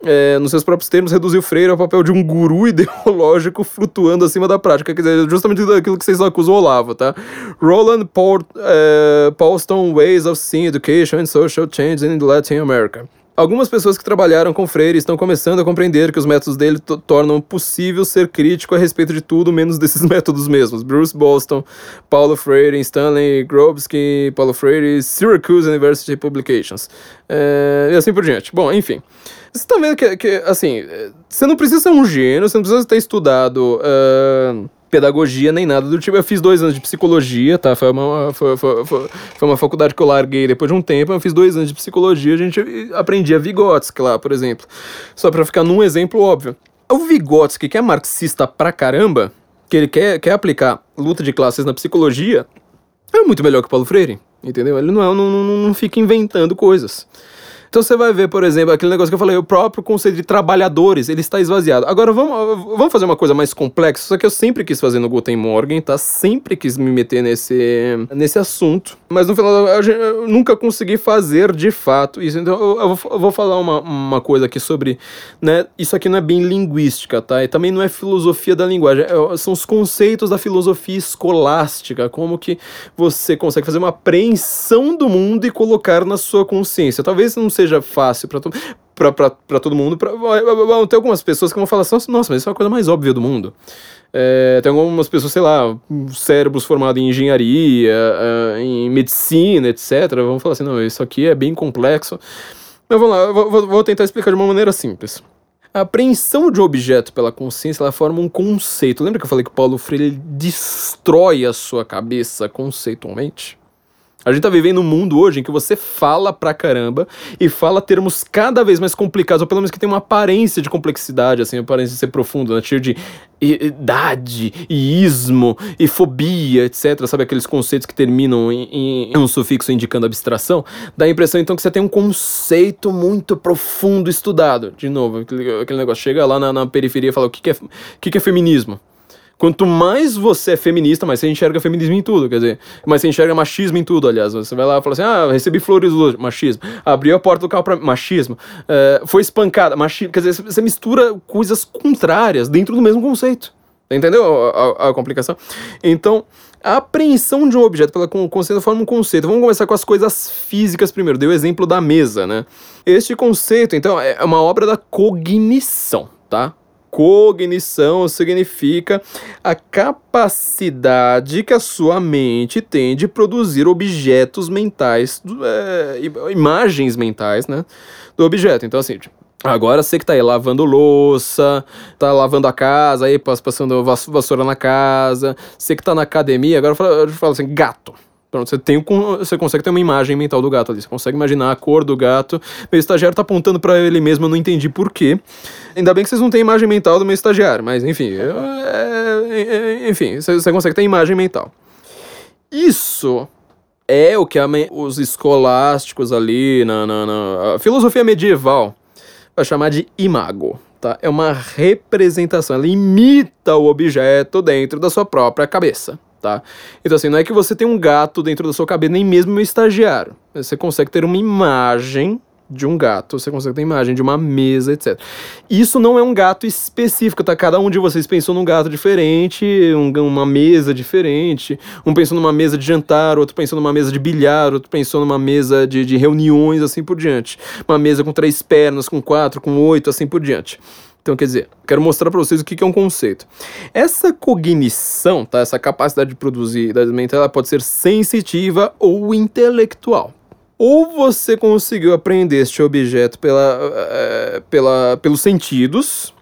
é, nos seus próprios termos, reduziu Freire ao papel de um guru ideológico flutuando acima da prática. Quer dizer, justamente daquilo que vocês acusam o Olavo, tá? Roland Paul, é, Paulston Ways of Seeing Education and Social Change in Latin America. Algumas pessoas que trabalharam com Freire estão começando a compreender que os métodos dele tornam possível ser crítico a respeito de tudo menos desses métodos mesmos. Bruce Boston, Paulo Freire, Stanley Grobsky, Paulo Freire, Syracuse University Publications. É, e assim por diante. Bom, enfim. Você tá vendo que, que, assim, você não precisa ser um gênio, você não precisa ter estudado uh, pedagogia nem nada do tipo. Eu fiz dois anos de psicologia, tá? Foi uma, foi, foi, foi, foi uma faculdade que eu larguei depois de um tempo. Eu fiz dois anos de psicologia, a gente aprendia Vygotsky lá, por exemplo. Só para ficar num exemplo óbvio. O Vygotsky, que é marxista pra caramba, que ele quer, quer aplicar luta de classes na psicologia, é muito melhor que o Paulo Freire, entendeu? Ele não, é, não, não, não fica inventando coisas. Então você vai ver, por exemplo, aquele negócio que eu falei, o próprio conceito de trabalhadores, ele está esvaziado. Agora vamos, vamos fazer uma coisa mais complexa, só que eu sempre quis fazer no Guten Morgen, tá? Sempre quis me meter nesse, nesse assunto, mas no final eu, nunca consegui fazer de fato isso. Então eu, eu, vou, eu, vou, falar uma, uma coisa aqui sobre, né? Isso aqui não é bem linguística, tá? E também não é filosofia da linguagem, é, são os conceitos da filosofia escolástica, como que você consegue fazer uma apreensão do mundo e colocar na sua consciência. Talvez não seja fácil para todo para todo mundo. Pra, ter algumas pessoas que vão falar assim, nossa, mas isso é a coisa mais óbvia do mundo. É, tem algumas pessoas, sei lá, cérebros formados em engenharia, é, em medicina, etc. Vão falar assim, não, isso aqui é bem complexo. Mas vamos lá, vou, vou tentar explicar de uma maneira simples. A apreensão de objeto pela consciência, ela forma um conceito. Lembra que eu falei que Paulo Freire destrói a sua cabeça conceitualmente? A gente tá vivendo um mundo hoje em que você fala pra caramba e fala termos cada vez mais complicados, ou pelo menos que tem uma aparência de complexidade, assim, aparência de ser profundo, né? Cheio de idade, e ismo, e fobia, etc. Sabe aqueles conceitos que terminam em, em, um sufixo indicando abstração? Dá a impressão então que você tem um conceito muito profundo estudado. De novo, aquele, aquele negócio, chega lá na, na periferia e fala o que, que, é, que, que é feminismo? Quanto mais você é feminista, mais você enxerga feminismo em tudo, quer dizer, mais você enxerga machismo em tudo, aliás. Você vai lá e fala assim: ah, recebi flores hoje, machismo. Abriu a porta do carro pra machismo. É, foi espancada, machismo. Quer dizer, você mistura coisas contrárias dentro do mesmo conceito. Entendeu a, a, a complicação? Então, a apreensão de um objeto pela conceito forma um conceito. Vamos começar com as coisas físicas primeiro. Dei o exemplo da mesa, né? Este conceito, então, é uma obra da cognição, tá? Cognição significa a capacidade que a sua mente tem de produzir objetos mentais, é, imagens mentais, né, do objeto. Então, assim, tipo, agora você que tá aí lavando louça, tá lavando a casa, aí passando vassoura na casa, você que tá na academia, agora eu falo assim, gato. Pronto, você, tem você consegue ter uma imagem mental do gato ali. Você consegue imaginar a cor do gato. Meu estagiário tá apontando para ele mesmo, eu não entendi por quê. Ainda bem que vocês não têm imagem mental do meu estagiário, mas enfim. Eu, é, é, enfim, você, você consegue ter imagem mental. Isso é o que a, os escolásticos ali na, na, na filosofia medieval vai chamar de imago. Tá? É uma representação, ela imita o objeto dentro da sua própria cabeça tá? Então assim, não é que você tem um gato dentro da sua cabeça, nem mesmo meu estagiário. Você consegue ter uma imagem de um gato, você consegue ter imagem de uma mesa, etc. Isso não é um gato específico, tá? Cada um de vocês pensou num gato diferente, um, uma mesa diferente, um pensou numa mesa de jantar, outro pensou numa mesa de bilhar, outro pensou numa mesa de, de reuniões, assim por diante. Uma mesa com três pernas, com quatro, com oito, assim por diante. Então, quer dizer, quero mostrar para vocês o que, que é um conceito. Essa cognição, tá? essa capacidade de produzir da mental, ela pode ser sensitiva ou intelectual. Ou você conseguiu aprender este objeto pela, uh, pela, pelos sentidos,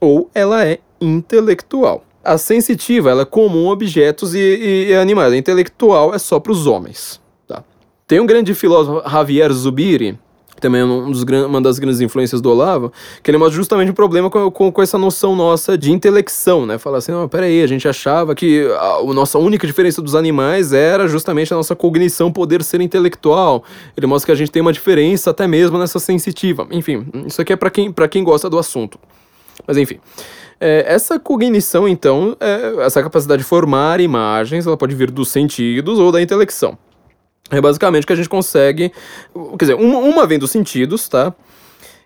ou ela é intelectual. A sensitiva ela é comum a objetos e, e, e animais. A intelectual é só para os homens. Tá? Tem um grande filósofo, Javier Zubiri, também é um dos, uma das grandes influências do Olavo, que ele mostra justamente um problema com, com, com, essa noção nossa de intelecção, né? Falar assim, não, peraí, a gente achava que a, a, nossa única diferença dos animais era justamente a nossa cognição poder ser intelectual. Ele mostra que a gente tem uma diferença até mesmo nessa sensitiva. Enfim, isso aqui é para quem, quem gosta do assunto. Mas enfim. É, essa cognição, então, é, essa capacidade de formar imagens, ela pode vir dos sentidos ou da intelecção. É basicamente que a gente consegue. Quer dizer, uma, uma vem dos sentidos, tá?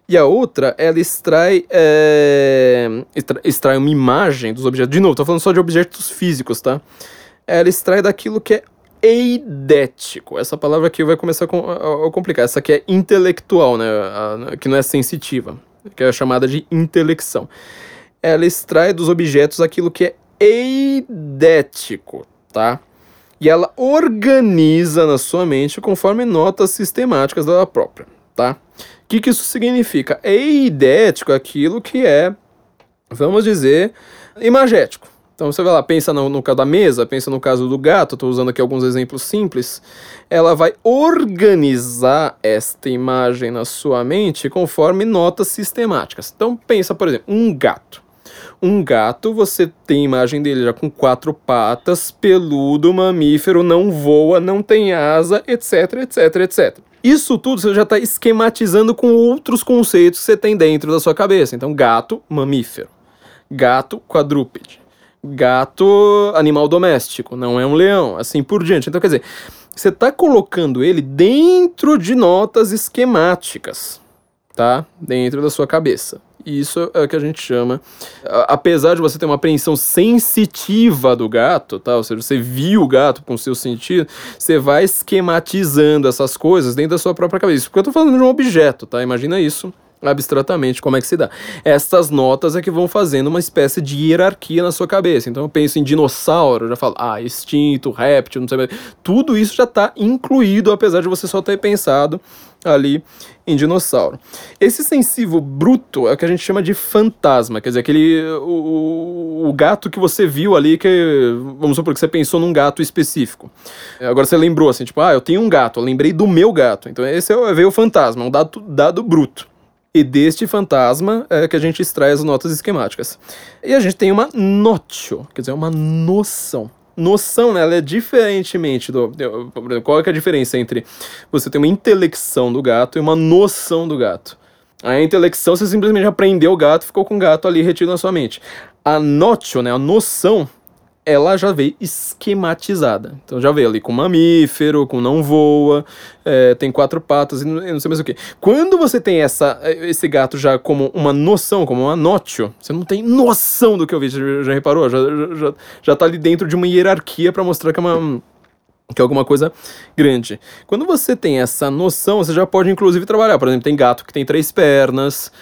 E a outra, ela extrai, é, extrai uma imagem dos objetos. De novo, tô falando só de objetos físicos, tá? Ela extrai daquilo que é eidético. Essa palavra aqui vai começar a, complicar. Essa aqui é intelectual, né? Que não é sensitiva, que é chamada de intelecção. Ela extrai dos objetos aquilo que é eidético, tá? E ela organiza na sua mente conforme notas sistemáticas dela própria, tá? O que, que isso significa? É eidético aquilo que é, vamos dizer, imagético, Então você vai lá, pensa no, no caso da mesa, pensa no caso do gato, estou usando aqui alguns exemplos simples. Ela vai organizar esta imagem na sua mente conforme notas sistemáticas. Então pensa, por exemplo, um gato. Um gato, você tem imagem dele já com quatro patas, peludo, mamífero, não voa, não tem asa, etc, etc, etc. Isso tudo você já está esquematizando com outros conceitos que você tem dentro da sua cabeça. Então, gato, mamífero. Gato, quadrúpede gato animal doméstico, não é um leão, assim por diante. Então, quer dizer, você está colocando ele dentro de notas esquemáticas, tá? Dentro da sua cabeça. Isso é o que a gente chama. Apesar de você ter uma apreensão sensitiva do gato, tá? Ou seja, você viu o gato com o seu sentido, você vai esquematizando essas coisas dentro da sua própria cabeça. Porque eu estou falando de um objeto, tá? Imagina isso abstratamente como é que se dá. Estas notas é que vão fazendo uma espécie de hierarquia na sua cabeça. Então eu penso em dinossauro, já falo, ah, extinto, réptil, não sei mais. Tudo isso já está incluído, apesar de você só ter pensado ali em dinossauro. Esse sensível bruto é o que a gente chama de fantasma, quer dizer, aquele o, o gato que você viu ali que vamos supor que você pensou num gato específico. Agora você lembrou assim, tipo, ah, eu tenho um gato, eu lembrei do meu gato. Então esse é, veio o fantasma, um dado dado bruto. E deste fantasma é que a gente extrai as notas esquemáticas. E a gente tem uma notio, quer dizer, uma noção. Noção, né, ela é diferentemente do. Qual é, é a diferença entre você ter uma intelecção do gato e uma noção do gato? A intelecção, você simplesmente aprendeu o gato ficou com o gato ali retido na sua mente. A notio, né, a noção, ela já veio esquematizada. Então já veio ali com mamífero, com não voa, é, tem quatro patas e não, não, sei mais o que. Quando você tem essa, esse gato já como uma noção, como uma notio, você não tem noção do que eu vi, já, já reparou? Já, já, já tá ali dentro de uma hierarquia para mostrar que é uma que é alguma coisa grande. Quando você tem essa noção, você já pode inclusive trabalhar. Por exemplo, tem gato que tem três pernas,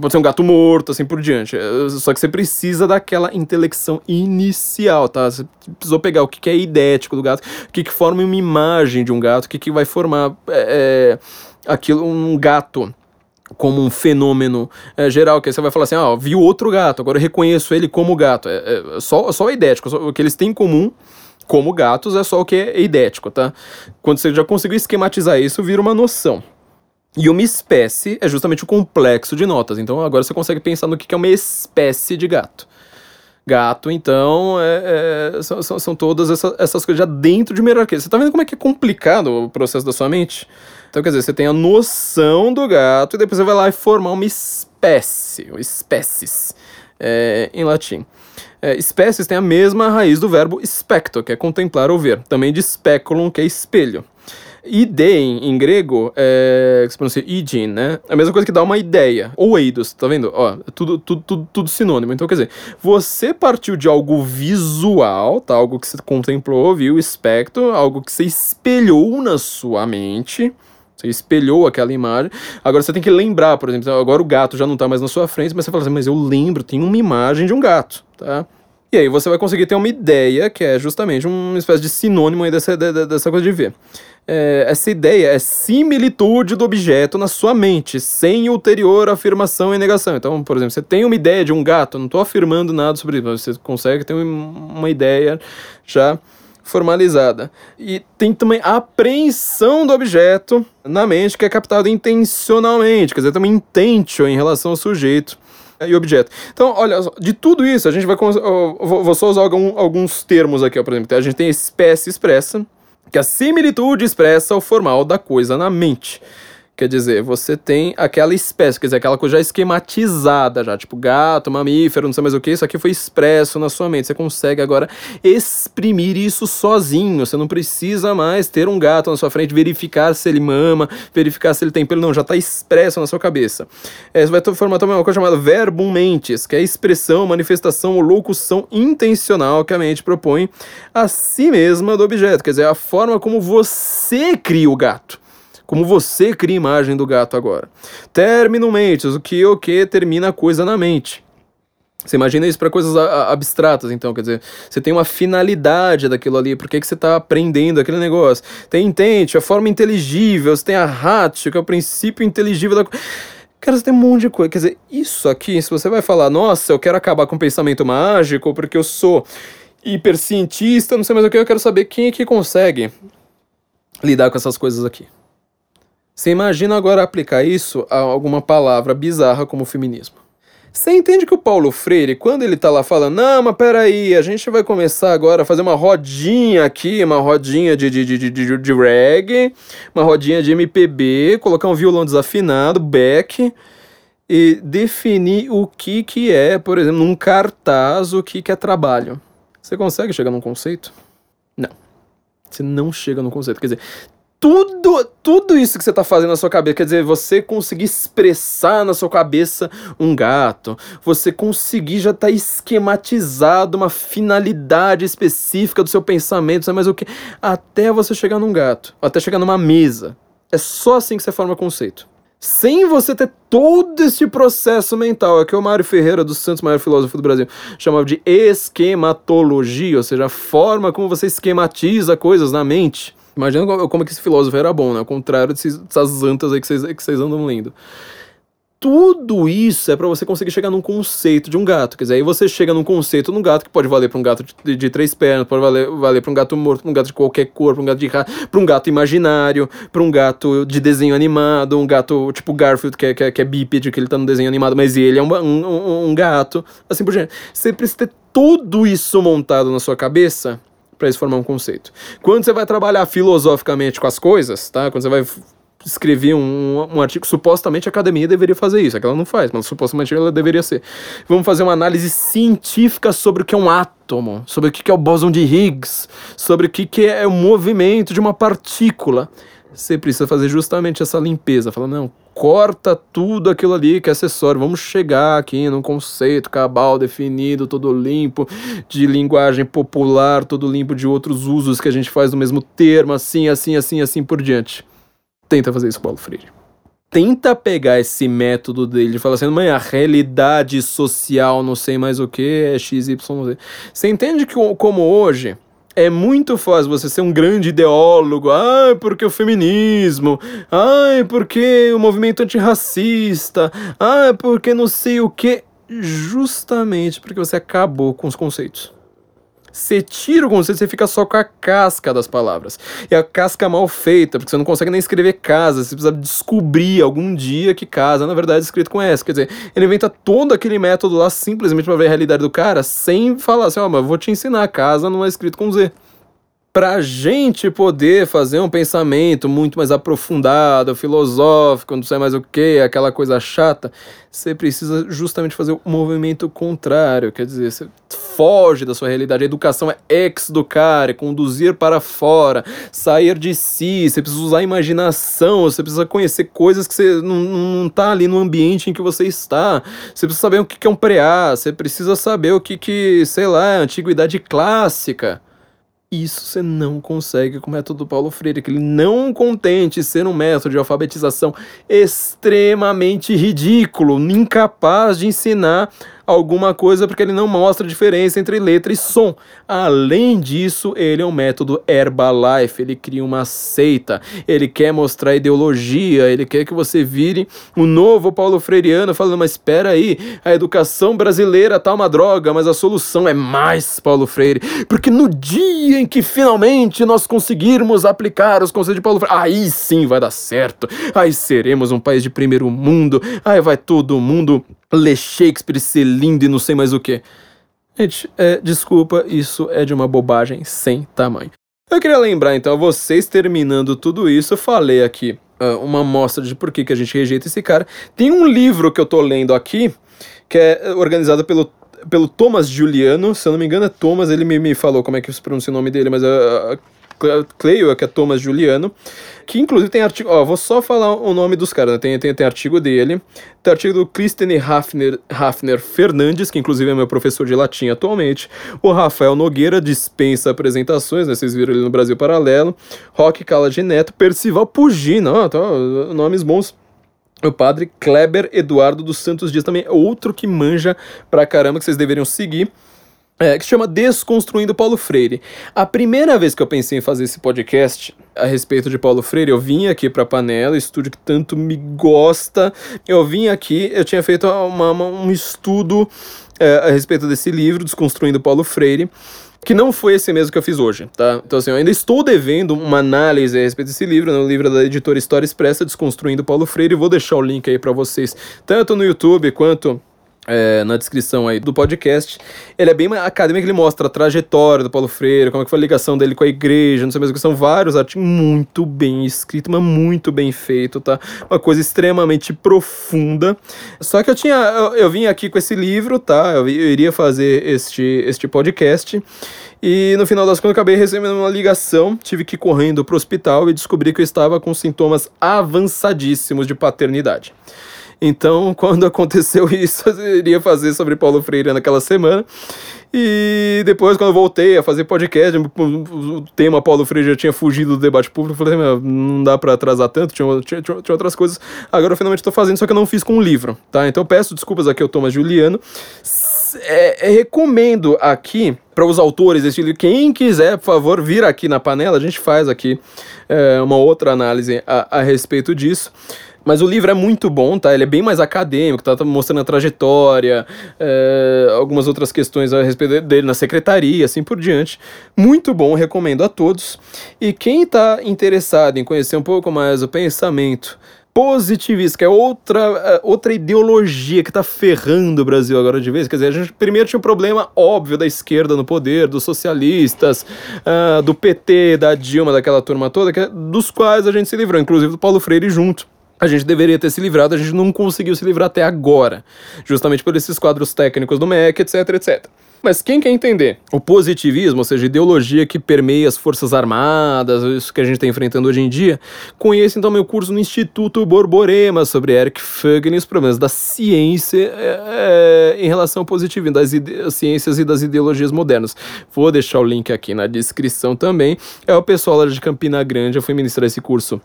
pode ser um gato morto, assim por diante. Só que você precisa daquela intelecção inicial, tá? Você precisou pegar o que é idético do gato, o que, forma uma imagem de um gato, o que, vai formar é, é aquilo, um gato como um fenômeno é, geral, que você vai falar assim, ah, vi outro gato, agora eu reconheço ele como gato. É, é só, só idético, o que eles têm em comum como gatos é só o que é idético, tá? Quando você já conseguiu esquematizar isso, vira uma noção. E uma espécie é justamente o complexo de notas. Então agora você consegue pensar no que é uma espécie de gato. Gato, então, é, é, são, são, todas essa, essas coisas já dentro de uma hierarquia. Você tá vendo como é que é complicado o processo da sua mente? Então, quer dizer, você tem a noção do gato e depois você vai lá e formar uma espécie, ou espécies, é, em latim. É, espécies têm a mesma raiz do verbo specto, que é contemplar ou ver, também de speculum, que é espelho. Idein, em grego, é, que se pronuncia idin, né? É a mesma coisa que dá uma ideia. Ou eidos, tá vendo? Ó, é tudo, tudo, tudo, tudo sinônimo. Então, quer dizer, você partiu de algo visual, tá? Algo que você contemplou, viu, espectro, algo que você espelhou na sua mente, você espelhou aquela imagem. Agora você tem que lembrar, por exemplo, agora o gato já não está mais na sua frente, mas você fala assim, mas eu lembro, tem uma imagem de um gato, tá? E aí você vai conseguir ter uma ideia, que é justamente uma espécie de sinônimo aí dessa, dessa coisa de ver. É, essa ideia é similitude do objeto na sua mente, sem ulterior afirmação e negação. Então, por exemplo, você tem uma ideia de um gato, não estou afirmando nada sobre isso, mas você consegue ter uma ideia já formalizada. E tem também a apreensão do objeto na mente, que é captado intencionalmente, quer dizer, também intention em relação ao sujeito e objeto. Então, olha, de tudo isso, a gente vai. Vou só usar algum, alguns termos aqui, ó, por exemplo. A gente tem espécie expressa, que a similitude expressa o formal da coisa na mente. Quer dizer, você tem aquela espécie, quer dizer, aquela coisa já esquematizada, já, tipo gato, mamífero, não sei mais o que, isso aqui foi expresso na sua mente. Você consegue agora exprimir isso sozinho. Você não precisa mais ter um gato na sua frente, verificar se ele mama, verificar se ele tem pelo, não, já está expresso na sua cabeça. É, você vai formar também uma coisa chamada verbum mentes, que é a expressão, manifestação ou locução intencional que a mente propõe a si mesma do objeto, quer dizer, a forma como você cria o gato como você cria a imagem do gato agora. Termino mentes, o que o que termina a coisa na mente. Você imagina isso para coisas abstratas, então, quer dizer, você tem uma finalidade daquilo ali, por que, que você está aprendendo aquele negócio? Tem intente, a forma inteligível, você tem a ratio, que é o princípio inteligível da Cara, você tem um monte de coisa. Quer dizer, isso aqui, se você vai falar, nossa, eu quero acabar com o pensamento mágico porque eu sou hipercientista, não sei mais o que, eu quero saber quem é que consegue lidar com essas coisas aqui. Você imagina agora aplicar isso a alguma palavra bizarra como feminismo. Você entende que o Paulo Freire, quando ele tá lá falando, não, mas peraí, a gente vai começar agora a fazer uma rodinha aqui, uma rodinha de, de, de, de, de reggae, uma rodinha de MPB, colocar um violão desafinado, back, e definir o que que é, por exemplo, num cartaz, o que que é trabalho. Você consegue chegar num conceito? Não. Você não chega num conceito. Quer dizer, tudo, tudo isso que você está fazendo na sua cabeça, quer dizer, você conseguir expressar na sua cabeça um gato, você conseguir já tá esquematizado uma finalidade específica do seu pensamento, sabe mais o que? Até você chegar num gato, até chegar numa mesa. É só assim que você forma conceito. Sem você ter todo esse processo mental, é que o Mário Ferreira dos Santos, maior filósofo do Brasil, chamava de esquematologia, ou seja, a forma como você esquematiza coisas na mente. Imagina como, é que esse filósofo era bom, né? Ao contrário dessas antas aí que vocês, que vocês andam lendo. Tudo isso é para você conseguir chegar num conceito de um gato. Quer dizer, aí você chega num conceito de um gato que pode valer para um gato de, de, três pernas, pode valer, valer para um gato morto, para um gato de qualquer cor, para um gato de para um gato imaginário, para um gato de desenho animado, um gato tipo Garfield, que é, que é, que é bípede, que ele tá no desenho animado, mas ele é um, um, um gato, assim por diante. Você precisa ter tudo isso montado na sua cabeça para isso formar um conceito. Quando você vai trabalhar filosoficamente com as coisas, tá? Quando você vai escrever um, um artigo, supostamente a academia deveria fazer isso, é que ela não faz, mas supostamente ela deveria ser. Vamos fazer uma análise científica sobre o que é um átomo, sobre o que é o bóson de Higgs, sobre o que é o movimento de uma partícula. Você precisa fazer justamente essa limpeza, falando, não, corta tudo aquilo ali que é acessório. Vamos chegar aqui num conceito cabal definido, todo limpo, de linguagem popular, todo limpo de outros usos que a gente faz do mesmo termo, assim, assim, assim, assim por diante. Tenta fazer isso, Paulo Freire. Tenta pegar esse método dele de falar assim, mãe, a realidade social, não sei mais o que, é XYZ. Você entende que como hoje é muito fácil você ser um grande ideólogo. Ai, porque o feminismo. Ai, porque o movimento antirracista. Ai, porque não sei o que. Justamente porque você acabou com os conceitos. Você tira o conceito, você fica só com a casca das palavras. E a casca mal feita, porque você não consegue nem escrever casa, você precisa descobrir algum dia que casa, na verdade, é escrito com S. Quer dizer, ele inventa todo aquele método lá simplesmente para ver a realidade do cara, sem falar assim, ó, oh, mas vou te ensinar, casa não é escrito com Z para a gente poder fazer um pensamento muito mais aprofundado, filosófico, não sei mais o que, aquela coisa chata, você precisa justamente fazer o movimento contrário, quer dizer, você foge da sua realidade. A educação é ex-educar, é conduzir para fora, sair de si, você precisa usar a imaginação, você precisa conhecer coisas que você não, não tá ali no ambiente em que você está, você precisa saber o que é um preá, você precisa saber o que, que sei lá, é antiguidade clássica. Isso você não consegue com o método Paulo Freire, que ele não contente ser um método de alfabetização extremamente ridículo, incapaz de ensinar alguma coisa porque ele não mostra diferença entre letra e som. Além disso, ele é um método Herbalife, ele cria uma seita, ele quer mostrar ideologia, ele quer que você vire o novo Paulo Freireano falando, mas espera aí, a educação brasileira tá uma droga, mas a solução é mais Paulo Freire, porque no dia em que finalmente nós conseguirmos aplicar os conceitos de Paulo Freire, aí sim vai dar certo, aí seremos um país de primeiro mundo, aí vai todo mundo ler Shakespeare, ser lindo e não sei mais o que. Gente, é, desculpa, isso é de uma bobagem sem tamanho. Eu queria lembrar então a vocês, terminando tudo isso, eu falei aqui uh, uma amostra de por que, que a gente rejeita esse cara. Tem um livro que eu tô lendo aqui, que é organizado pelo, pelo Thomas Juliano, se eu não me engano é Thomas, ele me, me falou como é que se pronuncia o nome dele, mas uh, Cleio, que é Thomas Juliano, que inclusive tem artigo, ó, vou só falar o nome dos caras, né? tem, tem, tem artigo dele, tem artigo do Christian Hafner, Hafner Fernandes, que inclusive é meu professor de latim atualmente, o Rafael Nogueira dispensa apresentações, né, vocês viram ele no Brasil Paralelo, Roque Cala de Neto, Percival Pugina, ó, tá, nomes bons, o padre Kleber Eduardo dos Santos Dias também, outro que manja pra caramba, que vocês deveriam seguir. É, que se chama Desconstruindo Paulo Freire. A primeira vez que eu pensei em fazer esse podcast a respeito de Paulo Freire, eu vim aqui para Panela, estúdio que tanto me gosta. Eu vim aqui, eu tinha feito uma, uma, um estudo é, a respeito desse livro, Desconstruindo Paulo Freire que não foi esse mesmo que eu fiz hoje, tá? Então, assim, eu ainda estou devendo uma análise a respeito desse livro, no né? livro da editora História Expressa, Desconstruindo Paulo Freire, vou deixar o link aí para vocês, tanto no YouTube quanto é, na descrição aí do podcast. Ele é bem acadêmico, ele mostra a trajetória do Paulo Freire, como é que foi a ligação dele com a igreja, não sei mais o que, são vários artigos muito bem escrito, mas muito bem feito, tá? Uma coisa extremamente profunda. Só que eu tinha, eu, eu vim aqui com esse livro, tá? Eu, eu iria fazer este, este podcast. E no final das contas, acabei recebendo uma ligação, tive que ir correndo pro hospital e descobri que eu estava com sintomas avançadíssimos de paternidade. Então, quando aconteceu isso, eu iria fazer sobre Paulo Freire naquela semana. E depois, quando eu voltei a fazer podcast, o tema Paulo Freire já tinha fugido do debate público. Eu falei, não dá para atrasar tanto, tinha, tinha, tinha, outras coisas. Agora eu finalmente estou fazendo, só que eu não fiz com um livro, tá? Então peço desculpas aqui ao Thomas Juliano. É, é, recomendo aqui para os autores desse livro, quem quiser, por favor, vir aqui na panela, a gente faz aqui é, uma outra análise a, a respeito disso. Mas o livro é muito bom, tá? Ele é bem mais acadêmico, tá, tá mostrando a trajetória, é, algumas outras questões a respeito dele na secretaria, assim por diante. Muito bom, recomendo a todos. E quem está interessado em conhecer um pouco mais o pensamento positivista, que é outra, é, outra ideologia que está ferrando o Brasil agora de vez. Quer dizer, a gente primeiro tinha um problema óbvio da esquerda no poder, dos socialistas, uh, do PT, da Dilma, daquela turma toda, que, é, dos quais a gente se livrou, inclusive do Paulo Freire junto a gente deveria ter se livrado, a gente não conseguiu se livrar até agora, justamente por esses quadros técnicos do MEC, etc, etc. Mas quem quer entender o positivismo, ou seja, ideologia que permeia as Forças Armadas, isso que a gente está enfrentando hoje em dia, conheça então meu curso no Instituto Borborema sobre Eric Fögel e os problemas da ciência é, é, em relação ao positivismo, das ciências e das ideologias modernas. Vou deixar o link aqui na descrição também. É o pessoal lá de Campina Grande, eu fui ministrar esse curso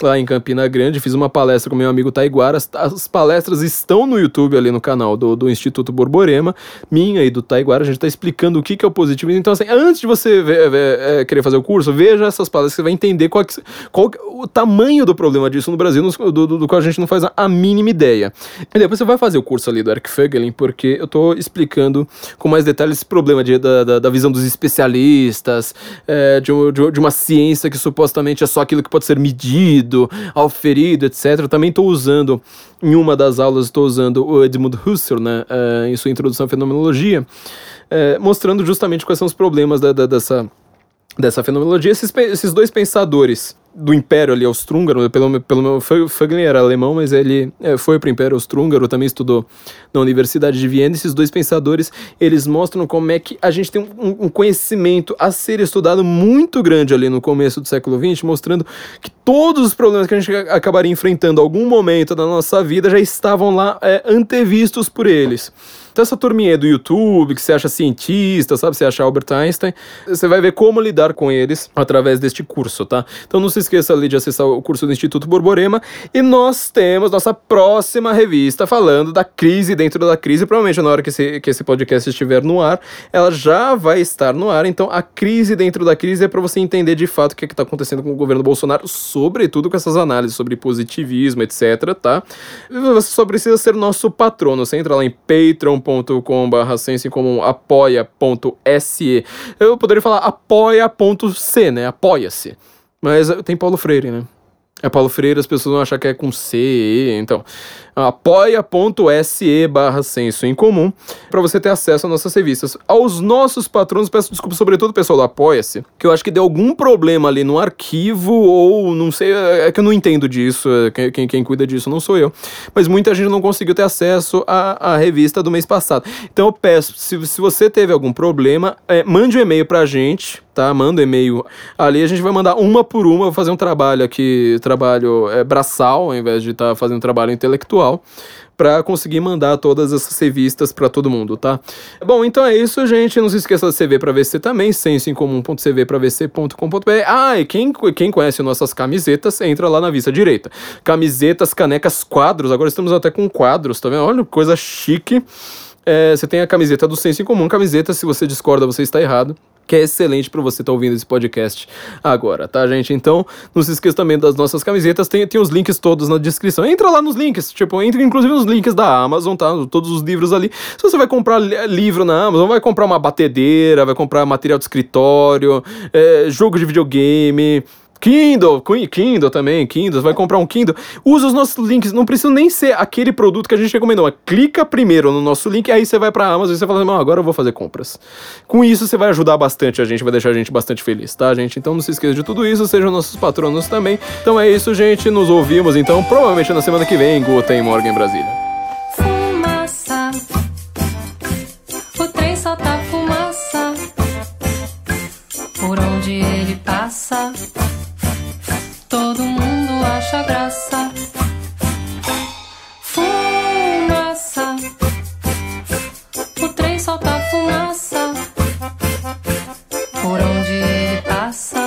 lá em Campina Grande, fiz uma palestra com meu amigo Taiguara. As, as palestras estão no YouTube ali no canal do, do Instituto Borborema, minha e do Taiguara a gente está explicando o que, que é o positivismo. Então, assim, antes de você ver, ver, é, querer fazer o curso, veja essas palestras, você vai entender qual, que, qual o tamanho do problema disso no Brasil, do, do, do, qual a gente não faz a, a, mínima ideia. E depois você vai fazer o curso ali do Eric Fögelin, porque eu estou explicando com mais detalhes esse problema de, da, da, da visão dos especialistas, é, de, de, de, uma ciência que supostamente é só aquilo que pode ser medido, auferido, etc. Eu também estou usando, em uma das aulas, estou usando o Edmund Husserl, né, é, em sua introdução à fenomenologia, é, mostrando justamente quais são os problemas da, da, dessa, dessa fenomenologia. Esses, esses dois pensadores do Império ali austro-húngaro, pelo, pelo Fögling era alemão, mas ele é, foi para o Império austro-húngaro, também estudou na Universidade de Viena. Esses dois pensadores, eles mostram como é que a gente tem um, um conhecimento a ser estudado muito grande ali no começo do século XX, mostrando que todos os problemas que a gente acabaria enfrentando em algum momento da nossa vida já estavam lá é, antevistos por eles. Então essa turminha do YouTube, que você acha cientista, sabe? Você acha Albert Einstein, você vai ver como lidar com eles através deste curso, tá? Então não se esqueça ali de acessar o curso do Instituto Borborema e nós temos nossa próxima revista falando da crise dentro da crise, provavelmente na hora que esse, que esse podcast estiver no ar, ela já vai estar no ar, então a crise dentro da crise é para você entender de fato o que é está acontecendo com o governo Bolsonaro, sobretudo com essas análises sobre positivismo, etc, tá? Você só precisa ser nosso patrono, você entra lá em Patreon patreon.com.br senso comum apoia.se. Eu poderia falar apoia.c, né? Apoia-se. Mas tem Paulo Freire, né? É Paulo Freire, as pessoas vão achar que é com C, então apoia.se barra senso em comum para você ter acesso às nossas revistas. Aos nossos patronos, peço desculpa sobretudo pessoal do Apoia-se, que eu acho que deu algum problema ali no arquivo ou não sei, é que eu não entendo disso, é, quem, quem cuida disso não sou eu, mas muita gente não conseguiu ter acesso à, à revista do mês passado. Então eu peço, se, se você teve algum problema, é, mande um e-mail pra gente, tá? Manda um e-mail. Ali a gente vai mandar uma por uma, vou fazer um trabalho aqui, trabalho é, braçal, ao invés de estar tá fazendo trabalho intelectual pessoal para conseguir mandar todas essas revistas para todo mundo, tá? Bom, então é isso, gente. Não se esqueça da CV para VC também, sensoincomum.cv para vc.com.br. Ah, e quem, quem conhece nossas camisetas, entra lá na vista direita. Camisetas, canecas, quadros. Agora estamos até com quadros, tá vendo? Olha, coisa chique. É, você tem a camiseta do Senso em Comum, camiseta, se você discorda, você está errado que é excelente para você estar tá ouvindo esse podcast agora, tá, gente? Então, não se esqueça também das nossas camisetas, tem, tem os links todos na descrição. Entra lá nos links, tipo, entra inclusive nos links da Amazon, tá? Todos os livros ali. Se você vai comprar livro na Amazon, vai comprar uma batedeira, vai comprar material de escritório, é, jogo de videogame, Kindle, Kindle também, Kindle, vai comprar um Kindle, usa os nossos links, não precisa nem ser aquele produto que a gente recomendou, clica primeiro no nosso link, aí você vai pra Amazon e você fala, assim, agora eu vou fazer compras. Com isso você vai ajudar bastante a gente, vai deixar a gente bastante feliz, tá, gente? Então não se esqueça de tudo isso, sejam nossos patronos também. Então é isso, gente, nos ouvimos então, provavelmente na semana que vem, Guten Morgan em Brasília. Passa todo mundo acha graça. Fumaça, o trem solta fumaça. Por onde ele passa,